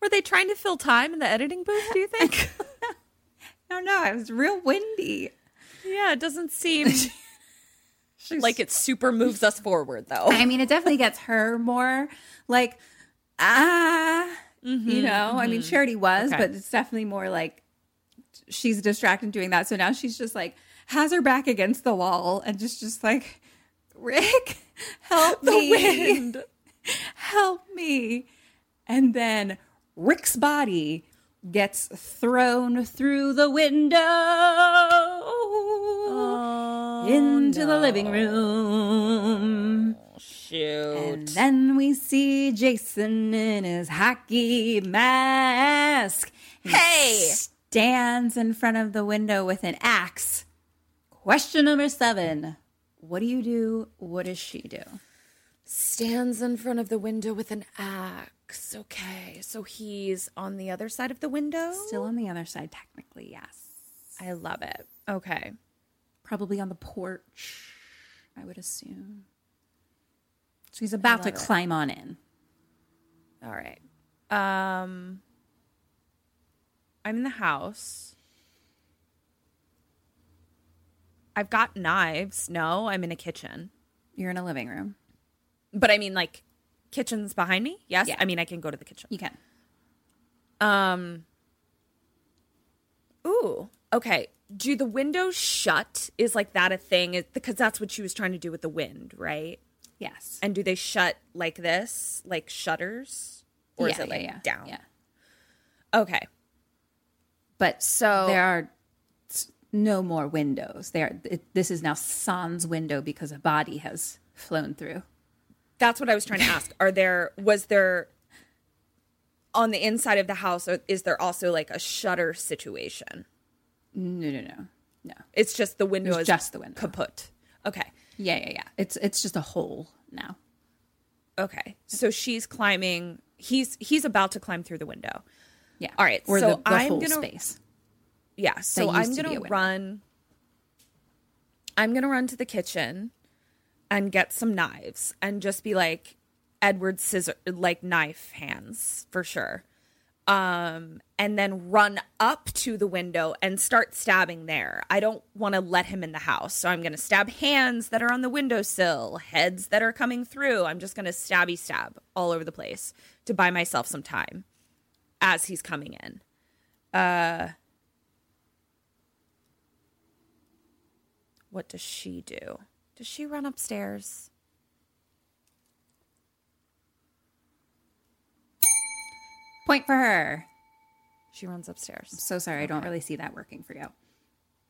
Were they trying to fill time in the editing booth, do you think? <laughs> I don't know. It was real windy. yeah, it doesn't seem <laughs> like it super moves us forward, though. I mean, it definitely gets her more like, ah, you know, I mean, Charity was, Okay. but it's definitely more like she's distracted doing that. So now she's just like, has her back against the wall and just, just like, Rick, <laughs> help The me. wind. <laughs> help me. And then Rick's body gets thrown through the window into the living oh, room. Shoot. And then we see Jason in his hockey mask. He Hey! Stands in front of the window with an axe. Question number seven. What do you do? What does she do? Stands in front of the window with an axe. Okay, so he's on the other side of the window. Still on the other side, technically, yes. I love it. Okay. Probably on the porch, I would assume. So he's about to climb on in. All right. Um I'm in the house. I've got knives. No, I'm in a kitchen. You're in a living room. But I mean like kitchen's behind me? Yes. Yeah. I mean I can go to the kitchen. You can. Um Ooh. Okay. Do the windows shut? Is like that a thing? Is- Because that's what she was trying to do with the wind, right? Yes. And do they shut like this, like shutters, or is it yeah, like yeah. down? Yeah. Okay. But So there are no more windows. There, this is now Sans window because a body has flown through. that's what I was trying to ask. Are there was there on the inside of the house? Or is there also like a shutter situation? No, no, no, no. It's just the window It's is just the window. kaput. Okay. Yeah, yeah, yeah. It's it's just a hole now. Okay. So she's climbing. He's he's about to climb through the window. Yeah. All right, Or so the, the I'm whole gonna- space. Yeah. So I'm to gonna run. I'm gonna run to the kitchen. and get some knives and just be like Edward scissor like knife hands for sure. Um and then run up to the window and start stabbing there. I don't want to let him in the house. So I'm going to stab hands that are on the windowsill, heads that are coming through. I'm just going to stabby stab all over the place to buy myself some time as he's coming in. Uh What does she do? Does she run upstairs? Point for her. She runs upstairs. So sorry, I don't really see that working for you.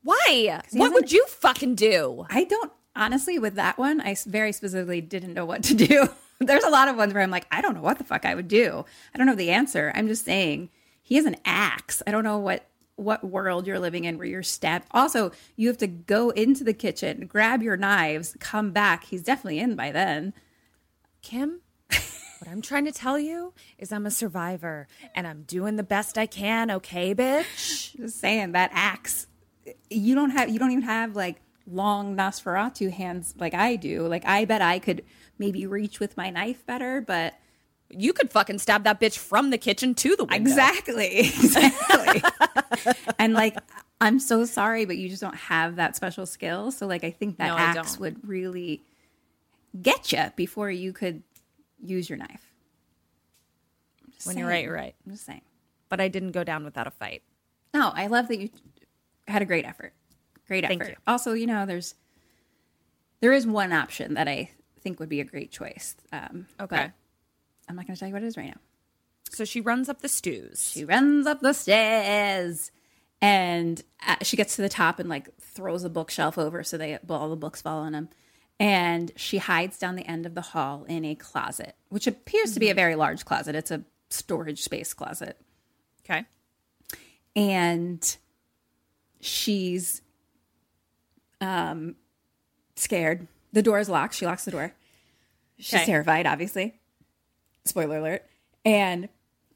Why? What would you fucking do? I don't honestly with that one. I very specifically didn't know what to do. <laughs> There's a lot of ones where I'm like, I don't know what the fuck I would do. I don't know the answer. I'm just saying he has an axe. I don't know what what world you're living in where you're stabbed. Also, you have to go into the kitchen, grab your knives, come back. He's definitely in by then. Kim, what I'm trying to tell you is I'm a survivor and I'm doing the best I can, okay, bitch? Just saying that axe. You don't have. You don't even have like long Nosferatu hands like I do. Like I bet I could maybe reach with my knife better, but You could fucking stab that bitch from the kitchen to the window. Exactly. <laughs> Exactly. and like, I'm so sorry, but you just don't have that special skill. So like, I think that No, axe would really get you before you could use your knife. When you're right, you're right. I'm just saying. But I didn't go down without a fight. No, I love that you had a great effort. Great effort. You. Also, you know, there's there is one option that I think would be a great choice. Um, Okay. I'm not going to tell you what it is right now. So she runs up the stews. She runs up the stairs and uh, she gets to the top and like throws a bookshelf over so they all the books fall on them. And she hides down the end of the hall in a closet, which appears to be a very large closet. It's a storage space closet. Okay. And she's um scared. The door is locked. She locks the door. She's Okay. terrified, obviously. Spoiler alert. And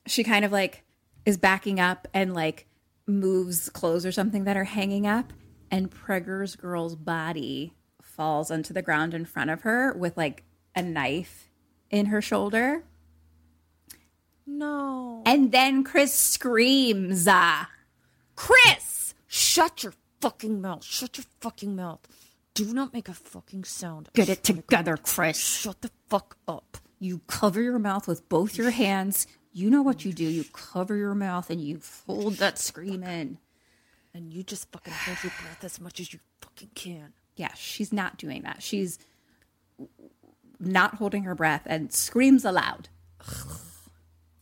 she kind of like is backing up and like moves clothes or something that are hanging up. And Pregger's girl's body falls onto the ground in front of her with like a knife in her shoulder. No. And then Chris screams. Ah. Chris, shut your fucking mouth. Shut your fucking mouth. Do not make a fucking sound. Get it together, Chris. Shut the fuck up. You cover your mouth with both your hands. You know what you do. You cover your mouth and you hold that scream in. And you just fucking hold your breath as much as you fucking can. Yeah, she's not doing that. She's not holding her breath and screams aloud.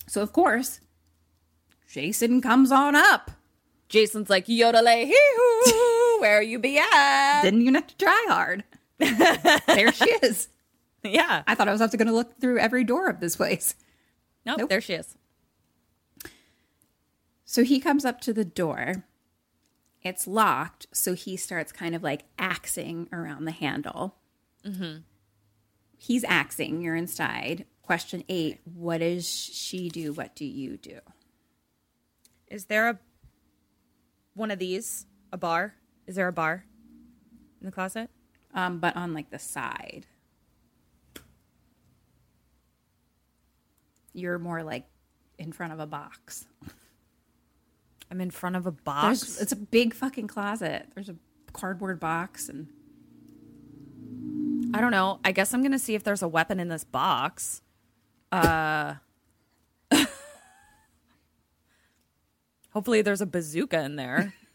So, of course, Jason comes on up. Jason's like, yodelay hee hoo, where you be at? Didn't even have to try hard. <laughs> there she is. yeah. I thought I was going to look through every door of this place. Nope, Nope. there she is. So he comes up to the door. It's locked, so he starts kind of like axing around the handle. He's axing. You're inside. Question eight: What does she do? What do you do? Is there a one of these? A bar? Is there a bar in the closet? Um, but on like the side. You're more like in front of a box. I'm in front of a box. There's, it's a big fucking closet. There's a cardboard box and I don't know. I guess I'm gonna see if there's a weapon in this box. Uh <laughs> Hopefully there's a bazooka in there. <laughs>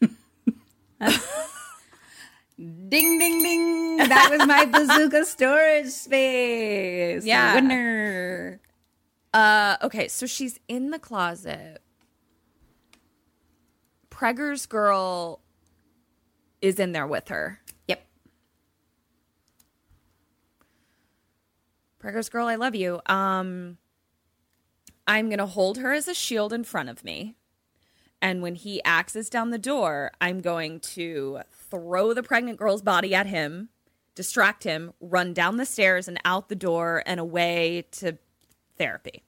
Ding ding ding! That was my bazooka storage space. Yeah. winner. Uh okay, so she's in the closet. Pregger's girl is in there with her. Yep. Pregger's girl, I love you. Um I'm going to hold her as a shield in front of me. And when he axes down the door, I'm going to throw the pregnant girl's body at him, distract him, run down the stairs and out the door and away to therapy.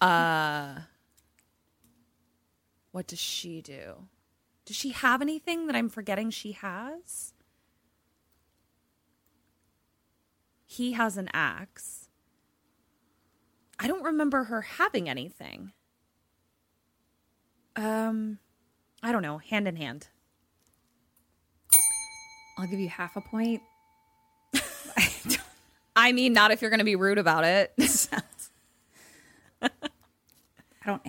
Uh What does she do? Does she have anything that I'm forgetting she has? He has an axe. I don't remember her having anything. Um, I don't know. Hand in hand. I'll give you half a point. <laughs> I mean, not if you're going to be rude about it. <laughs> I don't.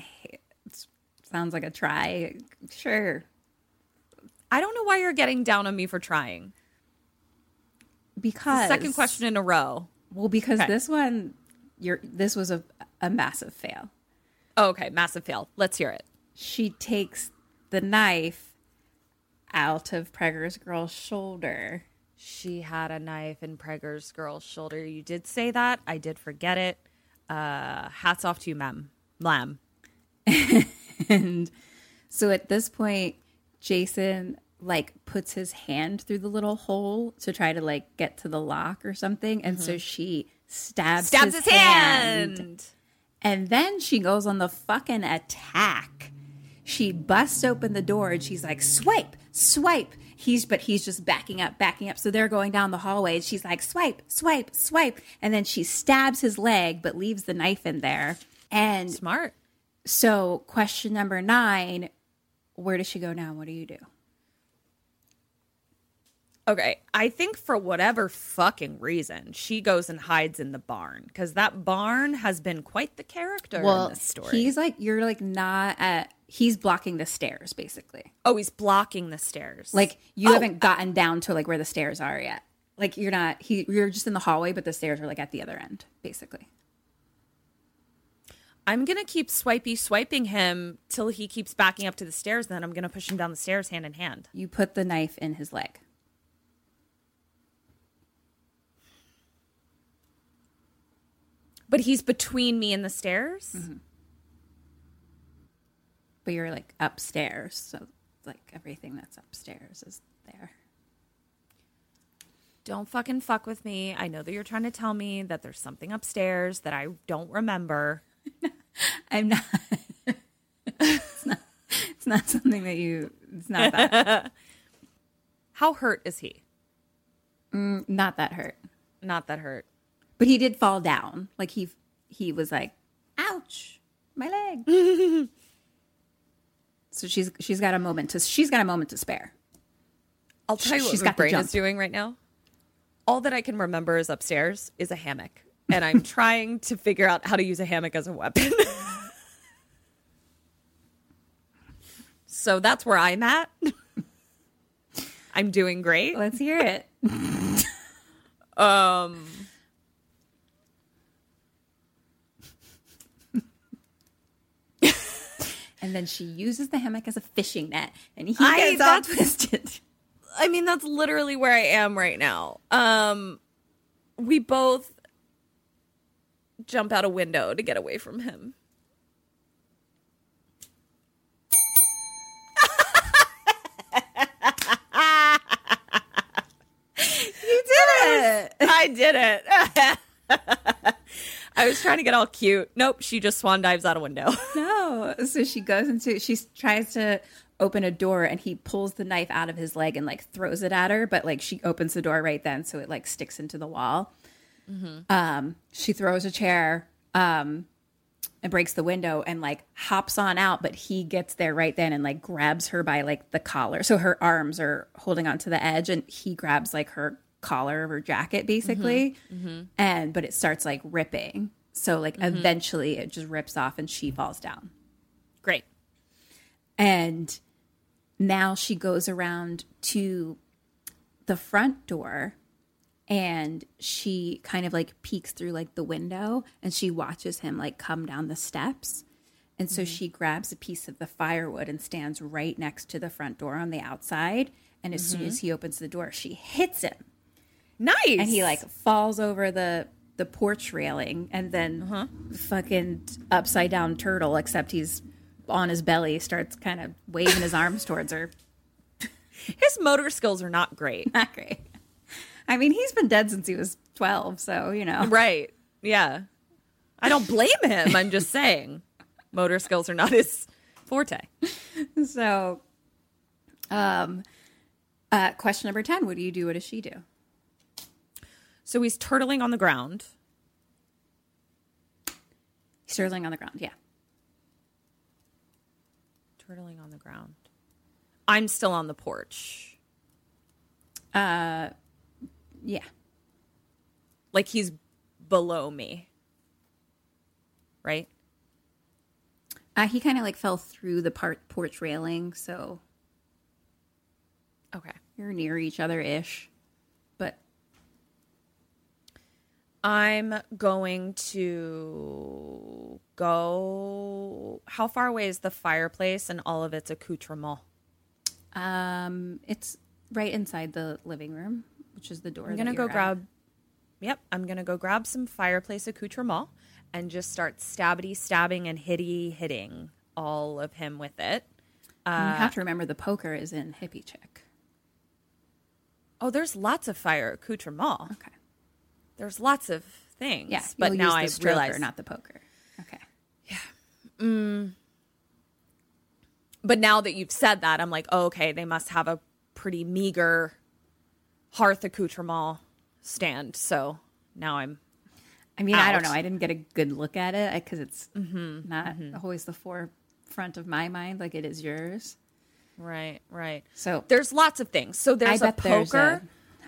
Sounds like a try. Sure. I don't know why you're getting down on me for trying. Because Second question in a row. Well, because Okay. this one you're this was a a massive fail. Oh, okay, massive fail. Let's hear it. She takes the knife out of Pregger's girl's shoulder. She had a knife in Pregger's girl's shoulder. You did say that. I did forget it. Uh, hats off to you, ma'am. Lamb. <laughs> <laughs> and so at this point jason like puts his hand through the little hole to try to like get to the lock or something. And so mm-hmm. she stabs, Stabs his, his hand. hand. and then she goes on the fucking attack. She busts open the door and she's like swipe swipe. He's but he's just backing up backing up. So they're going down the hallway and she's like swipe swipe swipe. And then she stabs his leg but leaves the knife in there. And Smart. So, question number nine where does she go now? What do you do? Okay, I think for whatever fucking reason, she goes and hides in the barn because that barn has been quite the character in this story. he's like, you're like not at, he's blocking the stairs basically. oh, he's blocking the stairs. Like, you Oh, haven't gotten down to like where the stairs are yet. Like, you're not, he, you're just in the hallway, but the stairs are like at the other end, basically. I'm gonna keep swipey swiping him till he keeps backing up to the stairs. Then I'm gonna push him down the stairs hand in hand. You put the knife in his leg. But he's between me and the stairs. Mm-hmm. But you're like upstairs. So, like, everything that's upstairs is there. Don't fucking fuck with me. I know that you're trying to tell me that there's something upstairs that I don't remember. <laughs> I'm not. it's not. It's not something that you. It's not that. <laughs> How hurt is he? Mm, not that hurt. Not that hurt. But he did fall down. Like he he was like, "Ouch, my leg." <laughs> so she's she's got a moment to she's got a moment to spare. I'll tell you what She's my got brain is doing right now. All that I can remember is upstairs is a hammock, and I'm trying to figure out how to use a hammock as a weapon. <laughs> so that's where I'm at. I'm doing great. Let's hear it. Um, And then she uses the hammock as a fishing net, and he I- gets all twisted. I mean, that's literally where I am right now. Um, we both jump out a window to get away from him. you did it. I did it. <laughs> I was trying to get all cute. Nope, she just swan dives out a window. <laughs> No, so she goes into she tries to open a door, and he pulls the knife out of his leg and like throws it at her, but like she opens the door right then, so it like sticks into the wall. Um, she throws a chair. Um, and breaks the window and like hops on out, but he gets there right then and like grabs her by like the collar. So her arms are holding onto the edge and he grabs like her collar of her jacket basically. And but it starts like ripping. So like eventually it just rips off and she falls down. Great. And now she goes around to the front door and she kind of like peeks through like the window and she watches him like come down the steps. And so mm-hmm. she grabs a piece of the firewood and stands right next to the front door on the outside. And as soon as mm-hmm. he opens the door, she hits him Nice. and he like falls over the the porch railing and then uh-huh. fucking upside down turtle except he's on his belly starts kind of waving his arms towards her <laughs> his motor skills are not great. <laughs> not great i mean he's been dead since he was 12 so you know Right. Yeah. I don't blame him. I'm just saying motor skills are not his forte. so um uh question number 10 what do you do what does she do So he's turtling on the ground. He's turtling on the ground. Yeah. Turtling on the ground. I'm still on the porch. Uh, yeah. Like he's below me. Right? Uh, he kind of like fell through the part porch railing, so Okay. you're near each other ish. But I'm going to go. How far away is the fireplace and all of its accoutrement? um, it's right inside the living room, which is the door. I'm gonna go at. grab. Yep, I'm gonna go grab some fireplace accoutrement and just start stabbity stabbing and hitty hitting all of him with it. And you have to remember the poker is in hippie chick. Oh, there's lots of fire accoutrement. Okay. There's lots of things. Yeah, but now I stroker, realize. not the poker. Okay. Yeah. Mm. But now that you've said that, I'm like, oh, okay, they must have a pretty meager hearth accoutrement stand. So now I'm I mean, I don't know. I didn't get a good look at it because it's mm-hmm. not mm-hmm. always the forefront of my mind like it is yours. right, right. So There's lots of things. So there's I a bet there's poker. a-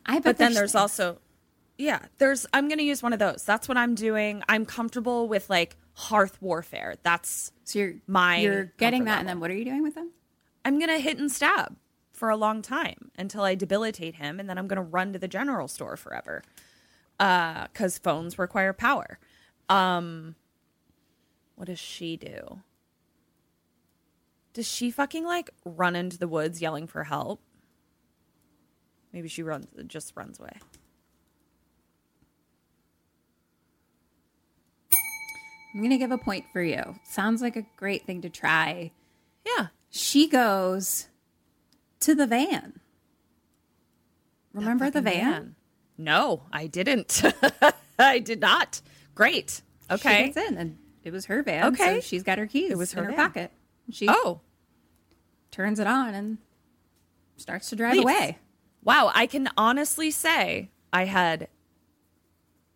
I bet but then there's things. also yeah there's i'm gonna use one of those that's what i'm doing i'm comfortable with like hearth warfare that's so you're my you're getting that, and then what are you doing with them? i'm gonna hit and stab for a long time until i debilitate him and then i'm gonna run to the general store forever uh because phones require power. Um what does she do? Does she fucking like run into the woods yelling for help? Maybe she runs just runs away. I'm gonna give a point for you. Sounds like a great thing to try. yeah. She goes to the van. Remember the fucking van? No, I didn't. <laughs> I did not. Great. She Okay. gets in, and it was her van. Okay. so she's got her keys. It was her in her van. pocket. She Oh, turns it on and starts to drive Leaves. away. wow. I can honestly say I had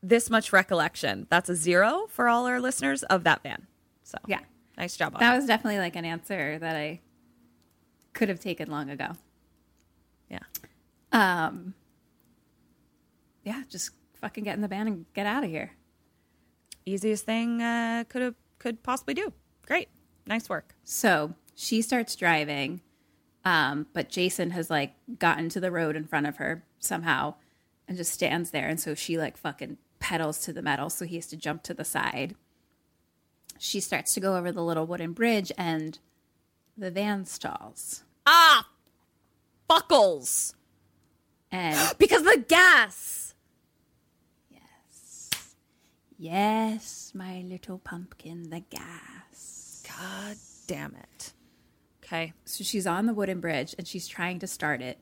this much recollection. That's a zero for all our listeners of that van. So, Yeah. nice job on That that. was definitely like an answer that I could have taken long ago. Yeah. Um, yeah, just fucking get in the van and get out of here. Easiest thing uh, could have could possibly do. Great. Nice work. So she starts driving, um, but Jason has like gotten to the road in front of her somehow and just stands there. And so she like fucking pedals to the metal. So he has to jump to the side. She starts to go over the little wooden bridge and the van stalls. Ah, buckles. And <gasps> Because the gas. yes, Yes, my little pumpkin, the gas. God damn it. Okay. So she's on the wooden bridge and she's trying to start it.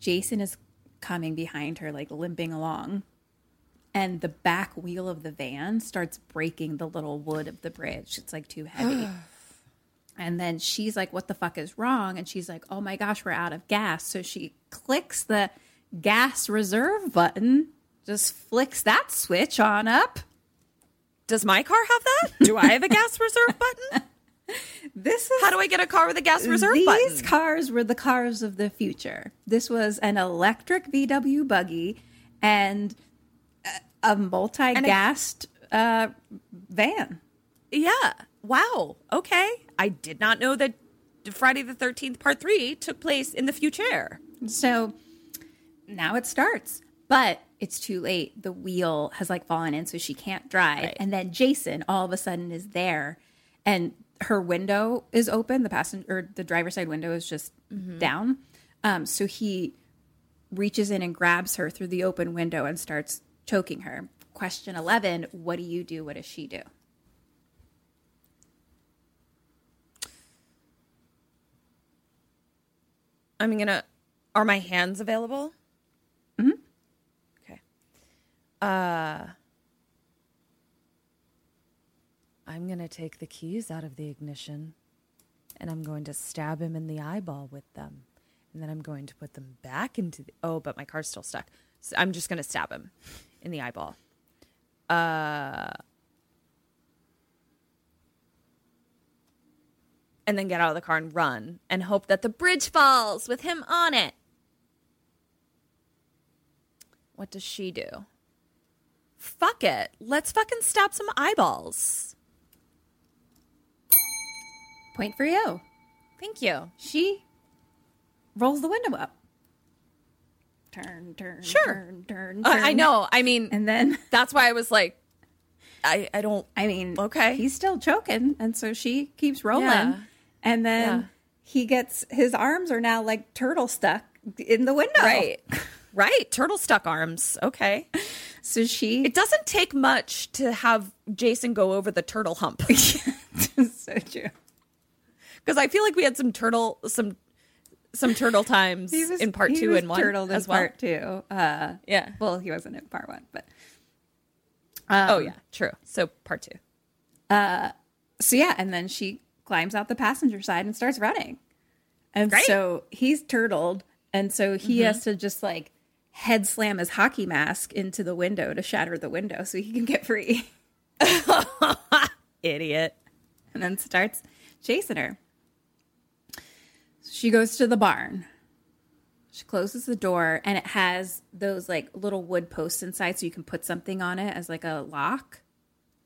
Jason is coming behind her, like limping along. And the back wheel of the van starts breaking the little wood of the bridge. It's like too heavy. <sighs> <sighs> and then she's like, What the fuck is wrong? And she's like, Oh my gosh, we're out of gas. So she clicks the gas reserve button, just flicks that switch on up. Does my car have that? Do I have a gas <laughs> reserve button? This is How do I get a car with a gas reserve These button? These cars were the cars of the future. This was an electric VW buggy and a- a multi-gassed uh, van. yeah. Wow. Okay. I did not know that Friday the 13th part 3 took place in the future. So now it starts, but it's too late. The wheel has like fallen in, so she can't drive. Right. And then Jason all of a sudden is there, and her window is open. The passenger the driver's side window is just down. Um, so he reaches in and grabs her through the open window and starts choking her. Question 11 What do you do? What does she do? I'm to Are my hands available? Mhm. Okay. Uh I'm to take the keys out of the ignition and I'm going to stab him in the eyeball with them. And then I'm going to put them back into the Oh, but my car's still stuck. So I'm just to stab him in the eyeball. Uh, and then get out of the car and run and hope that the bridge falls with him on it. What does she do? Fuck it. Let's fucking stab some eyeballs. Point for you. Thank you. She rolls the window up. Turn, turn, Sure. turn, turn, Uh. I know. I mean, And then, <laughs> that's why I was like, I, I don't. I mean, Okay. he's still choking, and so she keeps rolling. Yeah. And then Yeah. he gets his arms are now like turtle stuck in the window. Right. Right. Turtle stuck arms. Okay. So she It doesn't take much to have Jason go over the turtle hump. <laughs> so true. Because I feel like we had some turtle some some turtle times was in part two and one turtled in as well. part two. Uh, Yeah. well, he wasn't in part one, but oh yeah, true. So part two. Uh, so yeah, and then she climbs out the passenger side and starts running. And Great. so he's turtled, and so he Mm-hmm. has to just like head slam his hockey mask into the window to shatter the window so he can get free. <laughs> Idiot. and then starts chasing her. She goes to the barn. She closes the door and it has those like little wood posts inside so you can put something on it as like a lock.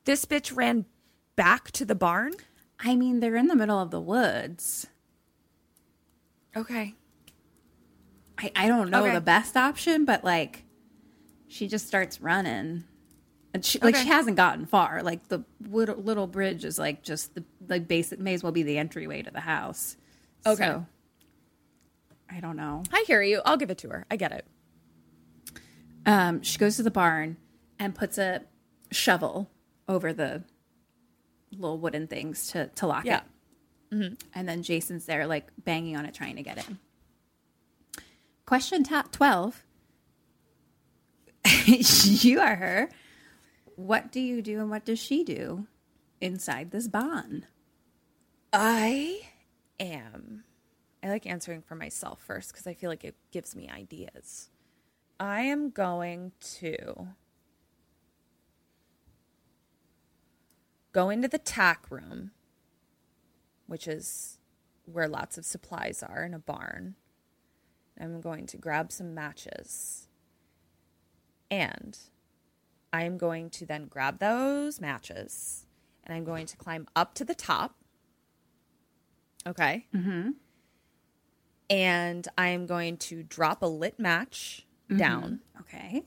This bitch ran back to the barn. I mean, they're in the middle of the woods. Okay. I, I don't know Okay. the best option, but like she just starts running. And she like she hasn't gotten far. Like the little, little bridge is like just the like basic may as well be the entryway to the house. Okay. So, I don't know. I hear you. I'll give it to her. I get it. Um, she goes to the barn and puts a shovel over the little wooden things to, to lock Yeah. it. Mm-hmm. And then Jason's there, like banging on it, trying to get in. Question top 12. <laughs> you are her. What do you do and what does she do inside this barn? I am. I like answering for myself first because I feel like it gives me ideas. I am going to go into the tack room, which is where lots of supplies are in a barn. I'm going to grab some matches. And I am going to then grab those matches and I'm going to climb up to the top. Okay. Mm-hmm. And I am going to drop a lit match down. Okay.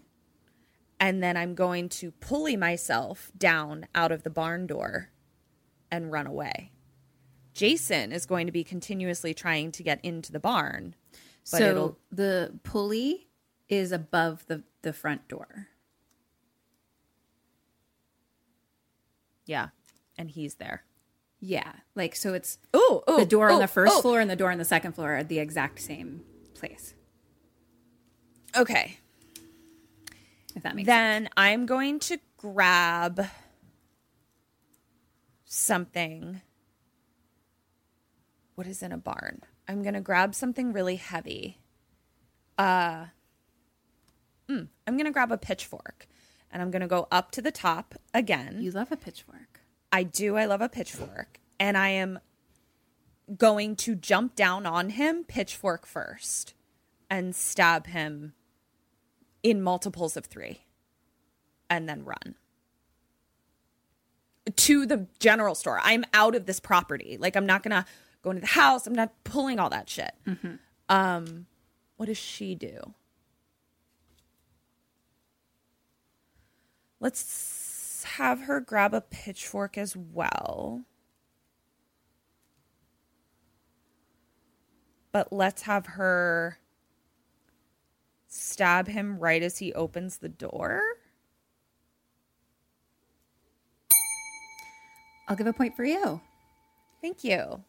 And then I'm going to pulley myself down out of the barn door and run away. Jason is going to be continuously trying to get into the barn. But so it'll the pulley is above the, the front door. yeah. And he's there. Yeah. Like, so it's Ooh, ooh the door on the first ooh. floor and the door on the second floor are the exact same place. Okay. If that makes sense. Then I'm going to grab something. What is in a barn? I'm going to grab something really heavy. Uh, mm, I'm going to grab a pitchfork and I'm going to go up to the top again. You love a pitchfork. I do. I love a pitchfork. And I am going to jump down on him, pitchfork first, and stab him in multiples of three, and then run to the general store. I'm out of this property. Like, I'm not going to go into the house. I'm not pulling all that shit. Um, what does she do? Let's have her grab a pitchfork as well. But let's have her stab him right as he opens the door. I'll give a point for you. Thank you.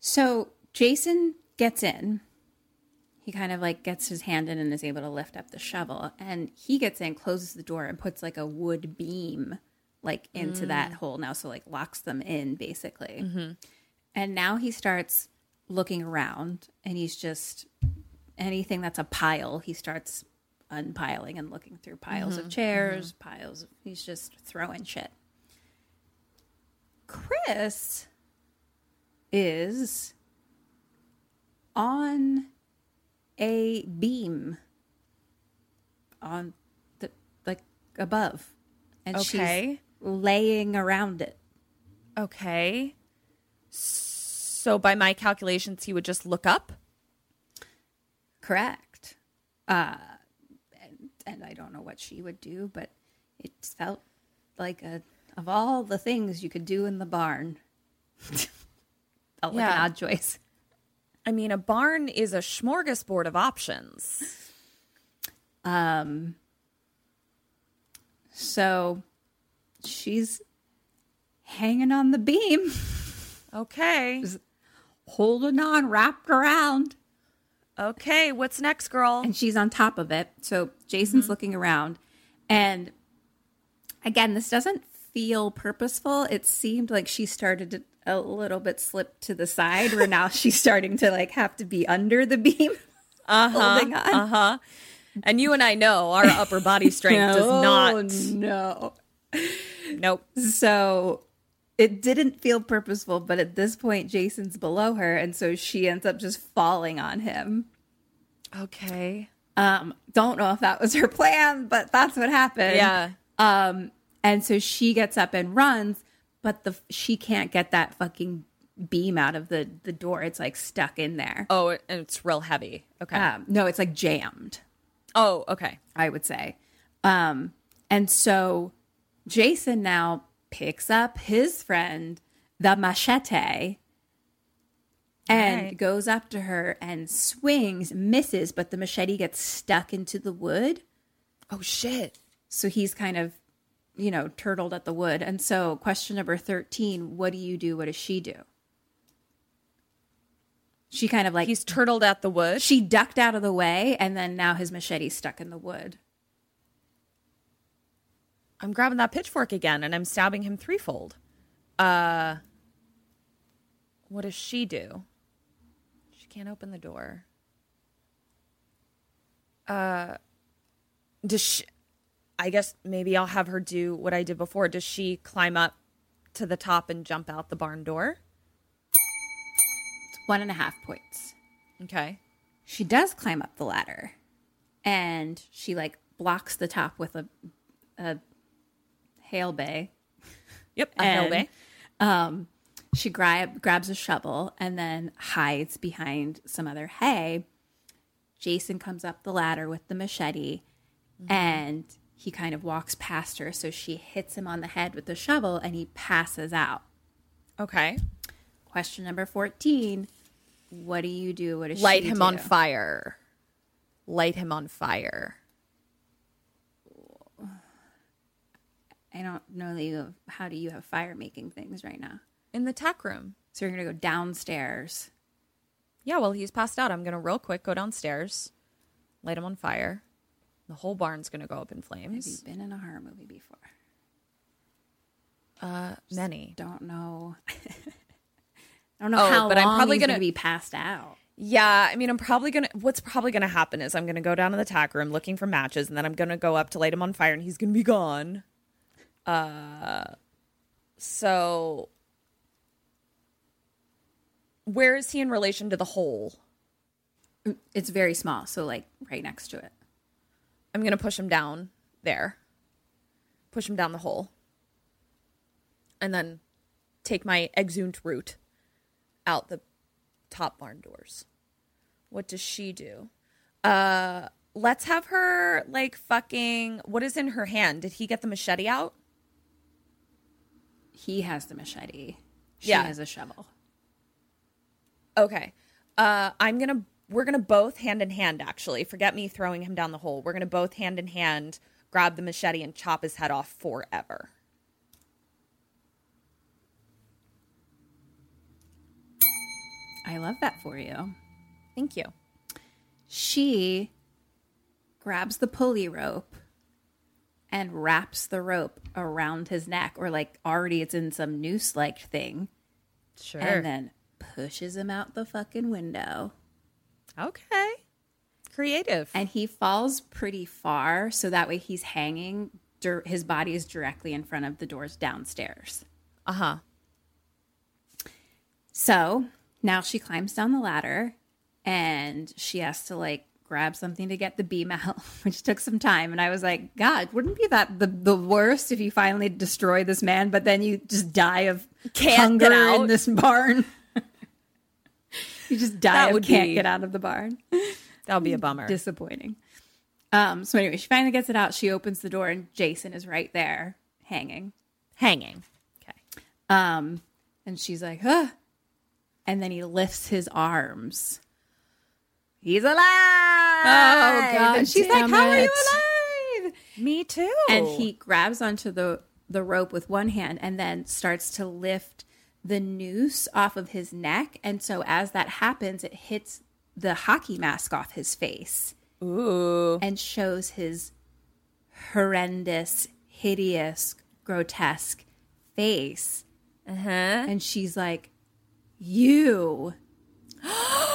So Jason gets in. He kind of like gets his hand in and is able to lift up the shovel. And he gets in, closes the door, and puts like a wood beam like into mm. that hole now. So like locks them in basically. Mm-hmm. And now he starts looking around and he's just anything that's a pile, he starts unpiling and looking through piles of mm-hmm. chairs, mm-hmm. piles of, he's just throwing shit. Chris is on a beam on the like above and Okay. she's laying around it. Okay. So by my calculations, he would just look up. Correct. Uh, and, and I don't know what she would do, but it felt like a of all the things you could do in the barn. <laughs> felt like an odd choice. I mean, a barn is a smorgasbord of options. Um. So, she's hanging on the beam, Okay. holding on, wrapped around. Okay. What's next, girl? and she's on top of it. So Jason's looking around, and again, this doesn't feel purposeful. It seemed like she started to a little bit slip to the side, where now she's <laughs> starting to like have to be under the beam, <laughs> holding on. Uh huh. And you and I know our upper body <laughs> strength does not. Oh, no. Nope. So it didn't feel purposeful, but at this point, Jason's below her, and so she ends up just falling on him. Okay. Um, don't know if that was her plan, but that's what happened. Yeah. Um, and so she gets up and runs, but the she can't get that fucking beam out of the the door. It's like stuck in there. Oh, and it's real heavy. Okay. Um, no, it's like jammed. oh, okay. I would say. Um, and so Jason now picks up his friend, the machete, and Right. goes up to her and swings, misses, but the machete gets stuck into the wood. Oh shit. So he's kind of, you know, turtled at the wood. And so, question number 13 what do you do? What does she do? She kind of like, He's turtled at the wood. she ducked out of the way, and then now his machete's stuck in the wood. I'm grabbing that pitchfork again and I'm stabbing him threefold. Uh what does she do? She can't open the door. Uh does she I guess maybe I'll have her do what I did before. Does she climb up to the top and jump out the barn door? It's one and a half points. Okay. She does climb up the ladder, and she like blocks the top with a a hail bay. Yep, And, hill bay. Um, she grab, grabs a shovel and then hides behind some other hay. Jason comes up the ladder with the machete, and he kind of walks past her. So she hits him on the head with the shovel, and he passes out. Okay. Question number fourteen: What do you do? What does Light him on fire. Light him on fire. I don't know that you have, how do you have fire making things right now? In the tack room. So you're gonna go downstairs. Yeah, well, he's passed out. I'm going to real quick go downstairs, light him on fire. The whole barn's going to go up in flames. Have you been in a horror movie before? Uh, many. Don't know. <laughs> I don't know Oh, how but I'm probably he's gonna- gonna be passed out. Yeah, I mean, I'm probably going to, what's probably going to happen is I'm going to go down to the tack room looking for matches, and then I'm going to go up to light him on fire, and he's going to be gone. Uh, so where is he in relation to the hole? It's very small, so like right next to it. I'm going to push him down there, push him down the hole, and then take my exhumed root out the top barn doors. What does she do? Uh, let's have her like fucking. What is in her hand? Did he get the machete out? He has the machete. She Yeah. has a shovel. Okay. Uh, I'm gonna. We're gonna both hand in hand. Actually, forget me throwing him down the hole. We're gonna both hand in hand grab the machete and chop his head off forever. I love that for you. Thank you. She grabs the pulley rope and wraps the rope around his neck, or like already it's in some noose like thing, Sure. and then pushes him out the fucking window. Okay. Creative. and he falls pretty far so that way he's hanging dir- his body is directly in front of the doors downstairs Uh huh. so now she climbs down the ladder and she has to like grab something to get the beam out <laughs> which took some time and i was like god wouldn't be that the, the worst if you finally destroy this man but then you just die of Can't hunger get out. in this barn <laughs> you just die That of would can't be- get out of the barn That would be a bummer. disappointing. Um, so anyway, she finally gets it out. She opens the door, and Jason is right there, hanging. Hanging. Okay. Um, and she's like, "Huh," and then he lifts his arms. He's alive. Oh, God And she's like, damn "How are you alive?" Me too. And he grabs onto the the rope with one hand, and then starts to lift the noose off of his neck. And so as that happens, it hits the hockey mask off his face. Ooh. and shows his horrendous, hideous, grotesque face. Uh-huh. And she's like, You. <gasps> <gasps>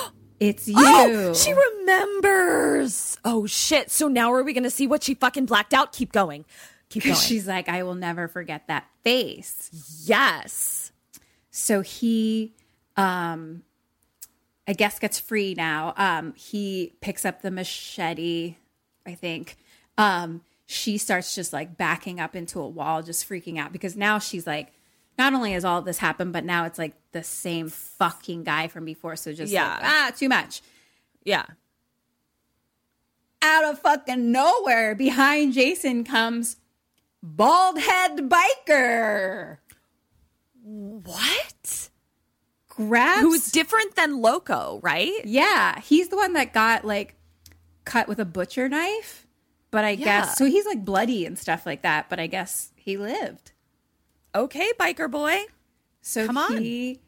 it's you. Oh, she remembers. Oh shit. So now are we gonna see what she fucking blacked out? Keep going. Keep going. she's like, I will never forget that face. yes. So he, um, I guess gets free now. Um, he picks up the machete, I think. Um, she starts just like backing up into a wall, just freaking out because now she's like, not only has all this happened, but now it's like the same fucking guy from before. So just Yeah. like, ah, too much. Yeah. Out of fucking nowhere, behind Jason comes bald head biker. What? Grabs Who's different than Loco, right? Yeah, he's the one that got like cut with a butcher knife. But I Yeah. guess so he's like bloody and stuff like that, but I guess he lived. Okay, biker boy. So Come on. he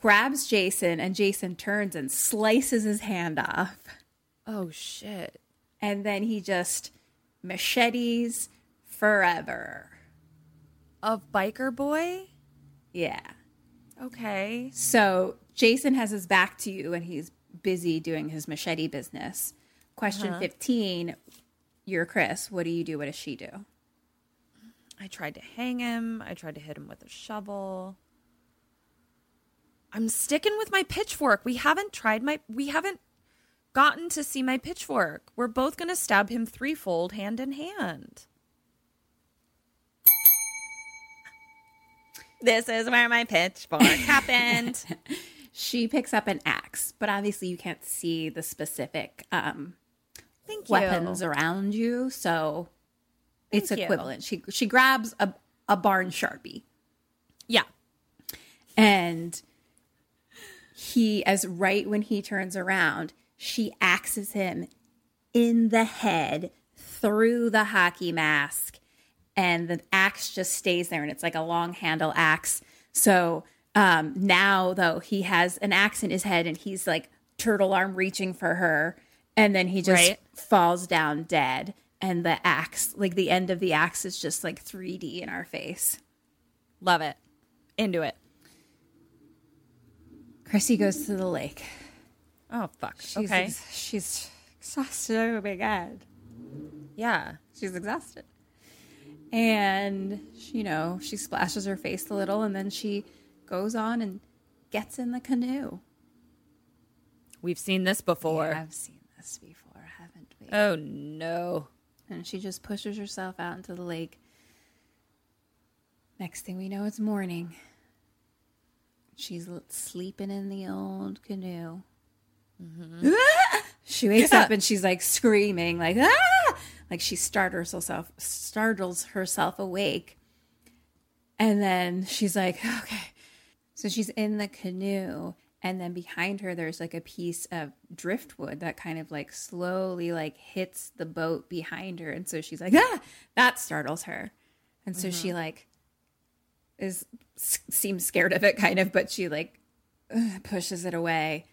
grabs Jason and Jason turns and slices his hand off. Oh shit. And then he just machetes forever. Of biker boy? Yeah. Okay. So Jason has his back to you and he's busy doing his machete business. Question Uh-huh. 15 You're Chris. What do you do? What does she do? I tried to hang him. I tried to hit him with a shovel. I'm sticking with my pitchfork. We haven't tried my we haven't gotten to see my pitchfork. We're both going to stab him threefold hand in hand. This is where my pitchfork <laughs> happened. She picks up an axe, but obviously you can't see the specific um, Thank you. weapons around you, so it's you. equivalent. She she grabs a a barn sharpie Yeah. and he as right when he turns around, she axes him in the head through the hockey mask and the axe just stays there and it's like a long handle axe. So um now though he has an axe in his head and he's like turtle arm reaching for her and then he just Right. falls down dead and the axe like the end of the axe is just like 3D in our face. Love it. Into it. Chrissy goes to the lake. Oh fuck. She's okay. ex- she's exhausted. Oh my god. yeah. She's exhausted. And she, you know, she splashes her face a little and then she goes on and gets in the canoe. We've seen this before. I've seen this before, haven't we? Oh no. And she just pushes herself out into the lake. Next thing we know, it's morning. She's sleeping in the old canoe. <laughs> she wakes up and she's like screaming, like ah, like she startles herself, startles herself awake. And then she's like, okay. So she's in the canoe, and then behind her, there's like a piece of driftwood that kind of like slowly like hits the boat behind her. And so she's like, ah, that startles her. And so she like is seems scared of it kind of, but she like ugh, pushes it away.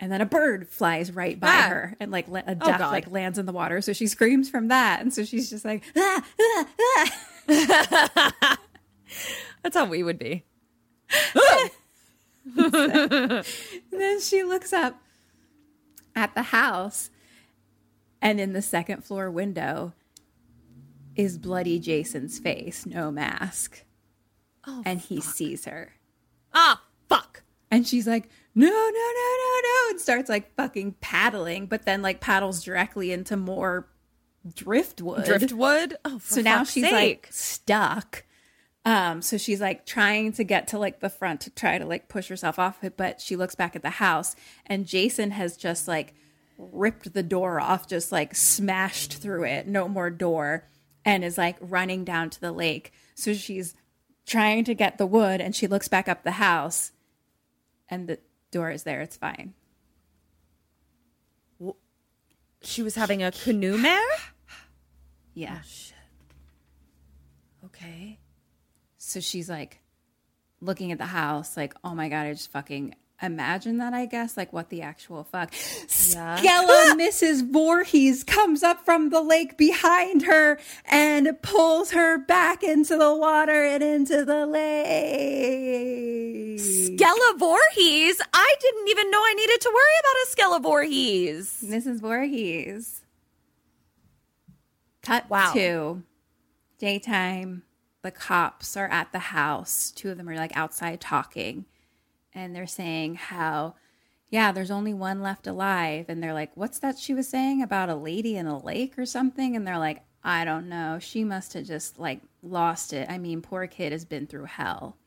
And then a bird flies right by Ah. her, and like a duck God. like lands in the water. So she screams from that, and so she's just like, ah, ah, ah. <laughs> That's how we would be. <laughs> <laughs> <laughs> And then she looks up at the house And in the second floor window is bloody Jason's face, no mask. Oh, and he sees her. Ah, fuck. And she's like, no, no, no, no, no, and starts like fucking paddling, but then like paddles directly into more driftwood. Driftwood? Oh, for so now she's sake. like stuck. Um, so she's like trying to get to like the front to try to like push herself off it, but she looks back at the house and Jason has just like ripped the door off, just like smashed through it, no more door, and is like running down to the lake. So she's trying to get the wood and she looks back up the house and the door is there. It's fine. she was having a canoe mare? Yeah. Okay. So she's like looking at the house, like, oh my God, I just fucking imagine that, I guess. Like, what the actual fuck? Yeah. Skella <laughs> Mrs. Voorhees comes up from the lake behind her and pulls her back into the water and into the lake. Skella Voorhees? I didn't even know I needed to worry about a Skella Voorhees. Mrs. Voorhees. Cut Wow. to daytime. The cops are at the house. Two of them are like outside talking. And they're saying how, yeah, there's only one left alive. And they're like, what's that she was saying about a lady in a lake or something? And they're like, I don't know. She must have just like lost it. I mean, poor kid has been through hell.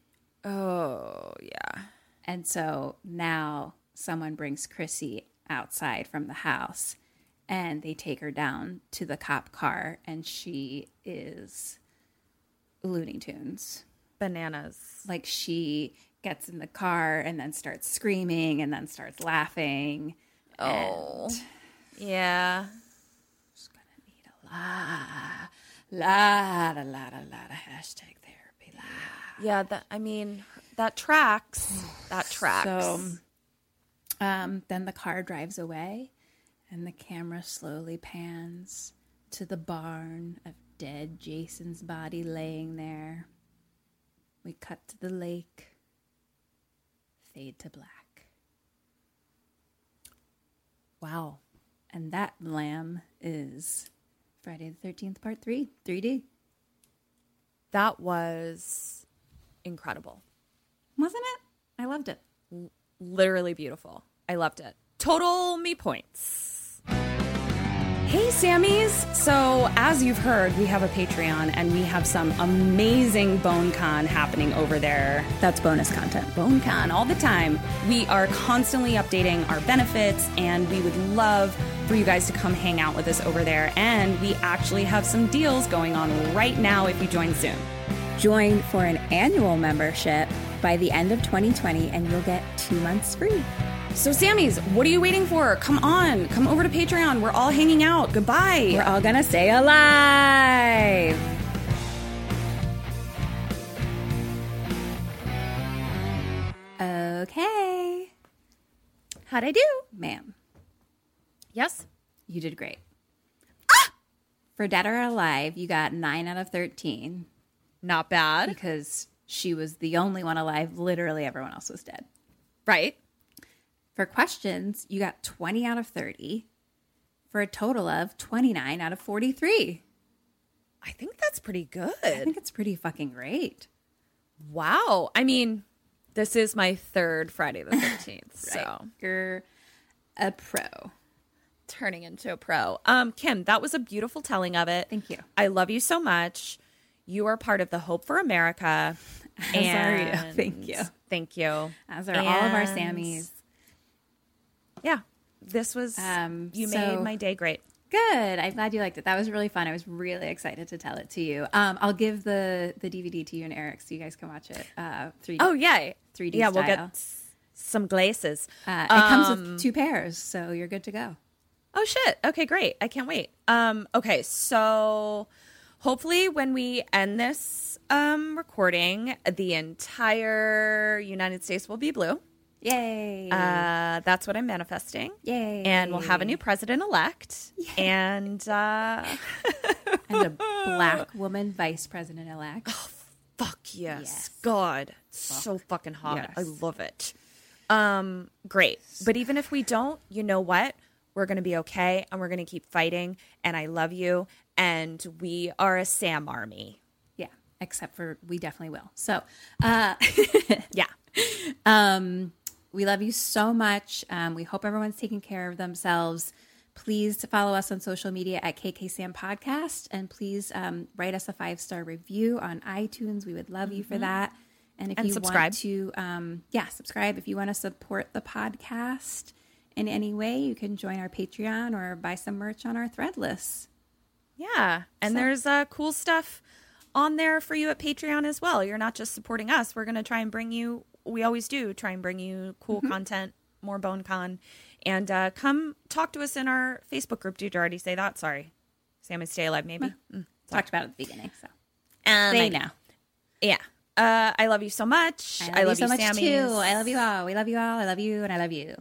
Oh, yeah. And so now someone brings Chrissy outside from the house and they take her down to the cop car and she is Looney Tunes. Bananas. Like she gets in the car and then starts screaming and then starts laughing. Oh. Yeah. La la la la la la hashtag therapy la. Yeah, that I mean that tracks. That <sighs> tracks. So um, then the car drives away, and the camera slowly pans to the barn of dead Jason's body laying there. We cut to the lake, fade to black. wow. And that lamb is Friday the 13th, part three, 3D. That was incredible. Wasn't it? I loved it. Literally beautiful. I loved it. Total me points. Hey, Sammys. So, as you've heard, we have a Patreon and we have some amazing BoneCon happening over there. That's bonus content. BoneCon all the time. We are constantly updating our benefits, and we would love for you guys to come hang out with us over there. And we actually have some deals going on right now if you join soon. Join for an annual membership by the end of 2020, and you'll get two months free. So, Sammys, what are you waiting for? Come on, come over to Patreon. We're all hanging out. Goodbye. We're all gonna stay alive. Okay, How'd I do? ma'am, Yes. you did great. Ah! For Dead or Alive, you got nine out of 13 Not bad. because she was the only one alive. Literally, everyone else was dead. Right. For questions, you got 20 out of 30 for a total of 29 out of 43. I think that's pretty good. I think it's pretty fucking great. Wow. I mean, this is my third Friday the <laughs> 13th. So, You're a pro. turning into a pro. Um, Kim, that was a beautiful telling of it. Thank you. I love you so much. You are part of the Hope for America. <laughs> As are you. and Thank you. Thank you. As are all of our And- Sammys. Yeah. This was Um, you so- made my day great. Good. I'm glad you liked it. That was really fun. I was really excited to tell it to you. Um, I'll give the the DVD to you and Eric so you guys can watch it. Uh, 3D. Oh yeah. 3D Yeah, we'll get some glaces. Uh, it comes Um, with two pairs, so you're good to go. Oh shit. Okay, great. I can't wait. Um okay, so hopefully when we end this um recording, the entire United States will be blue. Yay! Uh that's what I'm manifesting. Yay! And we'll have a new president elect. And uh <laughs> and a black <laughs> woman vice president elect. Oh, fuck yes. God. So fucking hot. I love it. Um great. But even if we don't, you know what? We're going to be okay and we're going to keep fighting. And I love you. And we are a Sam army. Yeah, except for we definitely will. So, uh, <laughs> Yeah. um, we love you so much. Um, we hope everyone's taking care of themselves. Please follow us on social media at KKSAM Podcast and please um, write us a five star review on iTunes. We would love you for that. And if And you subscribe. want to, um, yeah, subscribe. If you want to support the podcast in any way, you can join our Patreon or buy some merch on our Threadless. Yeah. And there's uh, cool stuff on there for you at Patreon as well. You're not just supporting us. We're going to try and bring you, we always do, try and bring you cool content, more Bone Con. And uh, come talk to us in our Facebook group. Did you already say that? Sorry. Sam and Stay Alive, maybe? Mm. Talked about it at the beginning. So Um, say I- now. Yeah. Uh, I love you so much. I love, you so much Sammy's. too. I love you all. We love you all. I love you and I love you.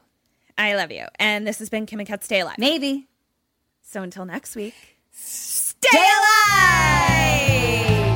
I love you. And this has been Kim and Kat Stay Alive. Maybe. So until next week, stay alive!